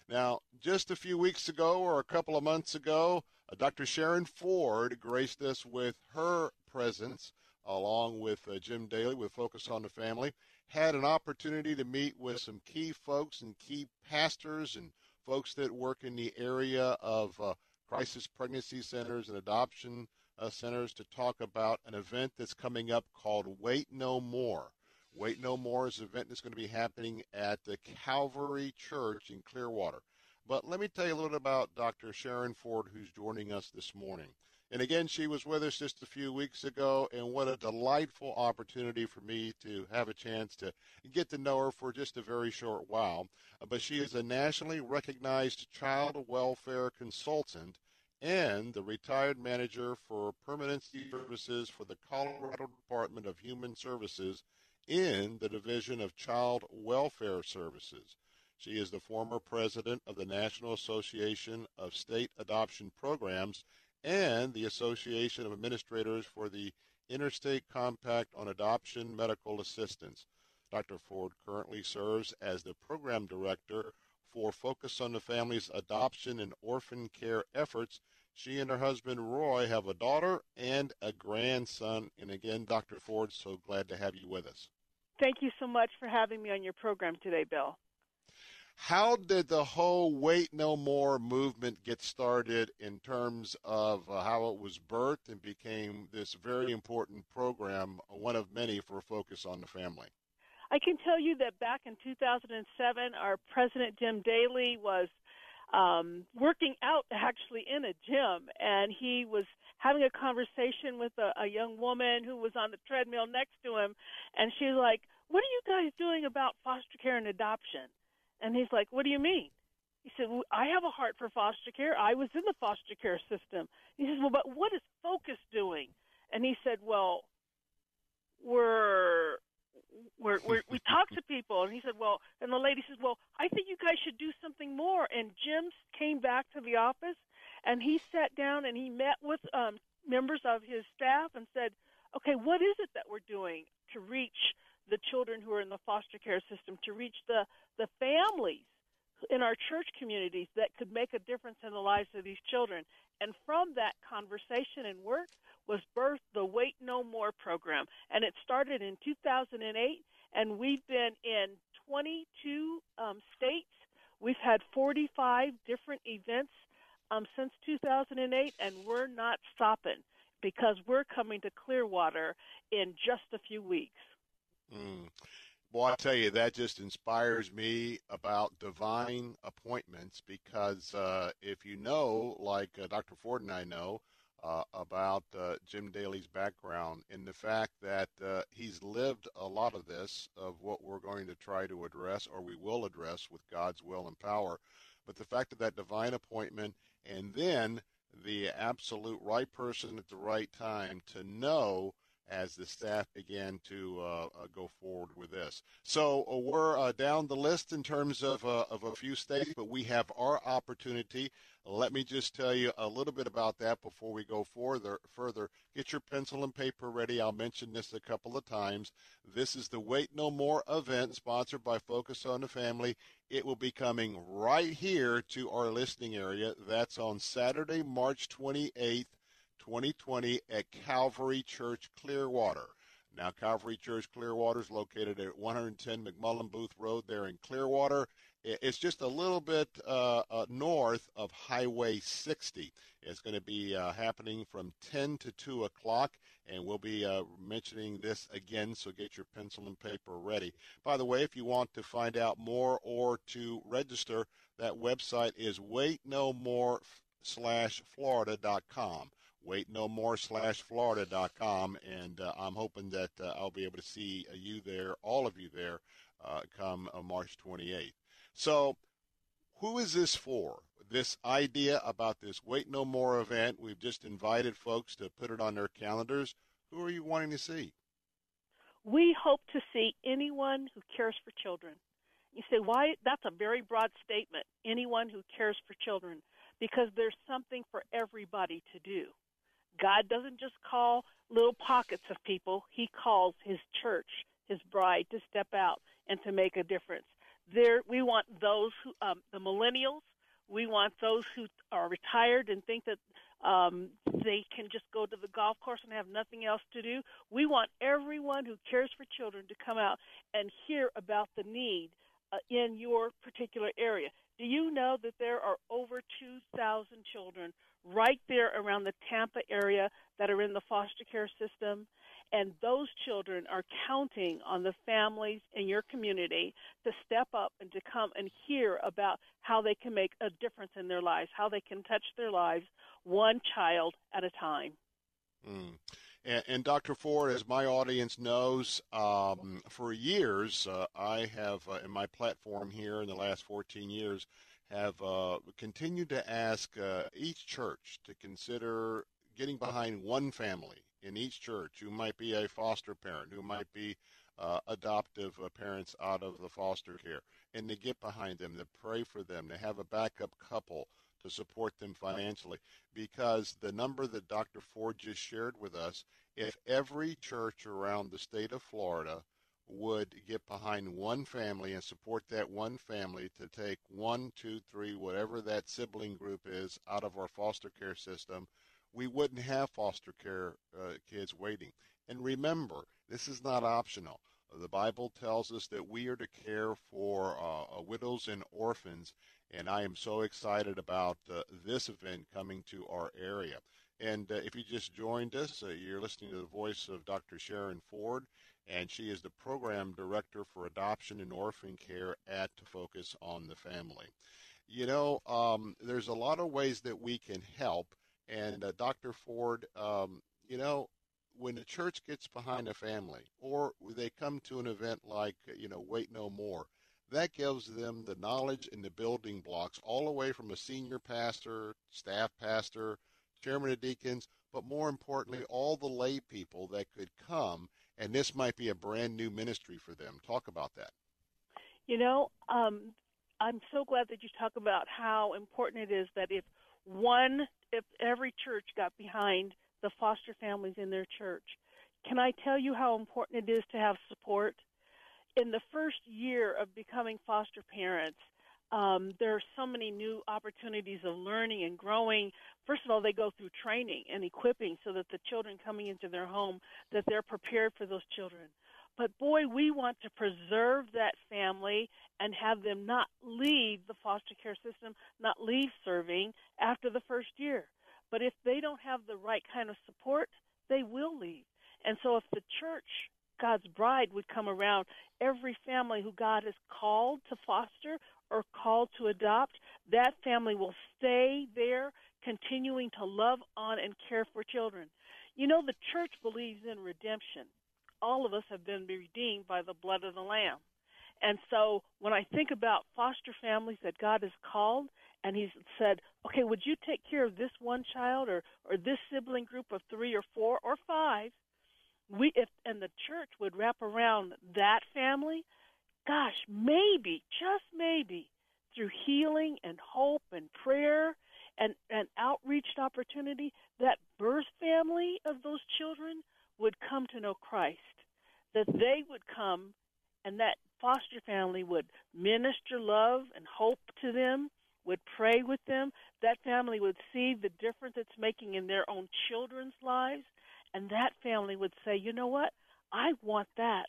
Now, just a few weeks ago or a couple of months ago, uh, Dr. Sharen Ford graced us with her presence along with uh, Jim Daly with Focus on the Family. Had an opportunity to meet with some key folks and key pastors and folks that work in the area of uh, crisis pregnancy centers and adoption uh, centers to talk about an event that's coming up called Wait No More. Wait No More is an event that's going to be happening at the Calvary Church in Clearwater. But let me tell you a little bit about Dr. Sharen Ford, who's joining us this morning. And again, she was with us just a few weeks ago, and what a delightful opportunity for me to have a chance to get to know her for just a very short while. But she is a nationally recognized child welfare consultant and the retired manager for permanency services for the Colorado Department of Human Services in the Division of Child Welfare Services. She is the former president of the National Association of State Adoption Programs and the Association of Administrators for the Interstate Compact on Adoption Medical Assistance. Dr. Ford currently serves as the program director for Focus on the Family's adoption and orphan care efforts. She and her husband Roy have a daughter and a grandson. And again, Dr. Ford, so glad to have you with us. Thank you so much for having me on your program today, Bill. How did the whole Wait No More movement get started in terms of uh, how it was birthed and became this very important program, one of many for Focus on the Family? I can tell you that back in 2007, our president, Jim Daly, was um, working out actually in a gym, and he was having a conversation with a, a young woman who was on the treadmill next to him, and she's like, "What are you guys doing about foster care and adoption?" And he's like, "What do you mean?" He said, well, "I have a heart for foster care. I was in the foster care system." He says, "Well, but what is Focus doing?" And he said, "Well, we're we're, we're, we talked to people, and he said, "Well," and the lady says, "Well, I think you guys should do something more." And Jim came back to the office, and he sat down and he met with um, members of his staff and said, "Okay, what is it that we're doing to reach the children who are in the foster care system, to reach the the families in our church communities that could make a difference in the lives of these children?" And from that conversation and work, was birthed the Wait No More program, and it started in 2008, and we've been in 22 um, states. We've had 45 different events um, since 2008, and we're not stopping because we're coming to Clearwater in just a few weeks. Mm. Well, I tell you, that just inspires me about divine appointments because uh, if you know, like uh, Dr. Ford and I know, uh, about uh, Jim Daly's background and the fact that uh, he's lived a lot of this, of what we're going to try to address, or we will address with God's will and power. But the fact of that divine appointment and then the absolute right person at the right time to know as the staff began to uh, uh, go forward with this. So uh, we're uh, down the list in terms of, uh, of a few states, but we have our opportunity. Let me just tell you a little bit about that before we go further. Further, get your pencil and paper ready. I'll mention this a couple of times. This is the Wait No More event sponsored by Focus on the Family. It will be coming right here to our listening area. That's on Saturday, March 28th 2020 at Calvary Church Clearwater. Now, Calvary Church Clearwater is located at 110 McMullen Booth Road there in Clearwater. It's just a little bit uh, uh, north of Highway 60. It's going to be uh, happening from 10 to 2 o'clock, and we'll be uh, mentioning this again, so get your pencil and paper ready. By the way, if you want to find out more or to register, that website is waitnomore slash wait no more slash florida.com and uh, i'm hoping that uh, i'll be able to see uh, you there all of you there uh, come uh, march 28th so who is this for? This idea about this wait no more event we've just invited folks to put it on their calendars. Who are you wanting to see? We hope to see anyone who cares for children. You say why? That's a very broad statement. Anyone who cares for children because there's something for everybody to do God doesn't just call little pockets of people, He calls His church, His bride, to step out and to make a difference. There, we want those who, um, the millennials, we want those who are retired and think that um, they can just go to the golf course and have nothing else to do. We want everyone who cares for children to come out and hear about the need uh, in your particular area. Do you know that there are over 2,000 children right there around the Tampa area that are in the foster care system. And those children are counting on the families in your community to step up and to come and hear about how they can make a difference in their lives, how they can touch their lives one child at a time. Mm. And, and, Dr. Ford, as my audience knows, um, for years uh, I have, uh, in my platform here in the last 14 years, have uh, continued to ask uh, each church to consider getting behind one family in each church who might be a foster parent, who might be uh, adoptive uh, parents out of the foster care, and to get behind them, to pray for them, to have a backup couple to support them financially. Because the number that Dr. Ford just shared with us, if every church around the state of Florida would get behind one family and support that one family to take one, two, three, whatever that sibling group is out of our foster care system, we wouldn't have foster care uh, kids waiting. And remember, this is not optional. The Bible tells us that we are to care for uh, widows and orphans, and I am so excited about uh, this event coming to our area. And uh, if you just joined us, uh, you're listening to the voice of Dr. Sharen Ford, and she is the program director for adoption and orphan care at To Focus on the Family. You know, um, there's a lot of ways that we can help, and uh, Dr. Ford, um, you know, when the church gets behind a family, or they come to an event like, you know, Wait No More, that gives them the knowledge and the building blocks all the way from a senior pastor, staff pastor, chairman of deacons, but more importantly, all the lay people that could come, and this might be a brand new ministry for them. Talk about that. You know, um, I'm so glad that you talk about how important it is that if one, if every church got behind the foster families in their church, can I tell you how important it is to have support? In the first year of becoming foster parents, um, there are so many new opportunities of learning and growing. First of all, they go through training and equipping so that the children coming into their home that they're prepared for those children. But boy, we want to preserve that family and have them not leave the foster care system, not leave serving after the first year. But if they don't have the right kind of support, they will leave. And so if the church God's bride would come around. Every family who God has called to foster or called to adopt, that family will stay there, continuing to love on and care for children. You know, the church believes in redemption. All of us have been redeemed by the blood of the Lamb. And so when I think about foster families that God has called, and He's said, okay, would you take care of this one child or, or this sibling group of three or four or five? We if and the church would wrap around that family, gosh, maybe, just maybe, through healing and hope and prayer and, and outreach opportunity, that birth family of those children would come to know Christ. That they would come and that foster family would minister love and hope to them, would pray with them. That family would see the difference it's making in their own children's lives. And that family would say, you know what? I want that.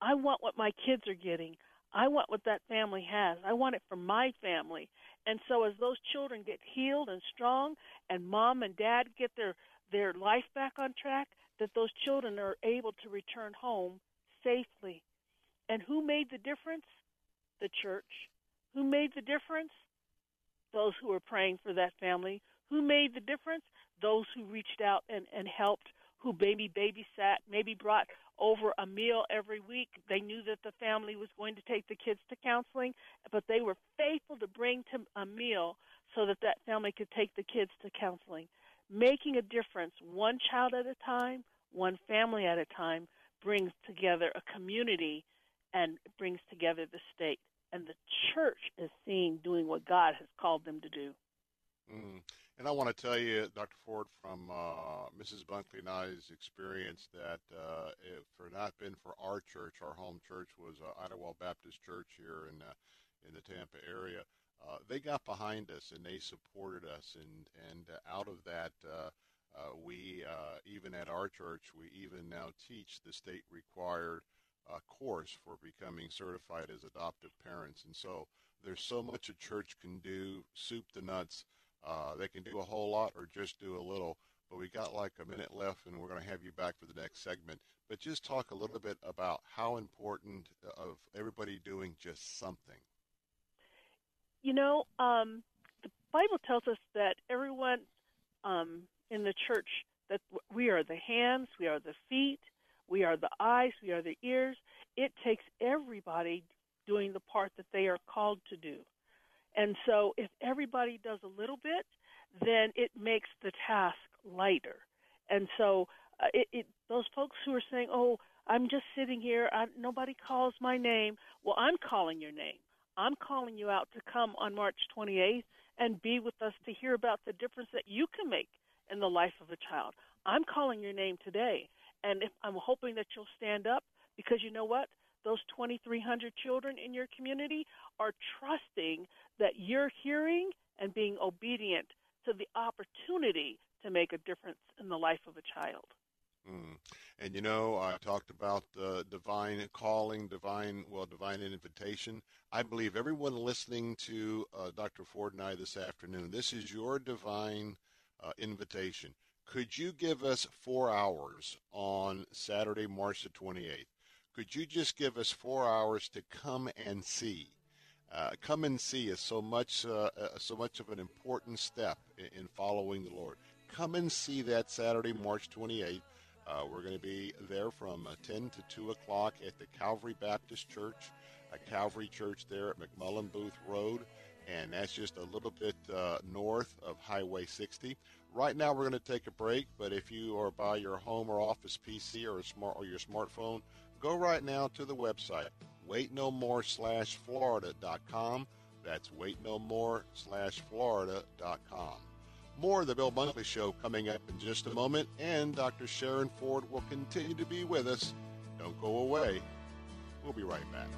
I want what my kids are getting. I want what that family has. I want it for my family. And so as those children get healed and strong and mom and dad get their their life back on track, that those children are able to return home safely. And who made the difference? The church. Who made the difference? Those who were praying for that family. Who made the difference? Those who reached out and, and helped, who maybe babysat, maybe brought over a meal every week. They knew that the family was going to take the kids to counseling, but they were faithful to bring to a meal so that that family could take the kids to counseling. Making a difference one child at a time, one family at a time brings together a community and brings together the state. And the church is seen doing what God has called them to do. Mm. And I want to tell you, Dr. Ford, from uh, Mrs. Bunkley and I's experience, that uh, if it had not been for our church, our home church was uh, Idlewild Baptist Church here in uh, in the Tampa area. Uh, they got behind us and they supported us, and and out of that, uh, we even at our church, we even now teach the state required course for becoming certified as adoptive parents, and so there's so much a church can do, soup to nuts uh, they can do a whole lot or just do a little. But we got like a minute left, and we're going to have you back for the next segment. But just talk a little bit about how important of everybody doing just something. You know, um, the Bible tells us that everyone um, in the church that we are the hands, we are the feet, we are the eyes, we are the ears. It takes everybody doing the part that they are called to do. And so if everybody does a little bit, then it makes the task lighter. And so uh, it, it, those folks who are saying, "Oh, I'm just sitting here, I, nobody calls my name." Well, I'm calling your name. I'm calling you out to come on March 28th and be with us to hear about the difference that you can make in the life of a child. I'm calling your name today, and if, I'm hoping that you'll stand up because you know what? Those 2,300 children in your community are trusting that you're hearing and being obedient to the opportunity to make a difference in the life of a child. Mm. And you know, I talked about uh, divine calling, divine, well, divine invitation. I believe everyone listening to uh, Dr. Ford and I this afternoon, this is your divine uh, invitation. Could you give us four hours on Saturday, March the 28th? Could you just give us four hours to come and see? Uh, come and see is so much, uh, uh, so much of an important step in, in following the Lord. Come and see that Saturday, March 28th. Uh, we're going to be there from uh, 10 to 2 o'clock at the Calvary Baptist Church, a Calvary Church there at McMullen Booth Road, and that's just a little bit uh, north of Highway 60. Right now, we're going to take a break, but if you are by your home or office PC or smart or your smartphone, go right now to the website waitnomore slash florida.com. That's waitnomore slash florida.com. More of the Bill Bunkley Show coming up in just a moment, and Dr. Sharen Ford will continue to be with us. Don't go away. We'll be right back.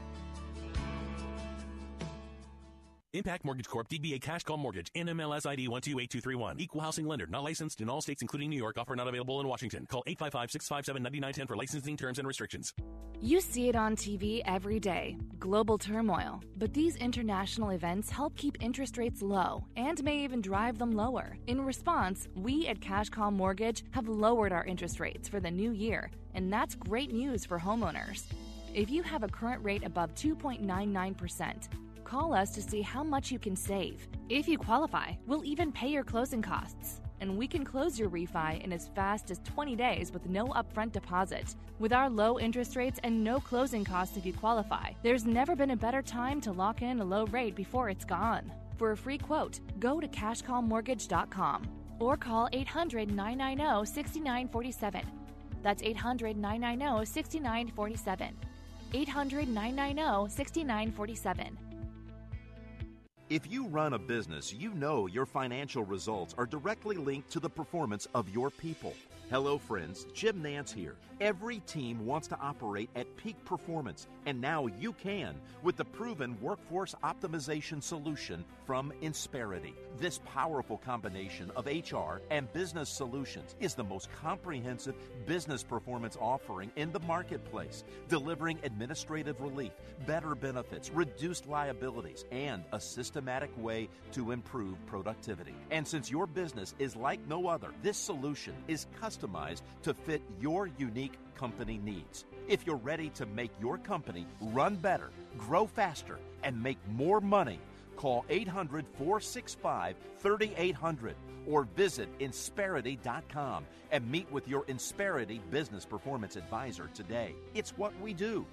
Impact Mortgage Corp. DBA Cash Call Mortgage. NMLS ID 128231. Equal housing lender. Not licensed in all states including New York. Offer not available in Washington. Call 855-657-9910 for licensing terms and restrictions. You see it on TV every day. Global turmoil. But these international events help keep interest rates low and may even drive them lower. In response, we at Cash Call Mortgage have lowered our interest rates for the new year. And that's great news for homeowners. If you have a current rate above 2.99%, call us to see how much you can save. If you qualify, we'll even pay your closing costs. And we can close your refi in as fast as 20 days with no upfront deposit. With our low interest rates and no closing costs if you qualify, there's never been a better time to lock in a low rate before it's gone. For a free quote, go to cashcallmortgage.com or call 800 990 6947. That's 800 990 6947. 800 990 6947. If you run a business, you know your financial results are directly linked to the performance of your people. Hello, friends. Jim Nantz here. Every team wants to operate at peak performance, and now you can with the proven workforce optimization solution from Insperity. This powerful combination of HR and business solutions is the most comprehensive business performance offering in the marketplace, delivering administrative relief, better benefits, reduced liabilities, and a systematic way to improve productivity. And since your business is like no other, this solution is customized to fit your unique company needs. If you're ready to make your company run better, grow faster, and make more money, call 800 465 3800 or visit Insperity.com and meet with your Insperity business performance advisor today. It's what we do.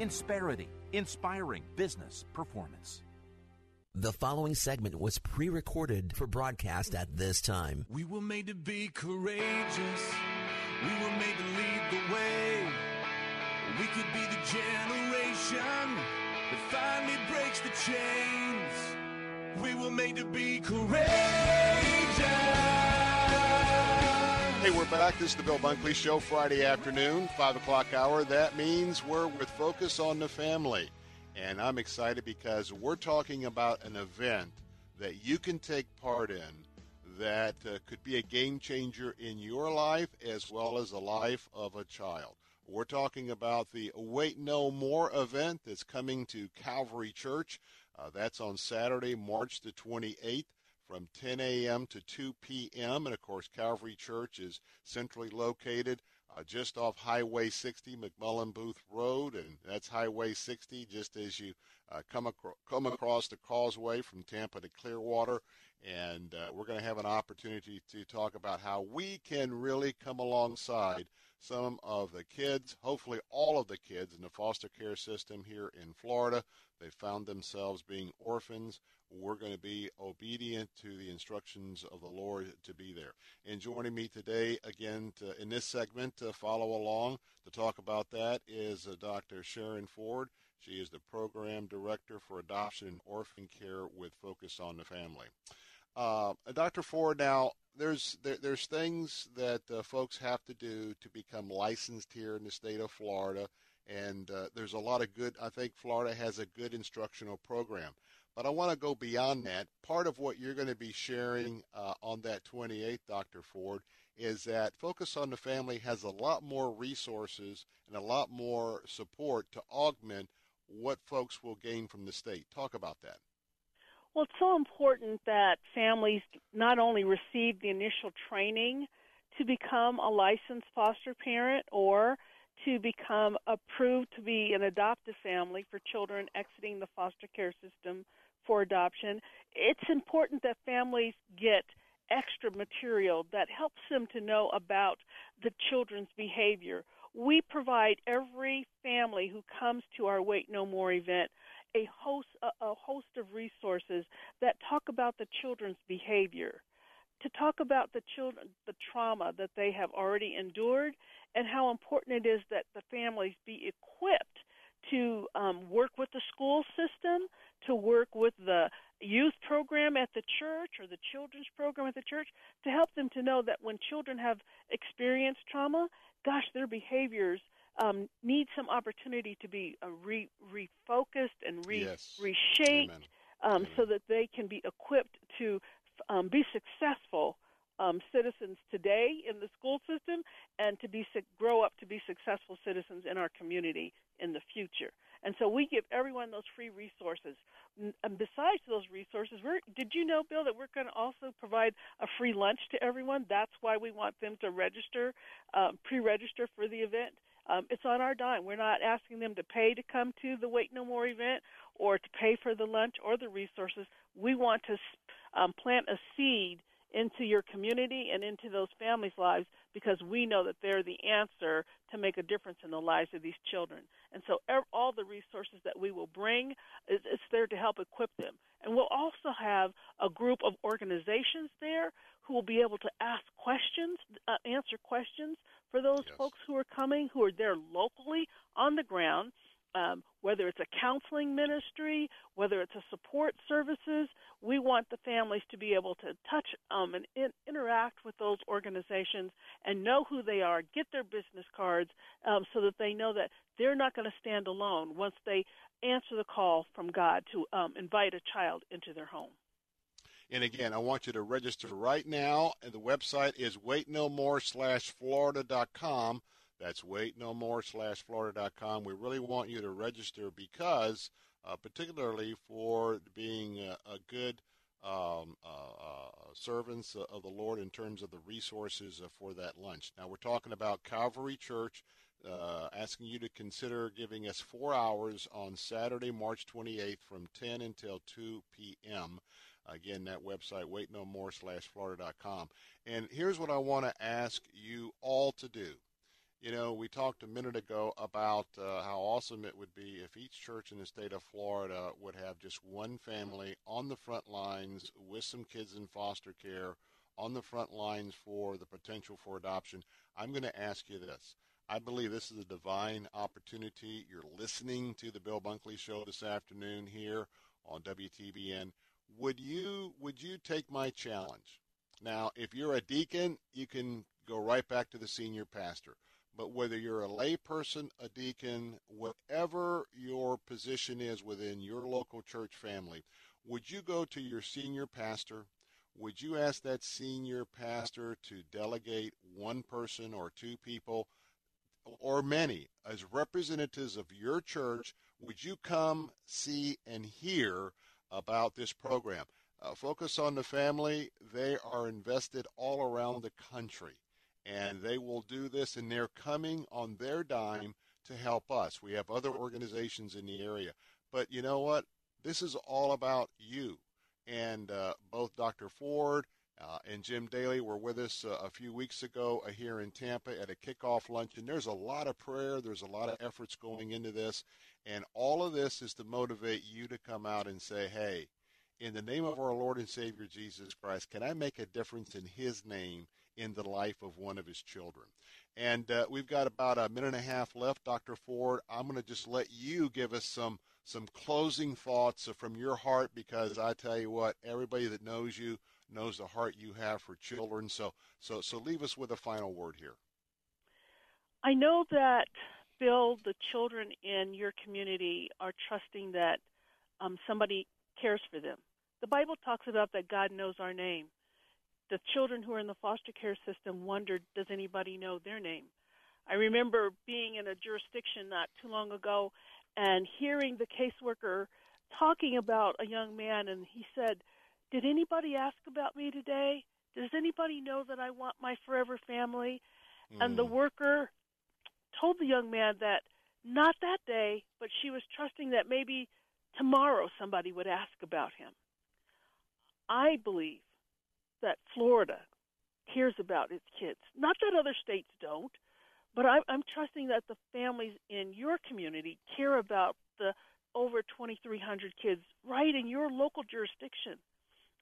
Insperity, inspiring business performance. The following segment was pre recorded for broadcast at this time. We were made to be courageous. We were made to lead the way. We could be the generation that finally breaks the chains. We were made to be courageous. Hey, we're back. This is the Bill Bunkley Show, Friday afternoon, 5 o'clock hour. That means we're with Focus on the Family. And I'm excited because we're talking about an event that you can take part in that uh, could be a game changer in your life as well as the life of a child. We're talking about the Wait No More event that's coming to Calvary Church. Uh, that's on Saturday, March the 28th from 10 a.m. to 2 p.m. And of course, Calvary Church is centrally located uh, just off Highway 60, McMullen Booth Road, and that's Highway 60 just as you uh, come, acro- come across the causeway from Tampa to Clearwater. And uh, we're going to have an opportunity to talk about how we can really come alongside some of the kids, hopefully all of the kids in the foster care system here in Florida. They found themselves being orphans. We're going to be obedient to the instructions of the Lord to be there. And joining me today, again, to, in this segment, to follow along to talk about that is uh, Dr. Sharen Ford. She is the program director for adoption and orphan care with Focus on the Family. Uh, Dr. Ford, now there's there, there's things that uh, folks have to do to become licensed here in the state of Florida, and uh, there's a lot of good. I think Florida has a good instructional program. But I want to go beyond that. Part of what you're going to be sharing uh, on that 28th, Dr. Ford, is that Focus on the Family has a lot more resources and a lot more support to augment what folks will gain from the state. Talk about that. Well, it's so important that families not only receive the initial training to become a licensed foster parent or to become approved to be an adoptive family for children exiting the foster care system for adoption. It's important that families get extra material that helps them to know about the children's behavior. We provide every family who comes to our Wait No More event a host a, a host of resources that talk about the children's behavior to talk about the children the trauma that they have already endured and how important it is that the families be equipped to um, work with the school system, to work with the youth program at the church or the children's program at the church, to help them to know that when children have experienced trauma, gosh, their behaviors um, need some opportunity to be uh, re- refocused and re- yes. reshaped um, so that they can be equipped to um, be successful um, citizens today in the school system and to be grow up to be successful citizens in our community in the future. And so we give everyone those free resources. And besides those resources, we're, did you know, Bill, that we're going to also provide a free lunch to everyone? That's why we want them to register, um, pre-register for the event. Um, it's on our dime. We're not asking them to pay to come to the Wait No More event or to pay for the lunch or the resources. We want to um, plant a seed into your community and into those families' lives because we know that they're the answer to make a difference in the lives of these children. And so all the resources that we will bring, is, it's there to help equip them. And we'll also have a group of organizations there who will be able to ask questions, uh, answer questions for those yes. folks who are coming, who are there locally on the ground um, whether it's a counseling ministry, whether it's a support services, we want the families to be able to touch um, and in, interact with those organizations and know who they are, get their business cards, um, so that they know that they're not going to stand alone once they answer the call from God to um, invite a child into their home. And again, I want you to register right now. And the website is waitnomore slash florida.com. That's waitnomore slash florida.com. We really want you to register because, uh, particularly for being a, a good um, uh, uh, servants of the Lord in terms of the resources uh, for that lunch. Now, we're talking about Calvary Church. Uh, asking you to consider giving us four hours on Saturday, March 28th from 10 until 2 p.m. Again, that website, waitnomore slash florida.com. And here's what I want to ask you all to do. You know, we talked a minute ago about uh, how awesome it would be if each church in the state of Florida would have just one family on the front lines with some kids in foster care on the front lines for the potential for adoption. I'm going to ask you this. I believe this is a divine opportunity. You're listening to the Bill Bunkley Show this afternoon here on WTBN. Would you would you take my challenge? Now, if you're a deacon, you can go right back to the senior pastor. But whether you're a layperson, a deacon, whatever your position is within your local church family, would you go to your senior pastor? Would you ask that senior pastor to delegate one person or two people or many as representatives of your church? Would you come, see, and hear about this program? Uh, focus on the family. They are invested all around the country and they will do this, and they're coming on their dime to help us. We have other organizations in the area. But you know what? This is all about you. And uh, both Dr. Ford uh, and Jim Daly were with us uh, a few weeks ago uh, here in Tampa at a kickoff luncheon. There's a lot of prayer, there's a lot of efforts going into this. And all of this is to motivate you to come out and say, hey, in the name of our Lord and Savior Jesus Christ, can I make a difference in His name in the life of one of his children. And uh, we've got about a minute and a half left, Dr. Ford. I'm going to just let you give us some some closing thoughts from your heart because I tell you what, everybody that knows you knows the heart you have for children. So so so leave us with a final word here. I know that Bill, the children in your community are trusting that um, somebody cares for them. The Bible talks about that God knows our name. The children who are in the foster care system wondered, does anybody know their name? I remember being in a jurisdiction not too long ago and hearing the caseworker talking about a young man, and he said, Did anybody ask about me today? Does anybody know that I want my forever family? Mm. And the mm. worker told the young man that not that day, but she was trusting that maybe tomorrow somebody would ask about him. I believe that Florida cares about its kids. Not that other states don't, but I, I'm trusting that the families in your community care about the over 2,300 kids right in your local jurisdiction,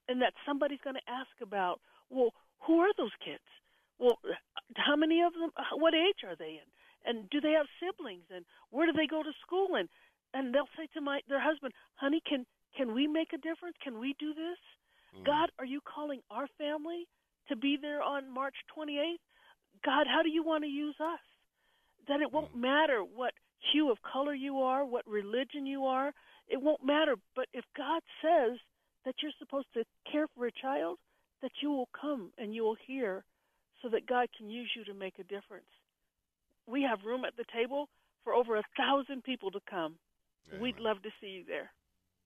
and that somebody's going to ask about, well, who are those kids? Well, how many of them? What age are they in? And do they have siblings? And where do they go to school? And and they'll say to my their husband, "Honey, can can we make a difference? Can we do this? Mm. God, are you calling our family to be there on March 28th? God, how do you want to use us? That it won't mm. matter what hue of color you are, what religion you are. It won't matter. But if God says that you're supposed to care for a child, that you will come and you will hear so that God can use you to make a difference. We have room at the table for over a thousand people to come. Amen. We'd love to see you there.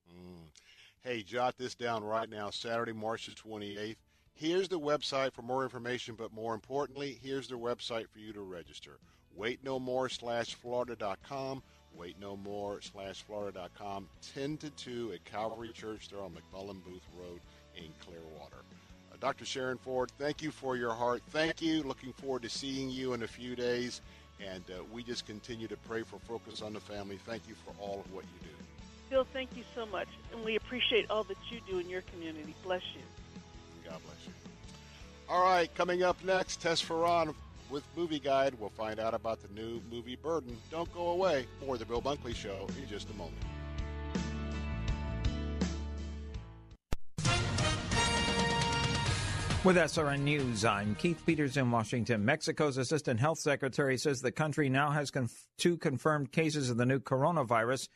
Mm. Hey, jot this down right now Saturday, March the 28th. Here's the website for more information, but more importantly, here's the website for you to register. Wait no more slash Florida.com. Wait no more slash Florida.com. 10 to 2 at Calvary Church there on McMullen Booth Road in Clearwater. Uh, Dr. Sharen Ford, thank you for your heart. Thank you. Looking forward to seeing you in a few days. And uh, we just continue to pray for Focus on the Family. Thank you for all of what you do. Bill, thank you so much. And we appreciate all that you do in your community. Bless you. God bless you. All right, coming up next, Tess Ferran with Movie Guide. We'll find out about the new movie Burden. Don't go away. More The Bill Bunkley Show in just a moment. With SRN News, I'm Keith Peters in Washington. Mexico's assistant health secretary says the country now has conf- two confirmed cases of the new coronavirus.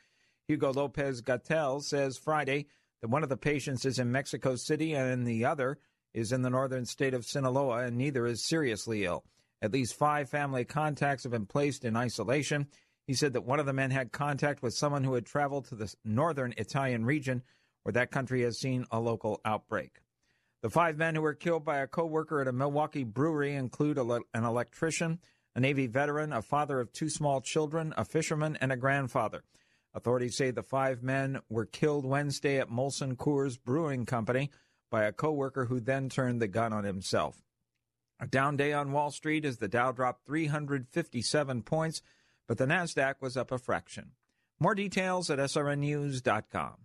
Hugo Lopez Gatell says Friday that one of the patients is in Mexico City and the other is in the northern state of Sinaloa, and neither is seriously ill. At least five family contacts have been placed in isolation. He said that one of the men had contact with someone who had traveled to the northern Italian region, where that country has seen a local outbreak. The five men who were killed by a co-worker at a Milwaukee brewery include an electrician, a Navy veteran, a father of two small children, a fisherman, and a grandfather. Authorities say the five men were killed Wednesday at Molson Coors Brewing Company by a co-worker who then turned the gun on himself. A down day on Wall Street as the Dow dropped 357 points, but the Nasdaq was up a fraction. More details at srnnews.com.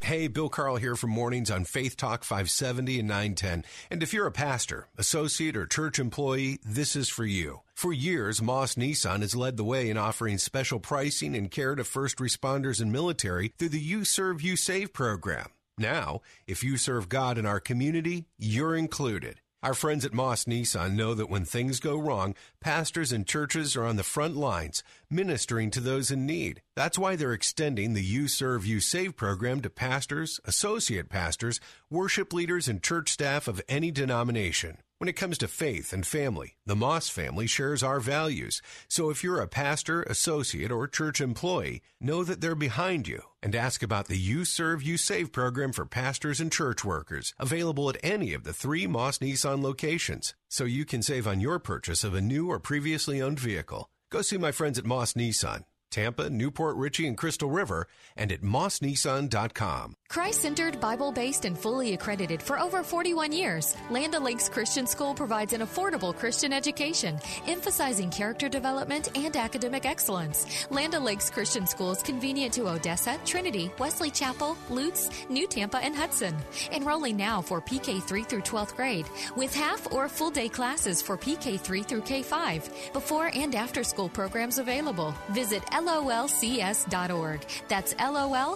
Hey, Bill Carl here from Mornings on Faith Talk 570 and 910. And if you're a pastor, associate, or church employee, this is for you. For years, Moss Nissan has led the way in offering special pricing and care to first responders and military through the You Serve, You Save program. Now, if you serve God in our community, you're included. Our friends at Moss Nissan know that when things go wrong, pastors and churches are on the front lines, ministering to those in need. That's why they're extending the You Serve, You Save program to pastors, associate pastors, worship leaders, and church staff of any denomination. When it comes to faith and family, the Moss family shares our values. So if you're a pastor, associate, or church employee, know that they're behind you and ask about the You Serve, You Save program for pastors and church workers, available at any of the three Moss Nissan locations, so you can save on your purchase of a new or previously owned vehicle. Go see my friends at Moss Nissan. Tampa, New Port Richey, and Crystal River, and at mossnissan.com. Christ centered, Bible based, and fully accredited for over 41 years, Land O'Lakes Christian School provides an affordable Christian education, emphasizing character development and academic excellence. Land O'Lakes Christian School is convenient to Odessa, Trinity, Wesley Chapel, Lutz, New Tampa, and Hudson. Enrolling now for PK 3 through 12th grade, with half or full day classes for PK 3 through K 5. Before and after school programs available. Visit lolcs.org. That's lolcs.org.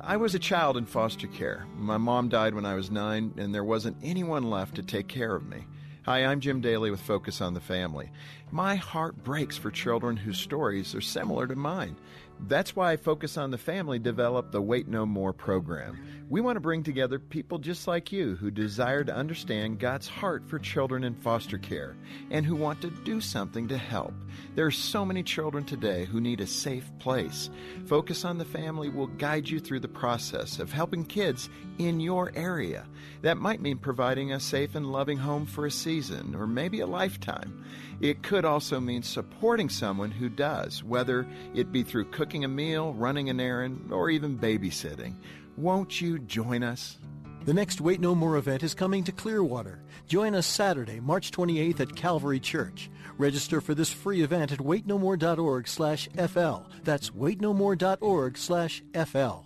I was a child in foster care. My mom died when I was nine, and there wasn't anyone left to take care of me. Hi, I'm Jim Daly with Focus on the Family. My heart breaks for children whose stories are similar to mine. That's why I Focus on the Family developed the Wait No More program. We want to bring together people just like you who desire to understand God's heart for children in foster care and who want to do something to help. There are so many children today who need a safe place. Focus on the Family will guide you through the process of helping kids in your area. That might mean providing a safe and loving home for a season or maybe a lifetime. It could also mean supporting someone who does, whether it be through cooking a meal, running an errand, or even babysitting. Won't you join us? The next Wait No More event is coming to Clearwater. Join us Saturday, March 28th at Calvary Church. Register for this free event at waitnomore.org slash FL. That's waitnomore.org slash FL.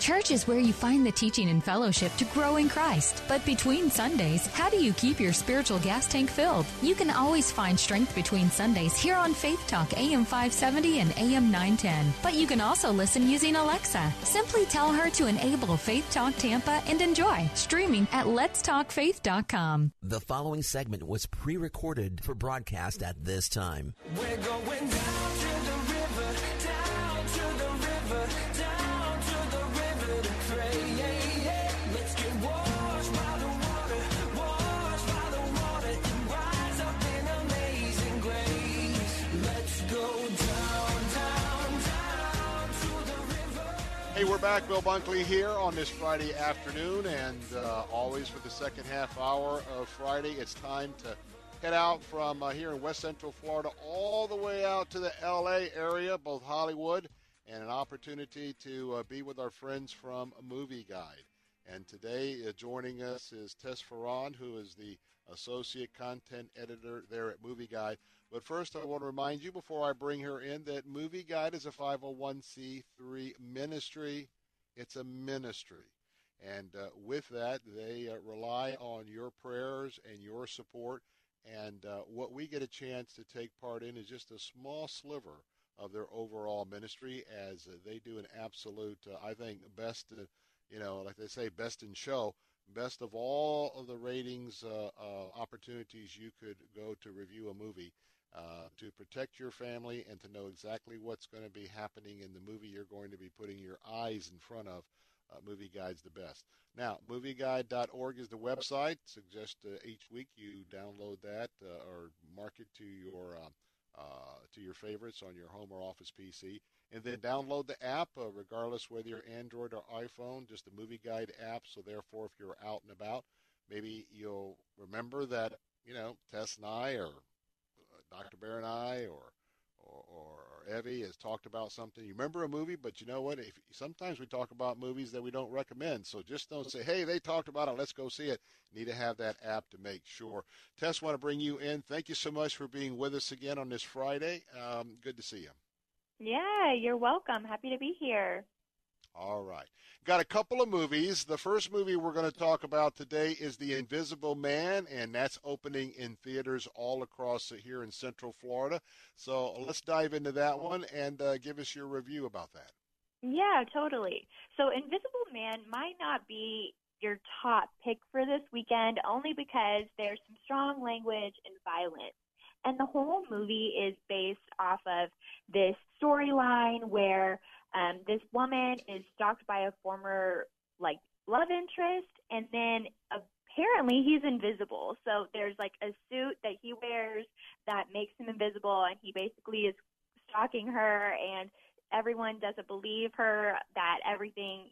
Church is where you find the teaching and fellowship to grow in Christ. But between Sundays, how do you keep your spiritual gas tank filled? You can always find strength between Sundays here on Faith Talk AM 570 and AM 910. But you can also listen using Alexa. Simply tell her to enable Faith Talk Tampa and enjoy streaming at letstalkfaith.com. The following segment was pre recorded for broadcast at this time. We're going down to the Hey, we're back. Bill Bunkley here on this Friday afternoon, and uh, always for the second half hour of Friday, it's time to head out from uh, here in West Central Florida all the way out to the L.A. area, both Hollywood, and an opportunity to uh, be with our friends from Movie Guide. And today, uh, joining us is Tess Ferran, who is the associate content editor there at Movie Guide. But first, I want to remind you before I bring her in that Movie Guide is a 501c3 ministry. It's a ministry. And uh, with that, they uh, rely on your prayers and your support. And uh, what we get a chance to take part in is just a small sliver of their overall ministry as they do an absolute, uh, I think, best, uh, you know, like they say, best in show, best of all of the ratings uh, opportunities you could go to review a movie. Uh, to protect your family and to know exactly what's going to be happening in the movie you're going to be putting your eyes in front of, uh, Movie Guide's the best. Now, movieguide.org is the website. Suggest uh, each week you download that uh, or mark it to your uh, uh, to your favorites on your home or office PC, and then download the app, uh, regardless whether you're Android or iPhone. Just the Movie Guide app. So therefore, if you're out and about, maybe you'll remember that you know Tess and I or Dr. Bear and I or, or, or Evie has talked about something. You remember a movie, but you know what? If, sometimes we talk about movies that we don't recommend. So just don't say, hey, they talked about it. Let's go see it. Need to have that app to make sure. Tess, want to bring you in. Thank you so much for being with us again on this Friday. Um, good to see you. Yeah, you're welcome. Happy to be here. All right. Got a couple of movies. The first movie we're going to talk about today is The Invisible Man, and that's opening in theaters all across here in Central Florida. So let's dive into that one and uh, give us your review about that. Yeah, totally. So Invisible Man might not be your top pick for this weekend only because there's some strong language and violence. And the whole movie is based off of this storyline where um, this woman is stalked by a former like love interest, and then apparently he's invisible. So there's like a suit that he wears that makes him invisible, and he basically is stalking her, and everyone doesn't believe her that everything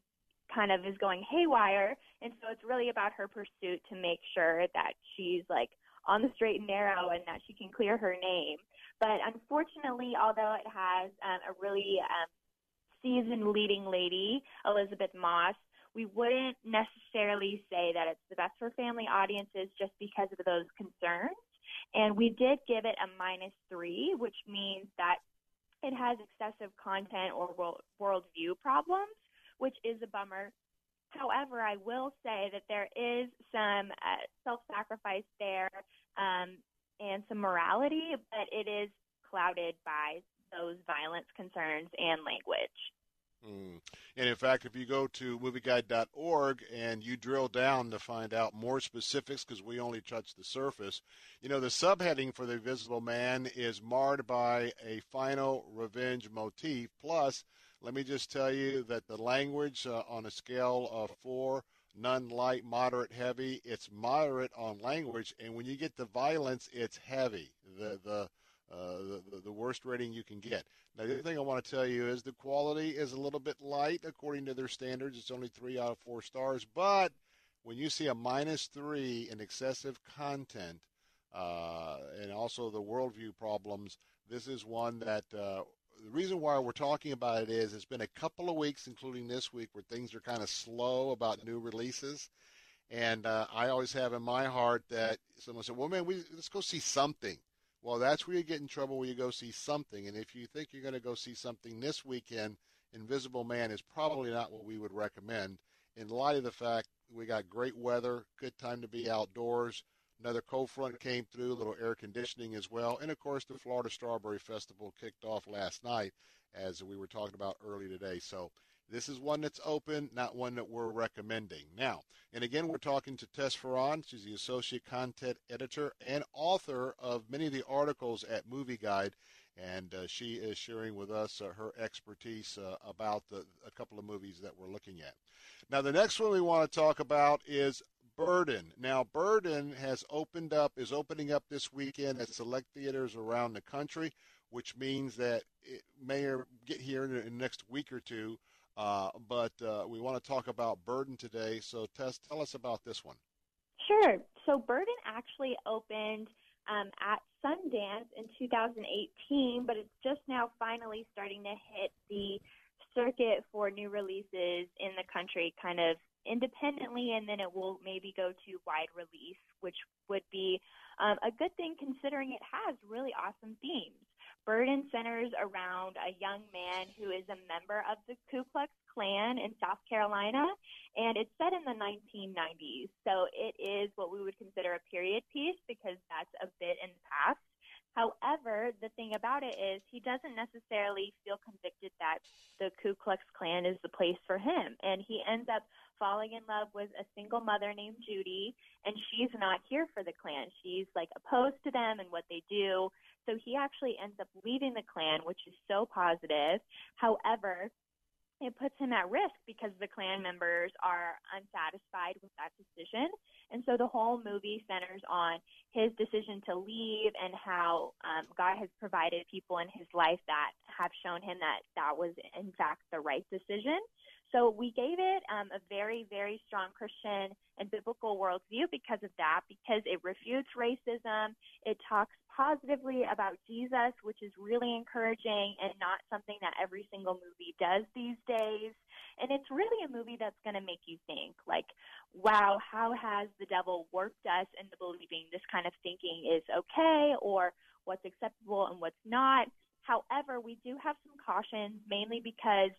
kind of is going haywire, and so it's really about her pursuit to make sure that she's like on the straight and narrow and that she can clear her name. But unfortunately, although it has um, a really um, seasoned leading lady, Elisabeth Moss, we wouldn't necessarily say that it's the best for family audiences just because of those concerns. And we did give it a minus three, which means that it has excessive content or world, worldview problems, which is a bummer. However, I will say that there is some uh, self-sacrifice there um, and some morality, but it is clouded by those violence concerns and language. Mm. And in fact, if you go to movieguide.org and you drill down to find out more specifics, because we only touched the surface, you know, the subheading for The Invisible Man is marred by a final revenge motif. Plus, let me just tell you that the language uh, on a scale of four, none light, moderate, heavy, it's moderate on language. And when you get the violence, it's heavy. The, the, uh, the, the worst rating you can get. Now, the other thing I want to tell you is the quality is a little bit light according to their standards. It's only three out of four stars. But when you see a minus three in excessive content uh, and also the worldview problems, this is one that uh, the reason why we're talking about it is it's been a couple of weeks, including this week, where things are kind of slow about new releases. And uh, I always have in my heart that someone said, "Well, man, we, let's go see something." Well, that's where you get in trouble when you go see something. And if you think you're going to go see something this weekend, Invisible Man is probably not what we would recommend. In light of the fact we got great weather, good time to be outdoors. Another cold front came through, a little air conditioning as well. And of course, the Florida Strawberry Festival kicked off last night, as we were talking about early today. So this is one that's open, not one that we're recommending. Now, and again, we're talking to Tess Ferran. She's the associate content editor and author of many of the articles at Movie Guide, and uh, she is sharing with us uh, her expertise uh, about the, a couple of movies that we're looking at. Now, the next one we want to talk about is Burden. Now, Burden has opened up, is opening up this weekend at select theaters around the country, which means that it may get here in the next week or two. Uh, but uh, we want to talk about Burden today. So, Tess, tell us about this one. Sure. So, Burden actually opened um, at Sundance in 2018, but it's just now finally starting to hit the circuit for new releases in the country, kind of independently, and then it will maybe go to wide release, which would be um, a good thing considering it has really awesome themes. Burden centers around a young man who is a member of the Ku Klux Klan in South Carolina, and it's set in the 1990s. So it is what we would consider a period piece because that's a bit in the past. However, the thing about it is he doesn't necessarily feel convicted that the Ku Klux Klan is the place for him, and he ends up falling in love with a single mother named Judy, and she's not here for the Klan. She's like opposed to them and what they do. So he actually ends up leaving the Klan, which is so positive. However, it puts him at risk because the Klan members are unsatisfied with that decision. And so the whole movie centers on his decision to leave and how um, God has provided people in his life that have shown him that that was, in fact, the right decision. So we gave it um, a very, very strong Christian and biblical worldview because of that, because it refutes racism. It talks positively about Jesus, which is really encouraging and not something that every single movie does these days. And it's really a movie that's going to make you think, like, wow, how has the devil worked us into believing this kind of thinking is okay or what's acceptable and what's not? However, we do have some cautions, mainly because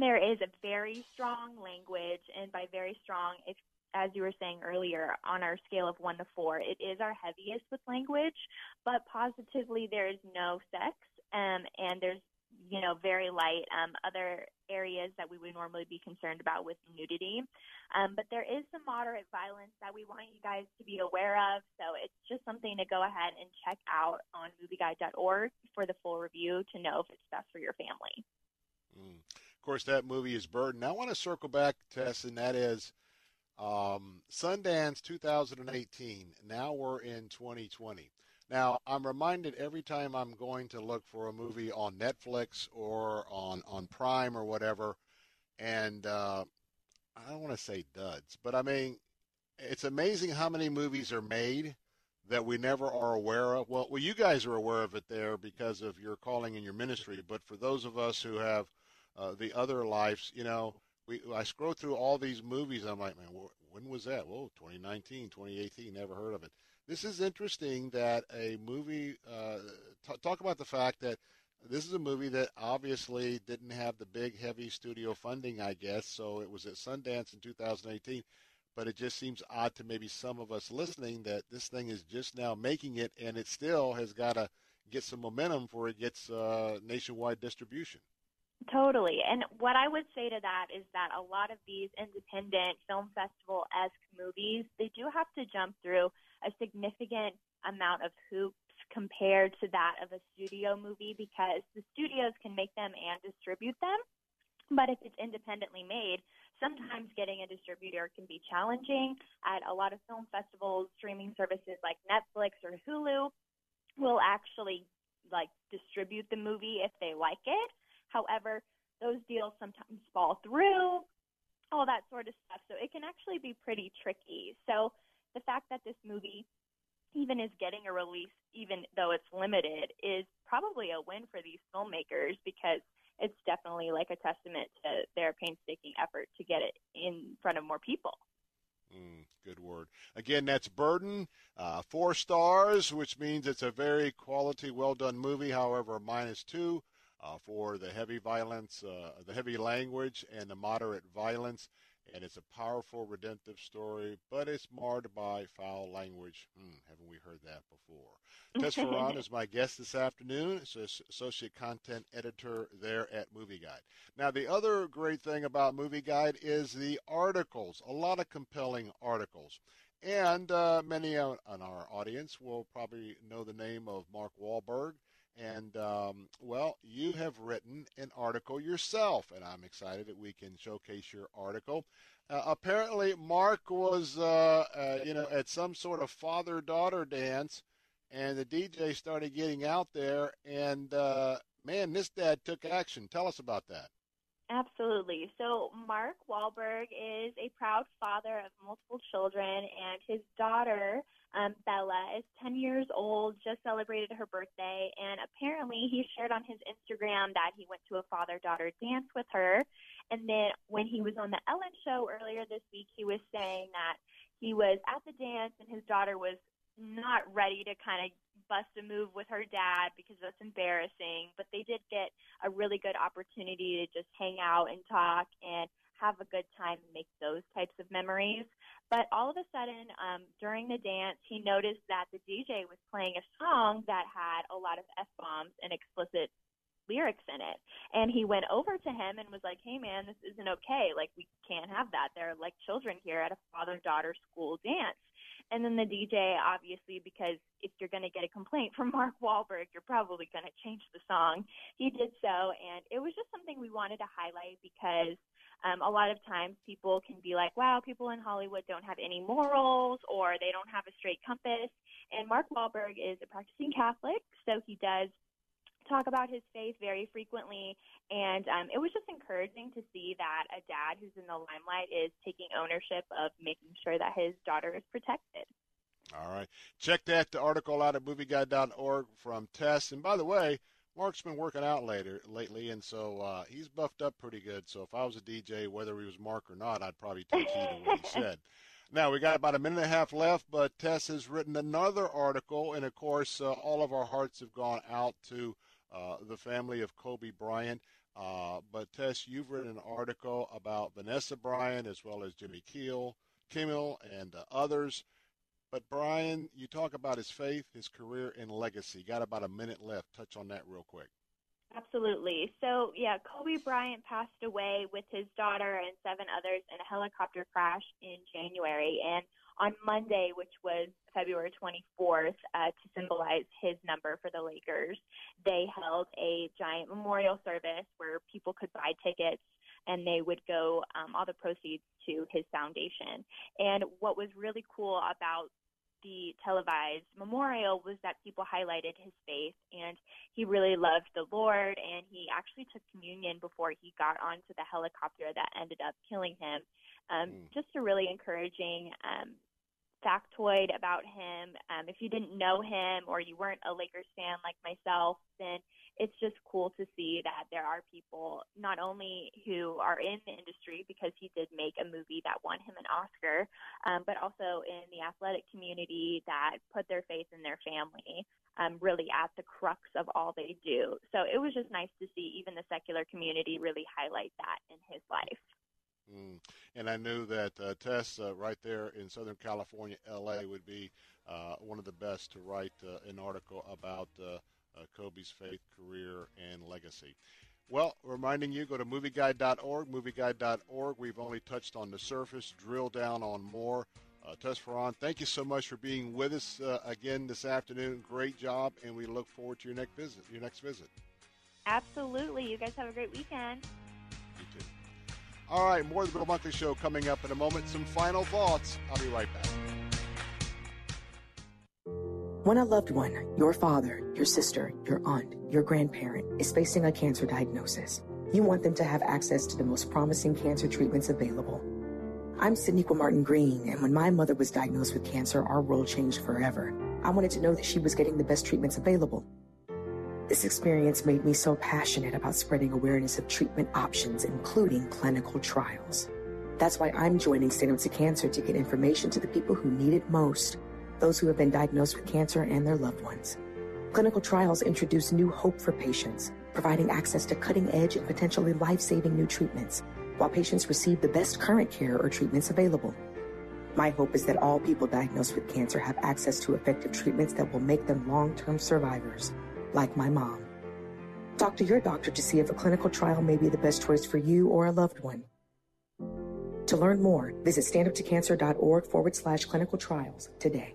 there is a very strong language, and by very strong, if as you were saying earlier, on our scale of one to four, it is our heaviest with language, but positively there is no sex, um, and there's you know very light um, other areas that we would normally be concerned about with nudity. Um, but there is some moderate violence that we want you guys to be aware of. So it's just something to go ahead and check out on movieguide.org for the full review to know if it's best for your family. Mm course, that movie is Burden. I want to circle back, Tess, and that is um, Sundance 2018. Now we're in 2020. Now, I'm reminded every time I'm going to look for a movie on Netflix or on, on Prime or whatever, and uh, I don't want to say duds, but I mean, it's amazing how many movies are made that we never are aware of. Well, well, you guys are aware of it there because of your calling and your ministry, but for those of us who have uh, the other lives. You know, we I scroll through all these movies. I'm like, man, when was that? Whoa, 2019, 2018. Never heard of it. This is interesting that a movie. Uh, t- talk about the fact that this is a movie that obviously didn't have the big, heavy studio funding, I guess. So it was at Sundance in 2018. But it just seems odd to maybe some of us listening that this thing is just now making it, and it still has got to get some momentum before it gets uh, nationwide distribution. Totally. And what I would say to that is that a lot of these independent film festival esque movies, they do have to jump through a significant amount of hoops compared to that of a studio movie because the studios can make them and distribute them. But if it's independently made, sometimes getting a distributor can be challenging. At a lot of film festivals, streaming services like Netflix or Hulu will actually like distribute the movie if they like it. However, those deals sometimes fall through, all that sort of stuff. So it can actually be pretty tricky. So the fact that this movie even is getting a release, even though it's limited, is probably a win for these filmmakers because it's definitely like a testament to their painstaking effort to get it in front of more people. Mm, good word. Again, that's Burden, uh, four stars, which means it's a very quality, well done movie. However, minus two uh, for the heavy violence, uh, the heavy language, and the moderate violence and it's a powerful redemptive story, but it's marred by foul language. Hmm, haven't we heard that before? Tess Ferran is my guest this afternoon. Associate content editor there at Movie Guide. Now, the other great thing about Movie Guide is the articles. A lot of compelling articles. And uh, many on our audience will probably know the name of Mark Wahlberg. And, um, well, you have written an article yourself, and I'm excited that we can showcase your article. Uh, apparently, Mark was, uh, uh, you know, at some sort of father daughter dance, and the DJ started getting out there, and, uh, man, this dad took action. Tell us about that. Absolutely. So, Mark Wahlberg is a proud father of multiple children, and his daughter um, Bella is 10 years old, just celebrated her birthday, and apparently he shared on his Instagram that he went to a father daughter dance with her. And then when he was on the Ellen show earlier this week, he was saying that he was at the dance and his daughter was not ready to kind of bust a move with her dad because that's embarrassing, but they did get a really good opportunity to just hang out and talk and have a good time and make those types of memories. But all of a sudden, um, during the dance, he noticed that the DJ was playing a song that had a lot of F bombs and explicit lyrics in it. And he went over to him and was like, hey, man, this isn't okay. Like, we can't have that. There are like children here at a father daughter school dance. And then the DJ, obviously, because if you're going to get a complaint from [LAUGHS] Mark Wahlberg, you're probably going to change the song. He did so, and it was just something we wanted to highlight because um, a lot of times people can be like, wow, people in Hollywood don't have any morals or they don't have a straight compass. And Mark Wahlberg is a practicing Catholic, so he does talk about his faith very frequently. And um, it was just encouraging to see that a dad who's in the limelight is taking ownership of making sure that his daughter is protected. All right. Check that the article out at movieguide.org from Tess. And by the way, Mark's been working out later lately, and so uh, he's buffed up pretty good. So if I was a DJ, whether he was Mark or not, I'd probably take heed of what he [LAUGHS] said. Now we got about a minute and a half left, but Tess has written another article, and of course, uh, all of our hearts have gone out to uh, the family of Kobe Bryant. Uh, but Tess, you've written an article about Vanessa Bryant as well as Jimmy Keel, Kimmel, and uh, others. But Brian, you talk about his faith, his career, and legacy. Got about a minute left. Touch on that real quick. Absolutely. So, yeah, Kobe Bryant passed away with his daughter and seven others in a helicopter crash in January. And on Monday, which was February 24th, uh, to symbolize his number for the Lakers, they held a giant memorial service where people could buy tickets and they would go um, all the proceeds to his foundation. And what was really cool about the televised memorial was that people highlighted his faith and he really loved the Lord and he actually took communion before he got onto the helicopter that ended up killing him. Um, mm. Just a really encouraging um, factoid about him. Um, if you didn't know him or you weren't a Lakers fan like myself, then it's just cool to see that there are people not only who are in the industry because he did make a movie that won him an Oscar, um, but also in the athletic community that put their faith in their family um, really at the crux of all they do. So it was just nice to see even the secular community really highlight that in his life. Mm. And I knew that uh, Tess, uh, right there in Southern California, LA, would be uh, one of the best to write uh, an article about uh, Kobe's faith, career, and legacy. Well, reminding you, go to movieguide.org, movieguide.org. We've only touched on the surface, drill down on more. Uh, Tess Ferran, thank you so much for being with us uh, again this afternoon. Great job, and we look forward to your next visit. Your next visit. Absolutely. You guys have a great weekend. You too. All right, more of the Bill Bunkley Show coming up in a moment. Some final thoughts. I'll be right back. When a loved one, your father, your sister, your aunt, your grandparent, is facing a cancer diagnosis, you want them to have access to the most promising cancer treatments available. I'm Sydneyqua Martin Green, and when my mother was diagnosed with cancer, our world changed forever. I wanted to know that she was getting the best treatments available. This experience made me so passionate about spreading awareness of treatment options, including clinical trials. That's why I'm joining Stand Up to Cancer to get information to the people who need it most those who have been diagnosed with cancer and their loved ones. Clinical trials introduce new hope for patients, providing access to cutting edge and potentially life saving new treatments, while patients receive the best current care or treatments available. My hope is that all people diagnosed with cancer have access to effective treatments that will make them long term survivors, like my mom. Talk to your doctor to see if a clinical trial may be the best choice for you or a loved one. To learn more, visit standuptocancer.org forward slash clinical trials today.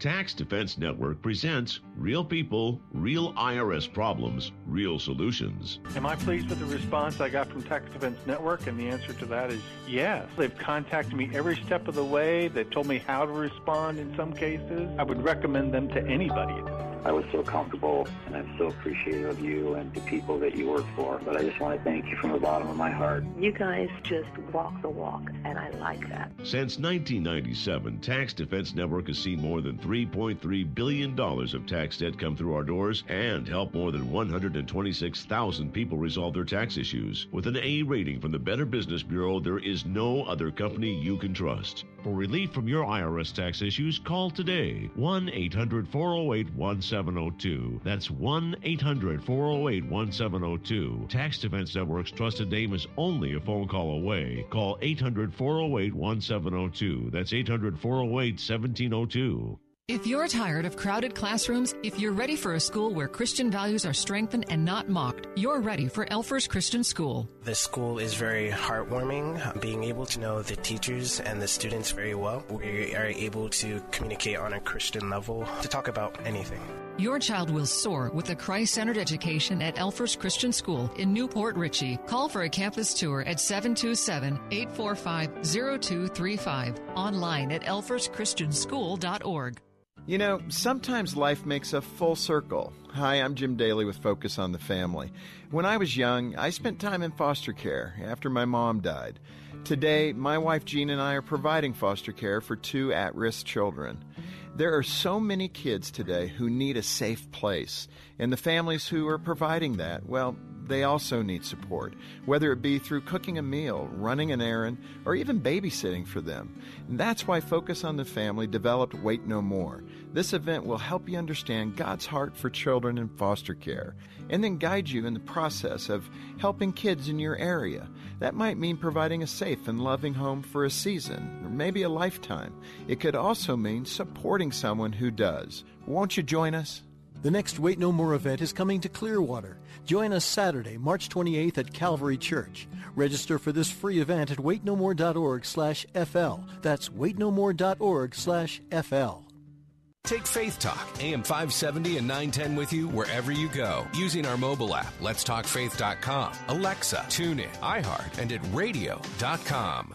Tax Defense Network presents Real People, Real IRS Problems, Real Solutions. Am I pleased with the response I got from Tax Defense Network? And the answer to that is yes. They've contacted me every step of the way. They've told me how to respond in some cases. I would recommend them to anybody. I was so comfortable, and I'm so appreciative of you and the people that you work for. But I just want to thank you from the bottom of my heart. You guys just walk the walk, and I like that. Since 1997, Tax Defense Network has seen more than $3.3 billion of tax debt come through our doors and help more than 126,000 people resolve their tax issues. With an A rating from the Better Business Bureau, there is no other company you can trust. For relief from your IRS tax issues, call today 1 800 408 1702. That's 1 800 408 1702. Tax Defense Network's trusted name is only a phone call away. Call 800 408 1702. That's 800 408 1702. If you're tired of crowded classrooms, if you're ready for a school where Christian values are strengthened and not mocked, you're ready for Elfers Christian School. The school is very heartwarming. Being able to know the teachers and the students very well, we are able to communicate on a Christian level to talk about anything. Your child will soar with a Christ centered education at Elfers Christian School in New Port Richey. Call for a campus tour at 727 845 0235. Online at elferschristianschool.org. You know, sometimes life makes a full circle. Hi, I'm Jim Daly with Focus on the Family. When I was young, I spent time in foster care after my mom died. Today, my wife Jean and I are providing foster care for two at risk children. There are so many kids today who need a safe place, and the families who are providing that, well, they also need support, whether it be through cooking a meal, running an errand, or even babysitting for them. And that's why Focus on the Family developed Wait No More. This event will help you understand God's heart for children in foster care and then guide you in the process of helping kids in your area. That might mean providing a safe and loving home for a season or maybe a lifetime. It could also mean supporting someone who does. Won't you join us? The next Wait No More event is coming to Clearwater. Join us Saturday, March 28th at Calvary Church. Register for this free event at waitnomore.org slash FL. That's waitnomore.org slash FL. Take Faith Talk, AM 570 and 910 with you wherever you go using our mobile app, letstalkfaith.com, Alexa, TuneIn, iHeart, and at radio.com.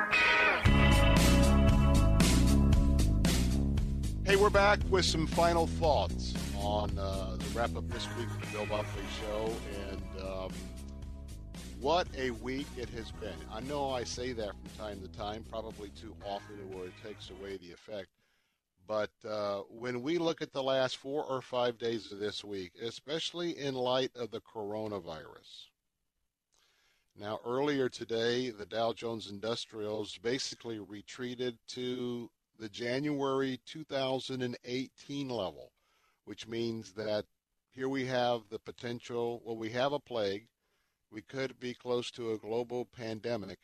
Hey, we're back with some final thoughts on uh, the wrap up this week of the Bill Bunkley Show. And um, what a week it has been. I know I say that from time to time, probably too often to where it takes away the effect. But uh, when we look at the last four or five days of this week, especially in light of the coronavirus, Now, earlier today, the Dow Jones Industrials basically retreated to the January 2018 level, which means that here we have the potential, well, we have a plague. We could be close to a global pandemic.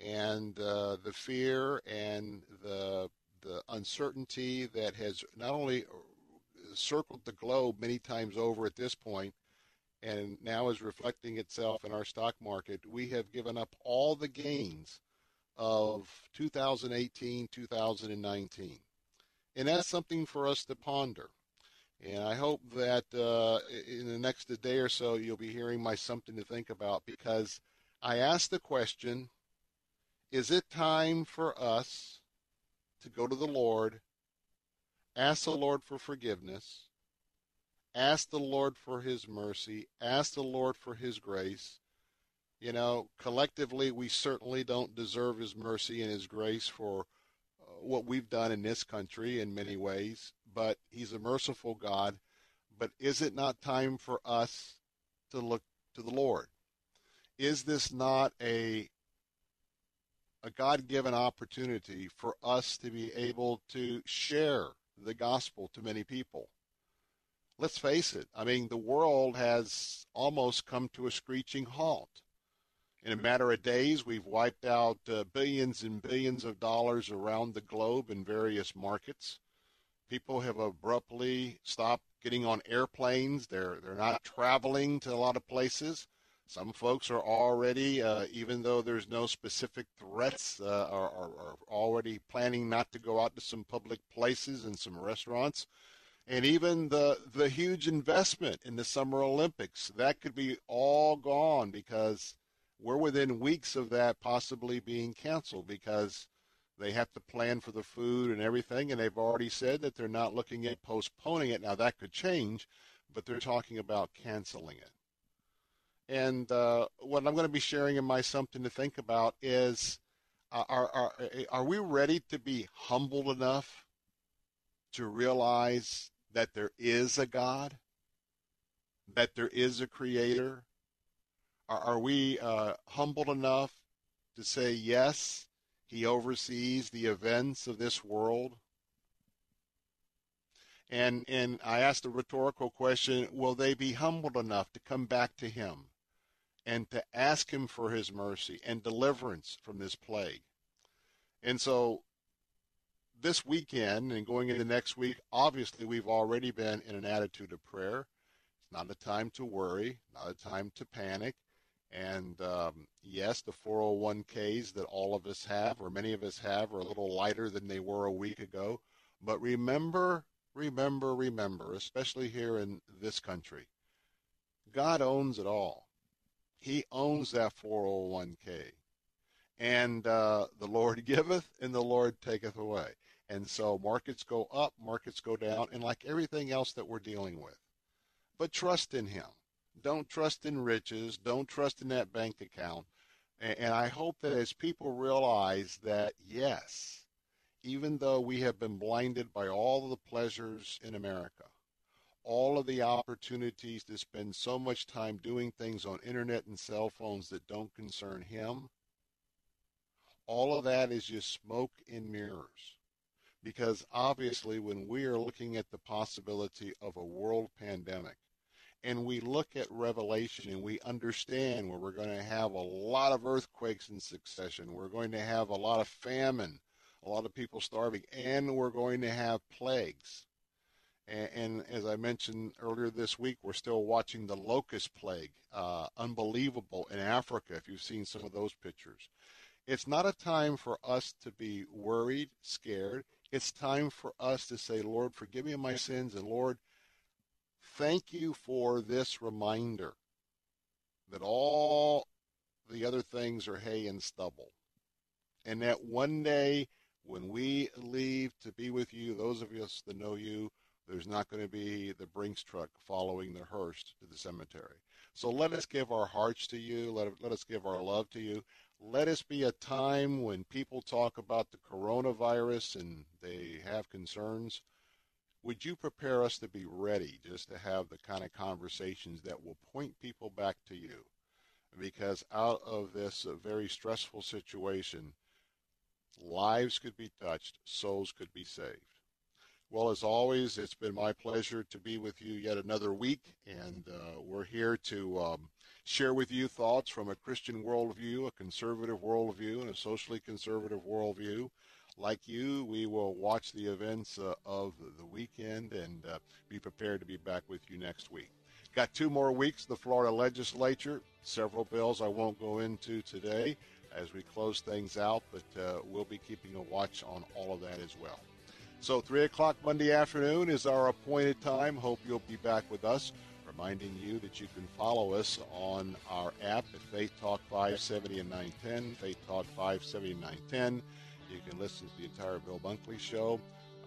And uh, the fear and the, the uncertainty that has not only circled the globe many times over at this point, and now is reflecting itself in our stock market, we have given up all the gains of 2018, 2019. And that's something for us to ponder. And I hope that uh, in the next day or so, you'll be hearing my something to think about because I asked the question Is it time for us to go to the Lord, ask the Lord for forgiveness, ask the Lord for his mercy, ask the Lord for his grace? You know, collectively, we certainly don't deserve his mercy and his grace for uh, what we've done in this country in many ways but he's a merciful God. But is it not time for us to look to the Lord? Is this not a a God-given opportunity for us to be able to share the gospel to many people? Let's face it. I mean, the world has almost come to a screeching halt. In a matter of days, we've wiped out uh, billions and billions of dollars around the globe in various markets. People have abruptly stopped getting on airplanes. They're they're not traveling to a lot of places. Some folks are already, uh, even though there's no specific threats, uh, are, are, are already planning not to go out to some public places and some restaurants. And even the the huge investment in the Summer Olympics that could be all gone because we're within weeks of that possibly being canceled because they have to plan for the food and everything, and they've already said that they're not looking at postponing it. Now, that could change, but they're talking about canceling it. And uh, what I'm going to be sharing in my something to think about is uh, are, are, are we ready to be humble enough to realize that there is a God, that there is a creator? Are, are we uh, humble enough to say, yes, he oversees the events of this world. And, and I asked the rhetorical question will they be humbled enough to come back to him and to ask him for his mercy and deliverance from this plague? And so this weekend and going into next week, obviously we've already been in an attitude of prayer. It's not a time to worry, not a time to panic. And um, yes, the 401ks that all of us have, or many of us have, are a little lighter than they were a week ago. But remember, remember, remember, especially here in this country, God owns it all. He owns that 401k. And uh, the Lord [LAUGHS] giveth, and the Lord taketh away. And so markets go up, markets go down, and like everything else that we're dealing with. But trust in Him. Don't trust in riches. Don't trust in that bank account. And I hope that as people realize that, yes, even though we have been blinded by all the pleasures in America, all of the opportunities to spend so much time doing things on internet and cell phones that don't concern him, all of that is just smoke and mirrors. Because obviously, when we are looking at the possibility of a world pandemic, and we look at Revelation and we understand where we're going to have a lot of earthquakes in succession, we're going to have a lot of famine, a lot of people starving, and we're going to have plagues. And, and as I mentioned earlier this week, we're still watching the locust plague, uh, unbelievable in Africa. If you've seen some of those pictures, it's not a time for us to be worried, scared. It's time for us to say, Lord, forgive me of my sins, and Lord, thank you for this reminder that all the other things are hay and stubble. And that one day when we leave to be with you, those of us that know you, there's not going to be the Brinks truck following the hearse to the cemetery. So let us give our hearts to you. Let, let us give our love to you. Let us be a time when people talk about the coronavirus and they have concerns would you prepare us to be ready just to have the kind of conversations that will point people back to you? because out of this uh, very stressful situation, lives could be touched, souls could be saved. Well, as always, it's been my pleasure to be with you yet another week, and uh, we're here to um, share with you thoughts from a Christian worldview, a conservative worldview, and a socially conservative worldview. Like you, we will watch the events uh, of the weekend and uh, be prepared to be back with you next week. Got two more weeks, the Florida legislature, several bills I won't go into today as we close things out, but uh, we'll be keeping a watch on all of that as well. So, 3 o'clock Monday afternoon is our appointed time. Hope you'll be back with us. Reminding you that you can follow us on our app at Faith Talk 570 and 910, Faith Talk 570 and 910. You can listen to the entire Bill Bunkley show,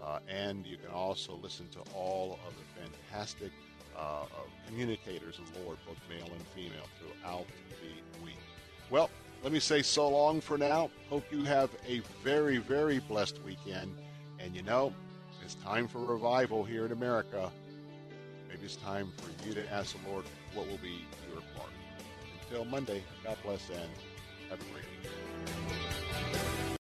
uh, and you can also listen to all of the fantastic uh, communicators of the Lord, both male and female, throughout the week. Well, let me say so long for now. Hope you have a very, very blessed weekend. And you know, it's time for revival here in America. Maybe it's time for you to ask the Lord what will be your part. Until Monday, God bless and have a great week.